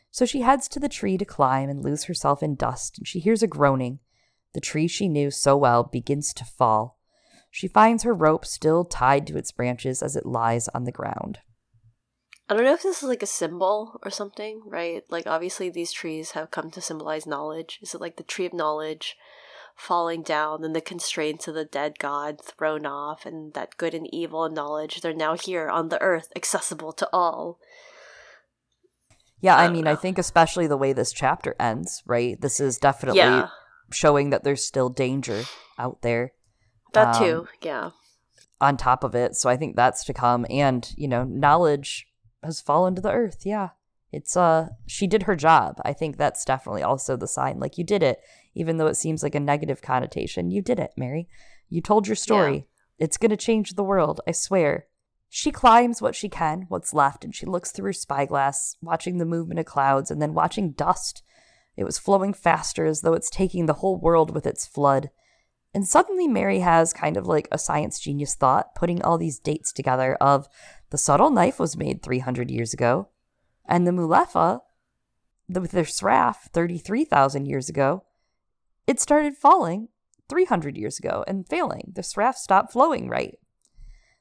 So she heads to the tree to climb and lose herself in dust, and she hears a groaning. The tree she knew so well begins to fall. She finds her rope still tied to its branches as it lies on the ground. I don't know if this is like a symbol or something, right? Like, obviously, these trees have come to symbolize knowledge. Is it like the tree of knowledge falling down and the constraints of the dead god thrown off, and that good and evil and knowledge, they're now here on the earth, accessible to all? Yeah, I I mean, I think especially the way this chapter ends, right? This is definitely Yeah. Showing that there's still danger out there. That Um, too. Yeah. on top of it. So I think that's to come. And, you know, knowledge has fallen to the earth. Yeah. It's uh she did her job. I think that's definitely also the sign. Like you did it, even though it seems like a negative connotation. You did it, Mary. You told your story. It's gonna change the world, I swear. She climbs what she can, what's left, and she looks through her spyglass, watching the movement of clouds and then watching dust. It was flowing faster as though it's taking the whole world with its flood. And suddenly, Mary has kind of like a science genius thought, putting all these dates together of the subtle knife was made 300 years ago, and the Mulefa, the, with their sraf 33,000 years ago, it started falling 300 years ago and failing. The sraf stopped flowing right.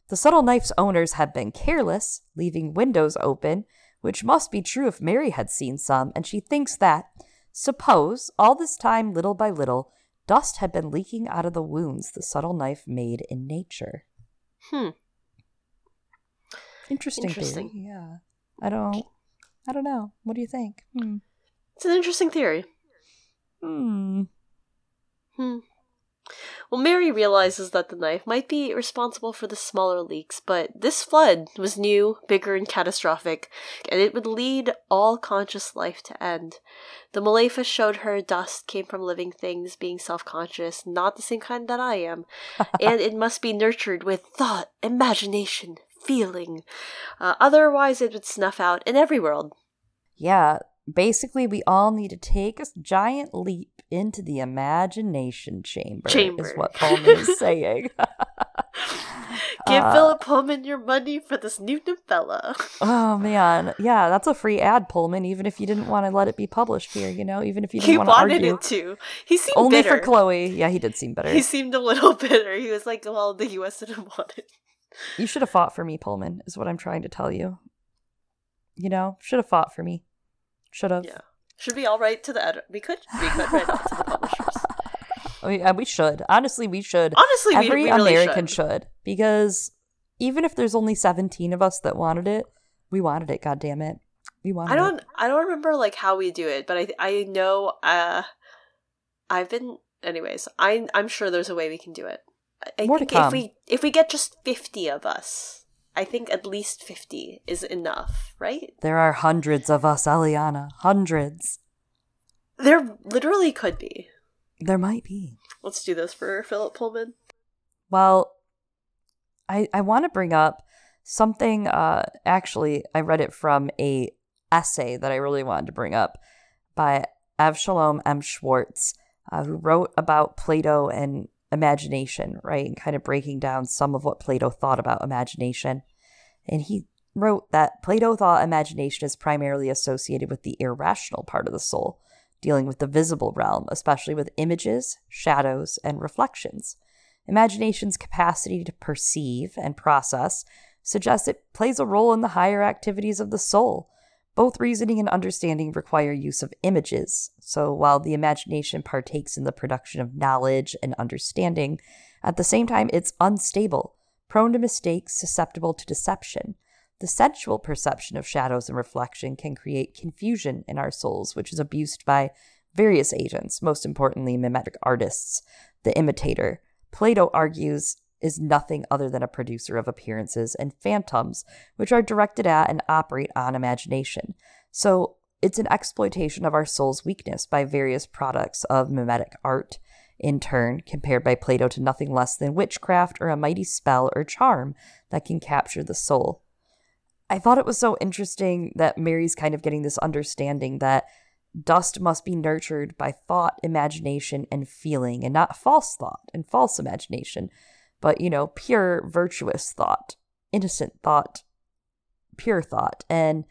The subtle knife's owners had been careless, leaving windows open, which must be true if Mary had seen some, and she thinks that, suppose, all this time, little by little, dust had been leaking out of the wounds the subtle knife made in nature. Hmm. Interesting, Interesting. theory. Yeah. I don't I don't know. What do you think? Hmm. It's an interesting theory. Hmm. Hmm. Well, Mary realizes that the knife might be responsible for the smaller leaks, but this flood was new, bigger, and catastrophic, and it would lead all conscious life to end. The Mulefa showed her dust came from living things being self conscious, not the same kind that I am, and it must be nurtured with thought, imagination, feeling. Uh, otherwise, it would snuff out in every world. Yeah, basically we all need to take a giant leap into the imagination chamber, Chamber. is what Pullman is saying. Give Uh, Philip Pullman your money for this new novella. oh man. Yeah, that's a free ad, Pullman, even if you didn't want to let it be published here, you know, even if you He didn't want to wanted argue. it to. He seemed Only bitter. for Chloe. Yeah, he did seem better. He seemed a little bitter. He was like, "Well, the U.S. didn't want it." You should have fought for me, Pullman, is what I'm trying to tell you. You know, should have fought for me. Should have. Yeah. Should we all write to the editor? We could. We could write to the publishers. We, uh, we should. Honestly, we should. Honestly, Every we really American should. should. Because even if there's only 17 of us that wanted it, we wanted it, God damn it. We wanted I don't. I don't remember like how we do it, but I. I know. Uh, I've been. Anyways, I. I'm sure there's a way we can do it. I, More to think if we if we get just fifty of us, I think at least fifty is enough, right? There are hundreds of us, Eliana. Hundreds. There literally could be. There might be. Let's do this for Philip Pullman. Well, I I want to bring up something. Uh, actually, I read it from a essay that I really wanted to bring up by Avshalom M. Schwartz, uh, who wrote about Plato and imagination, right, and kind of breaking down some of what Plato thought about imagination. And he wrote that Plato thought imagination is primarily associated with the irrational part of the soul, dealing with the visible realm, especially with images, shadows, and reflections. Imagination's capacity to perceive and process suggests it plays a role in the higher activities of the soul. Both reasoning and understanding require use of images, so while the imagination partakes in the production of knowledge and understanding, at the same time it's unstable, prone to mistakes, susceptible to deception. The sensual perception of shadows and reflection can create confusion in our souls, which is abused by various agents, most importantly, mimetic artists. The imitator, Plato argues, is nothing other than a producer of appearances and phantoms, which are directed at and operate on imagination. So it's an exploitation of our soul's weakness by various products of mimetic art, in turn, compared by Plato to nothing less than witchcraft or a mighty spell or charm that can capture the soul. I thought it was so interesting that Mary's kind of getting this understanding that dust must be nurtured by thought, imagination, and feeling, and not false thought and false imagination, but, you know, pure, virtuous thought, innocent thought, pure thought. And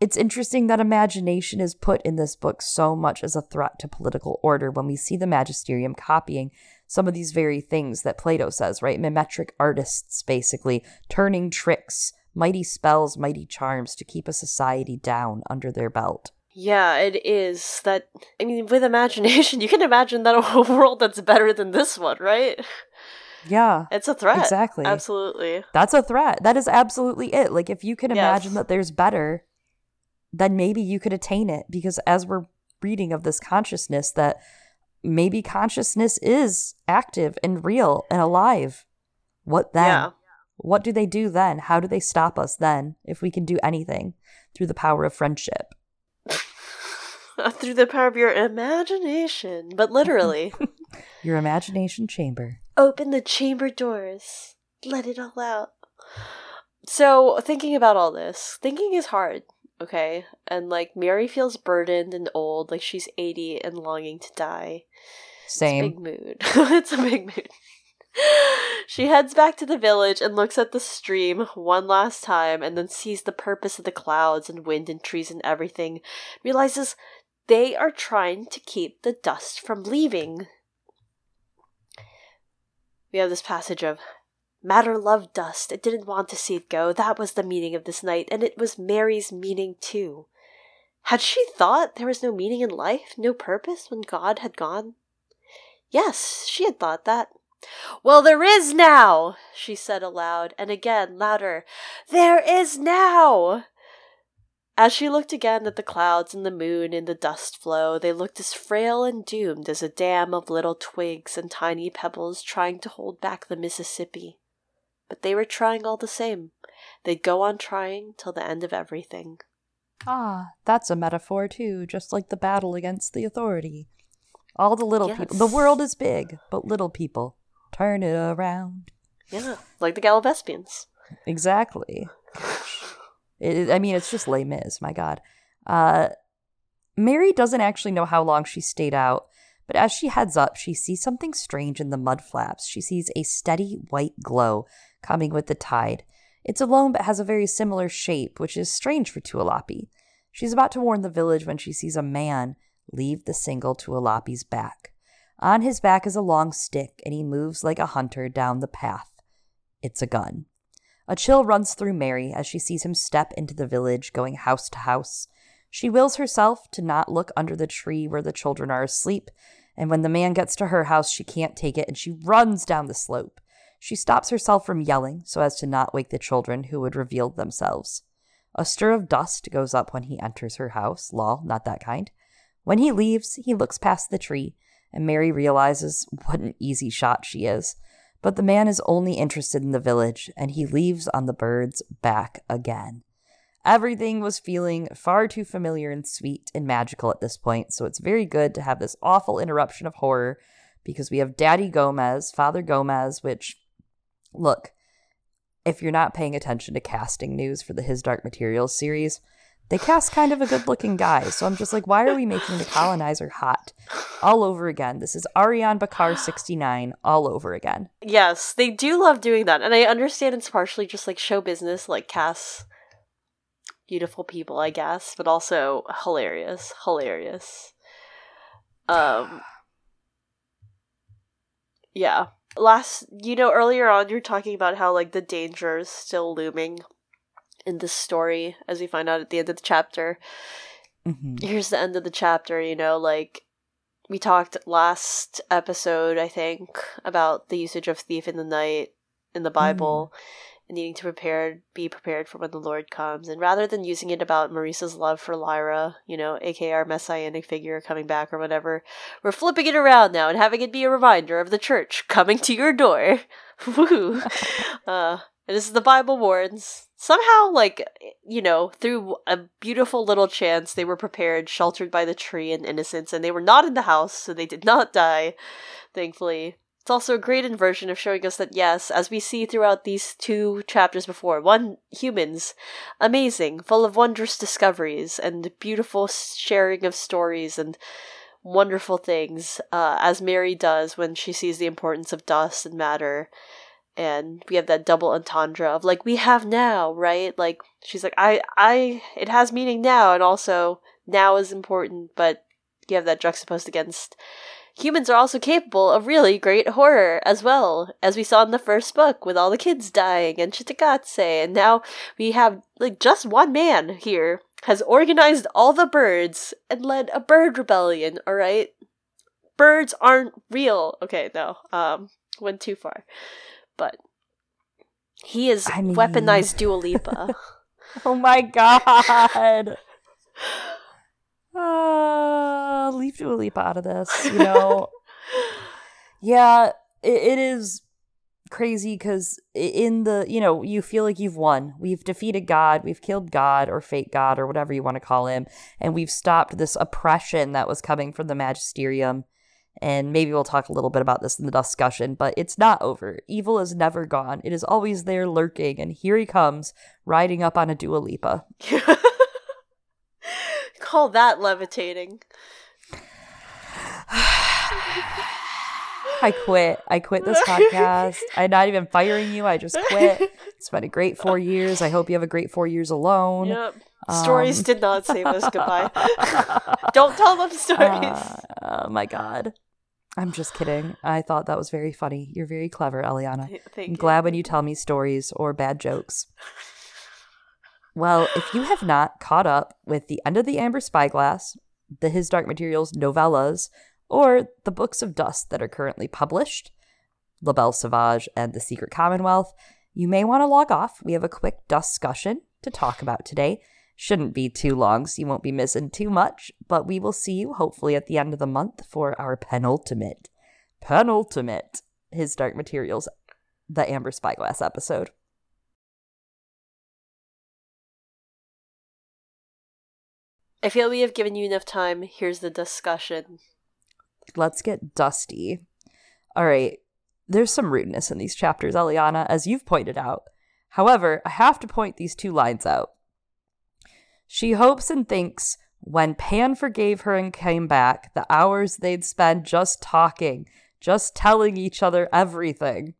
it's interesting that imagination is put in this book so much as a threat to political order when we see the magisterium copying some of these very things that Plato says, right? Mimetic artists, basically, turning tricks, mighty spells, mighty charms to keep a society down under their belt. Yeah, it is. That I mean, with imagination, you can imagine that a world that's better than this one, right? Yeah. It's a threat. Exactly. Absolutely. That's a threat. That is absolutely it. Like if you can Yes. imagine that there's better, then maybe you could attain it because as we're reading of this consciousness that maybe consciousness is active and real and alive. What then? Yeah. What do they do then? How do they stop us then if we can do anything through the power of friendship? Through the power of your imagination, but literally. Your imagination chamber. Open the chamber doors. Let it all out. So, thinking about all this, thinking is hard, okay? And like Mary feels burdened and old, like she's 80 and longing to die. Same. It's a big mood. it's a big mood. she heads back to the village and looks at the stream one last time and then sees the purpose of the clouds and wind and trees and everything. Realizes they are trying to keep the dust from leaving. We have this passage of Matter loved dust. It didn't want to see it go. That was the meaning of this night, and it was Mary's meaning too. Had she thought there was no meaning in life, no purpose, when God had gone? Yes, she had thought that. Well, there is now, she said aloud, and again, louder, There is now! As she looked again at the clouds and the moon and the dust flow, they looked as frail and doomed as a dam of little twigs and tiny pebbles trying to hold back the Mississippi. But they were trying all the same. They'd go on trying till the end of everything. Ah, that's a metaphor too, just like the battle against the authority. All the little people. The world is big, but little people. Turn it around. Yeah, like the Gallivespians. Exactly. It, I mean, it's just Les Mis, my God. Uh, Mary doesn't actually know how long she stayed out, but as she heads up, she sees something strange in the mud flaps. She sees a steady white glow coming with the tide. It's alone but has a very similar shape, which is strange for Tualapi. She's about to warn the village when she sees a man leave the single Tualapi's back. On his back is a long stick, and he moves like a hunter down the path. It's a gun. A chill runs through Mary as she sees him step into the village, going house to house. She wills herself to not look under the tree where the children are asleep, and when the man gets to her house, she can't take it and she runs down the slope. She stops herself from yelling so as to not wake the children who would reveal themselves. A stir of dust goes up when he enters her house. Lol, not that kind. When he leaves, he looks past the tree, and Mary realizes what an easy shot she is. But the man is only interested in the village, and he leaves on the bird's back again. Everything was feeling far too familiar and sweet and magical at this point, so it's very good to have this awful interruption of horror because we have Daddy Gomez, Father Gomez, which, look, if you're not paying attention to casting news for the His Dark Materials series, they cast kind of a good looking guy. So I'm just like, why are we making the colonizer hot all over again? This is Ariane Bakar 69 all over again. Yes, they do love doing that, and I understand it's partially just like show business, like casts beautiful people, I guess, but also hilarious, hilarious. Um, yeah. Last, you know, earlier on, you're talking about how like the danger is still looming in this story, as we find out at the end of the chapter. Mhm. here's the end of the chapter, you know, like we talked last episode, I think, about the usage of thief in the night in the Bible and needing to prepare be prepared for when the Lord comes. And rather than using it about Maurice's love for Lyra, you know, aka our messianic figure coming back or whatever, we're flipping it around now and having it be a reminder of the church coming to your door. Woo! uh, and this is the Bible warns. Somehow, like, you know, through a beautiful little chance, they were prepared, sheltered by the tree in innocence, and they were not in the house, so they did not die, thankfully. It's also a great inversion of showing us that, yes, as we see throughout these two chapters before, one, humans, amazing, full of wondrous discoveries and beautiful sharing of stories and wonderful things, uh, as Mary does when she sees the importance of dust and matter and we have that double entendre of like we have now right? Like she's like i i it has meaning now and also now is important but you have that juxtaposed against humans are also capable of really great horror as well as we saw in the first book with all the kids dying and Cittàgazze and now we have like just one man here has organized all the birds and led a bird rebellion all right birds aren't real. Okay no um went too far but he is I mean- weaponized Dua Lipa. Oh my god. Uh, leave Dua Lipa out of this, you know. yeah, it, it is crazy because in the you know you feel like you've won we've defeated god we've killed god or fake god or whatever you want to call him and we've stopped this oppression that was coming from the magisterium and maybe we'll talk a little bit about this in the discussion but it's not over evil is never gone it is always there lurking and here he comes riding up on a Dua Lipa Call that levitating. I quit. I quit this podcast. I'm not even firing you. I just quit. It's been a great four years. I hope you have a great four years alone. Yep. Stories um, did not save us. Goodbye. Don't tell them stories. Uh, oh my god. I'm just kidding. I thought that was very funny. You're very clever, Eliana. I'm you. glad when you tell me stories or bad jokes. Well, if you have not caught up with The End of the Amber Spyglass, the His Dark Materials novellas, or the books of dust that are currently published, La Belle Sauvage and The Secret Commonwealth, you may want to log off. We have a quick discussion to talk about today. Shouldn't be too long, so you won't be missing too much, but we will see you hopefully at the end of the month for our penultimate, penultimate His Dark Materials, the Amber Spyglass episode. I feel we have given you enough time. Here's the discussion. Let's get dusty. All right. There's some rudeness in these chapters, Eliana, as you've pointed out. However, I have to point these two lines out. She hopes and thinks when Pan forgave her and came back, the hours they'd spend just talking, just telling each other everything.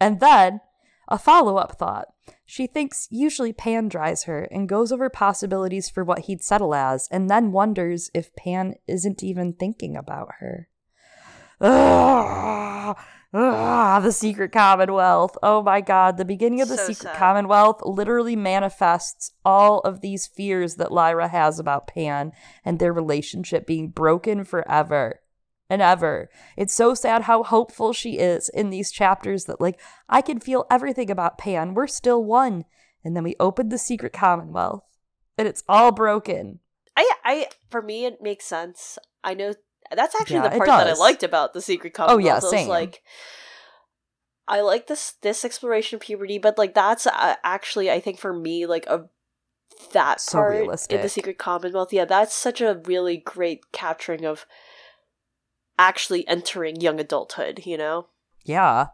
And then, a follow up thought. She thinks usually Pan dries her and goes over possibilities for what he'd settle as, and then wonders if Pan isn't even thinking about her. Ugh, ah! Ugh, the Secret Commonwealth. Oh my god, the beginning of the So Secret sad. Commonwealth literally manifests all of these fears that Lyra has about Pan and their relationship being broken forever and ever. It's so sad how hopeful she is in these chapters that, like, I can feel everything about Pan. We're still one. And then we open the Secret Commonwealth and it's all broken. I, I, for me, it makes sense. I know that's actually Yeah, the part that I liked about the Secret Commonwealth. yeah, It was same. like, I like this this exploration of puberty, but like that's uh, actually, I think, for me, like a that So part in the Secret Commonwealth. Yeah, that's such a really great capturing of actually entering young adulthood. You know, Yeah.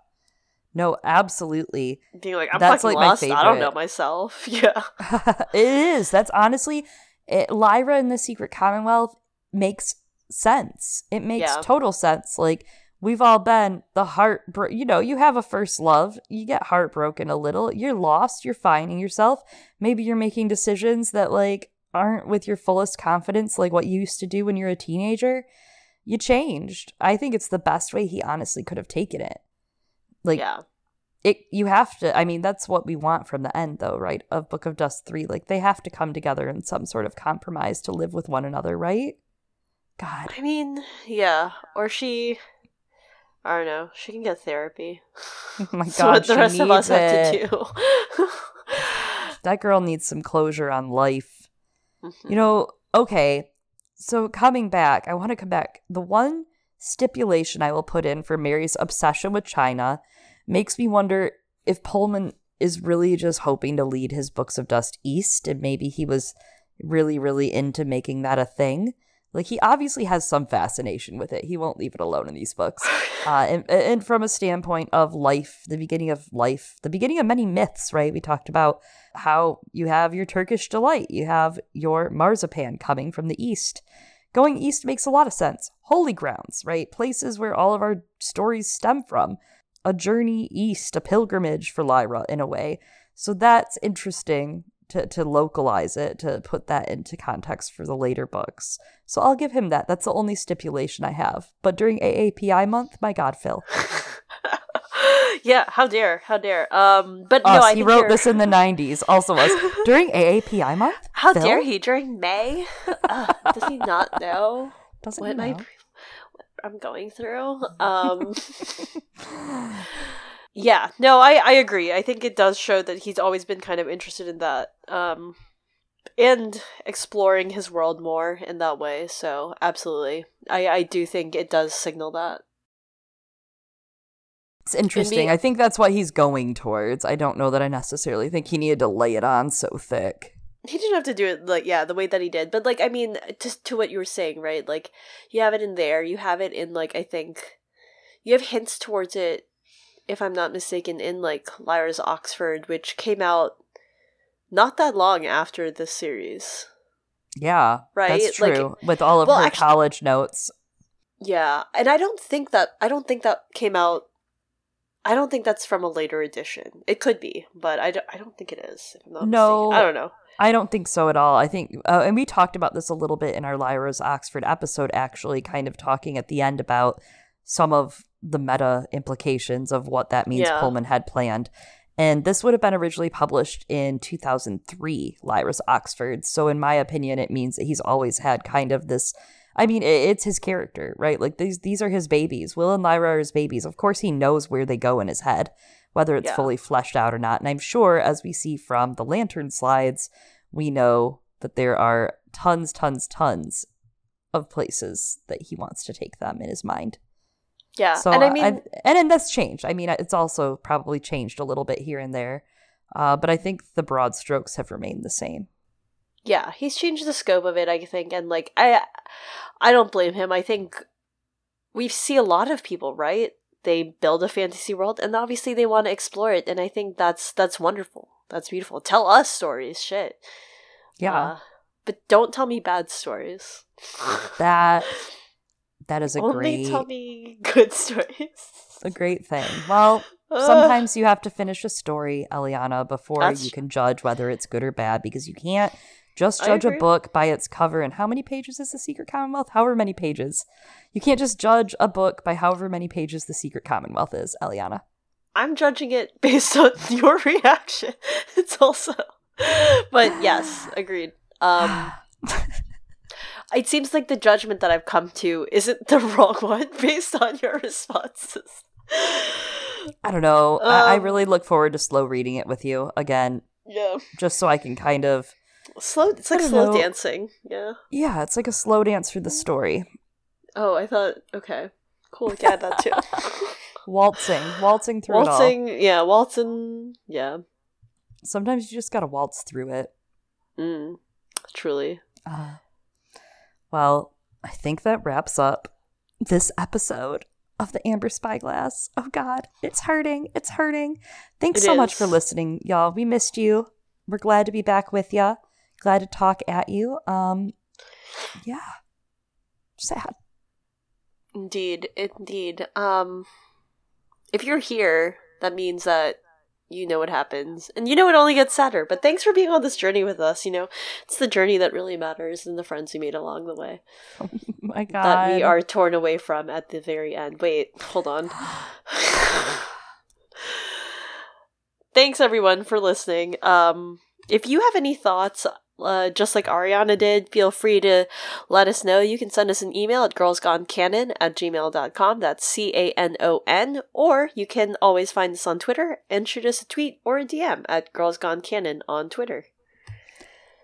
No, absolutely. being like, I'm That's, fucking like, lost. I don't know myself. Yeah, it is. That's honestly, it, Lyra in the Secret Commonwealth makes sense. It makes Yeah. total sense. Like, we've all been the heart, bro- you know, you have a first love, you get heartbroken a little, you're lost, you're finding yourself. Maybe you're making decisions that, like, aren't with your fullest confidence, like what you used to do when you're a teenager. You changed. I think it's the best way he honestly could have taken it. Like, yeah, it you have to i mean that's what we want from the end though right of book of dust 3 like they have to come together in some sort of compromise to live with one another right god I mean, yeah, or she. I don't know. She can get therapy. oh my That's what god the rest of us needs have to do. that girl needs some closure on life Mhm. you know okay so coming back i want to come back the one stipulation i will put in for mary's obsession with china makes me wonder if pullman is really just hoping to lead his books of dust east and maybe he was really really into making that a thing like he obviously has some fascination with it. He won't leave it alone in these books. Uh, and, and from a standpoint of life the beginning of life the beginning of many myths right? We talked about how you have your turkish delight. You have your marzipan coming from the east. Going east makes a lot of sense. Holy grounds right? Places where all of our stories stem from. A journey east a pilgrimage for lyra in a way. So that's interesting to, to localize it to put that into context for the later books so i'll give him that that's the only stipulation i have but during aapi month my god phil yeah, how dare, how dare. Um, but us no, I he wrote you're- this in the 90s also us during aapi month How Phil? dare he during May? Ugh, does he not know doesn't what my know? what I'm going through? Um, yeah, no, I I agree. I think it does show that he's always been kind of interested in that. Um, and exploring his world more in that way. So absolutely, I I do think it does signal that. It's interesting. I think that's what he's going towards. I don't know that I necessarily think he needed to lay it on so thick. He didn't have to do it like yeah the way that he did, but like I mean, just to what you were saying, right? Like you have it in there, you have it in like I think you have hints towards it, if I'm not mistaken, in like Lyra's Oxford, which came out not that long after this series. Yeah, right. That's true. Like, With all of well, her actually, college notes. Yeah, and I don't think that I don't think that came out. I don't think that's from a later edition. It could be, but I don't, I don't think it is. no, mistaken. I don't know. I don't think so at all. I think, uh, and we talked about this a little bit in our Lyra's Oxford episode, actually, kind of talking at the end about some of the meta implications of what that means yeah. Pullman had planned. And this would have been originally published in 2003, Lyra's Oxford. So, in my opinion, it means that he's always had kind of this. I mean, it's his character, right? Like these these are his babies. Will and Lyra are his babies. Of course, he knows where they go in his head, whether it's yeah. fully fleshed out or not. And I'm sure, as we see from the lantern slides, we know that there are tons, tons, tons of places that he wants to take them in his mind. Yeah, so and I mean, I, and and that's changed. I mean, it's also probably changed a little bit here and there, uh, but I think the broad strokes have remained the same. Yeah, he's changed the scope of it. I think, and like I, I don't blame him. I think we see a lot of people, right? They build a fantasy world, and obviously they want to explore it, and I think that's that's wonderful. That's beautiful. Tell us stories, shit. Yeah, uh, but don't tell me bad stories. That that is a great. Only great. tell me good stories. A great thing. Well, sometimes you have to finish a story, Eliana, before That's you can judge whether it's good or bad because you can't just judge a book by its cover. And how many pages is The Secret Commonwealth? However many pages. You can't just judge a book by however many pages The Secret Commonwealth is, Eliana. I'm judging it based on your reaction. It's also. But yes, agreed. Um, it seems like the judgment that I've come to isn't the wrong one based on your responses. I don't know. Um, I, I um, really look forward to slow reading it with you again. Yeah. Just so I can kind of slow. It's like slow know. dancing. Yeah. Yeah, it's like a slow dance through the story. Oh, I thought okay, cool. Get that too. waltzing, waltzing through waltzing, yeah, waltzing, yeah. Sometimes you just gotta waltz through it. Mm, truly. Uh, well, I think that wraps up this episode of the Amber Spyglass. Oh God, it's hurting. It's hurting. Thanks it so is. much for listening, y'all. We missed you. We're glad to be back with you. Glad to talk at you. Um, yeah, sad. Indeed, indeed. Um, if you're here, that means that you know what happens. And you know it only gets sadder. But thanks for being on this journey with us. You know, it's the journey that really matters and the friends we made along the way. Oh my god. That we are torn away from at the very end. Wait, hold on. thanks everyone for listening. Um if you have any thoughts uh, just like Ariana did, feel free to let us know. You can send us an email at girlsgonecanon at gmail.com. That's C A N O N. Or you can always find us on Twitter and shoot us a tweet or a DM at girlsgonecanon on Twitter.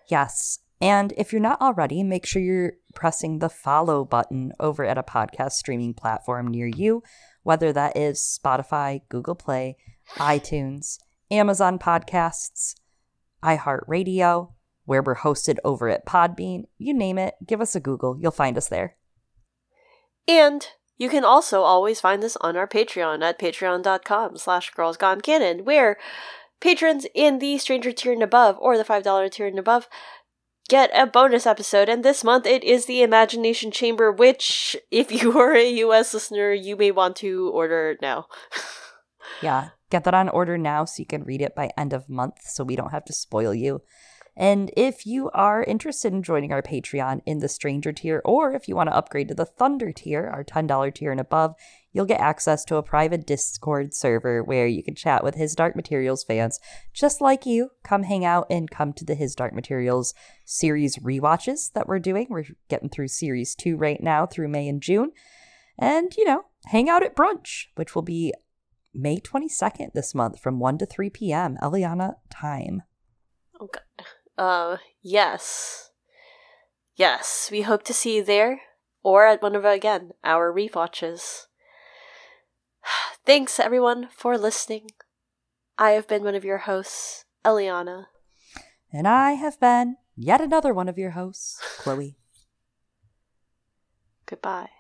Yes. And if you're not already, make sure you're pressing the follow button over at a podcast streaming platform near you, whether that is Spotify, Google Play, iTunes, Amazon Podcasts, iHeartRadio where we're hosted over at Podbean. You name it, give us a Google. You'll find us there. And you can also always find us on our Patreon at patreon.com slash girlsgonecanon, where patrons in the Stranger tier and above, or the $5 tier and above, get a bonus episode. And this month it is the Imagination Chamber, which, if you are a US listener, you may want to order now. yeah, get that on order now so you can read it by end of month so we don't have to spoil you. And if you are interested in joining our Patreon in the Stranger tier, or if you want to upgrade to the Thunder tier, our $10 tier and above, you'll get access to a private Discord server where you can chat with His Dark Materials fans just like you. Come hang out and come to the His Dark Materials series re-watches that we're doing. We're getting through series two right now through May and June. And, you know, hang out at brunch, which will be May 22nd this month from 1 to 3 p.m. Eliana time. Oh, God. Uh, yes. Yes, we hope to see you there or at one of, again, our rewatches. Thanks, everyone, for listening. I have been one of your hosts, Eliana. And I have been yet another one of your hosts, Chloe. Goodbye.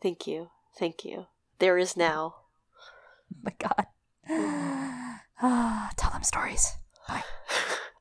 Thank you. Thank you. There is now. Oh my God. Ah, Tell them stories. Bye.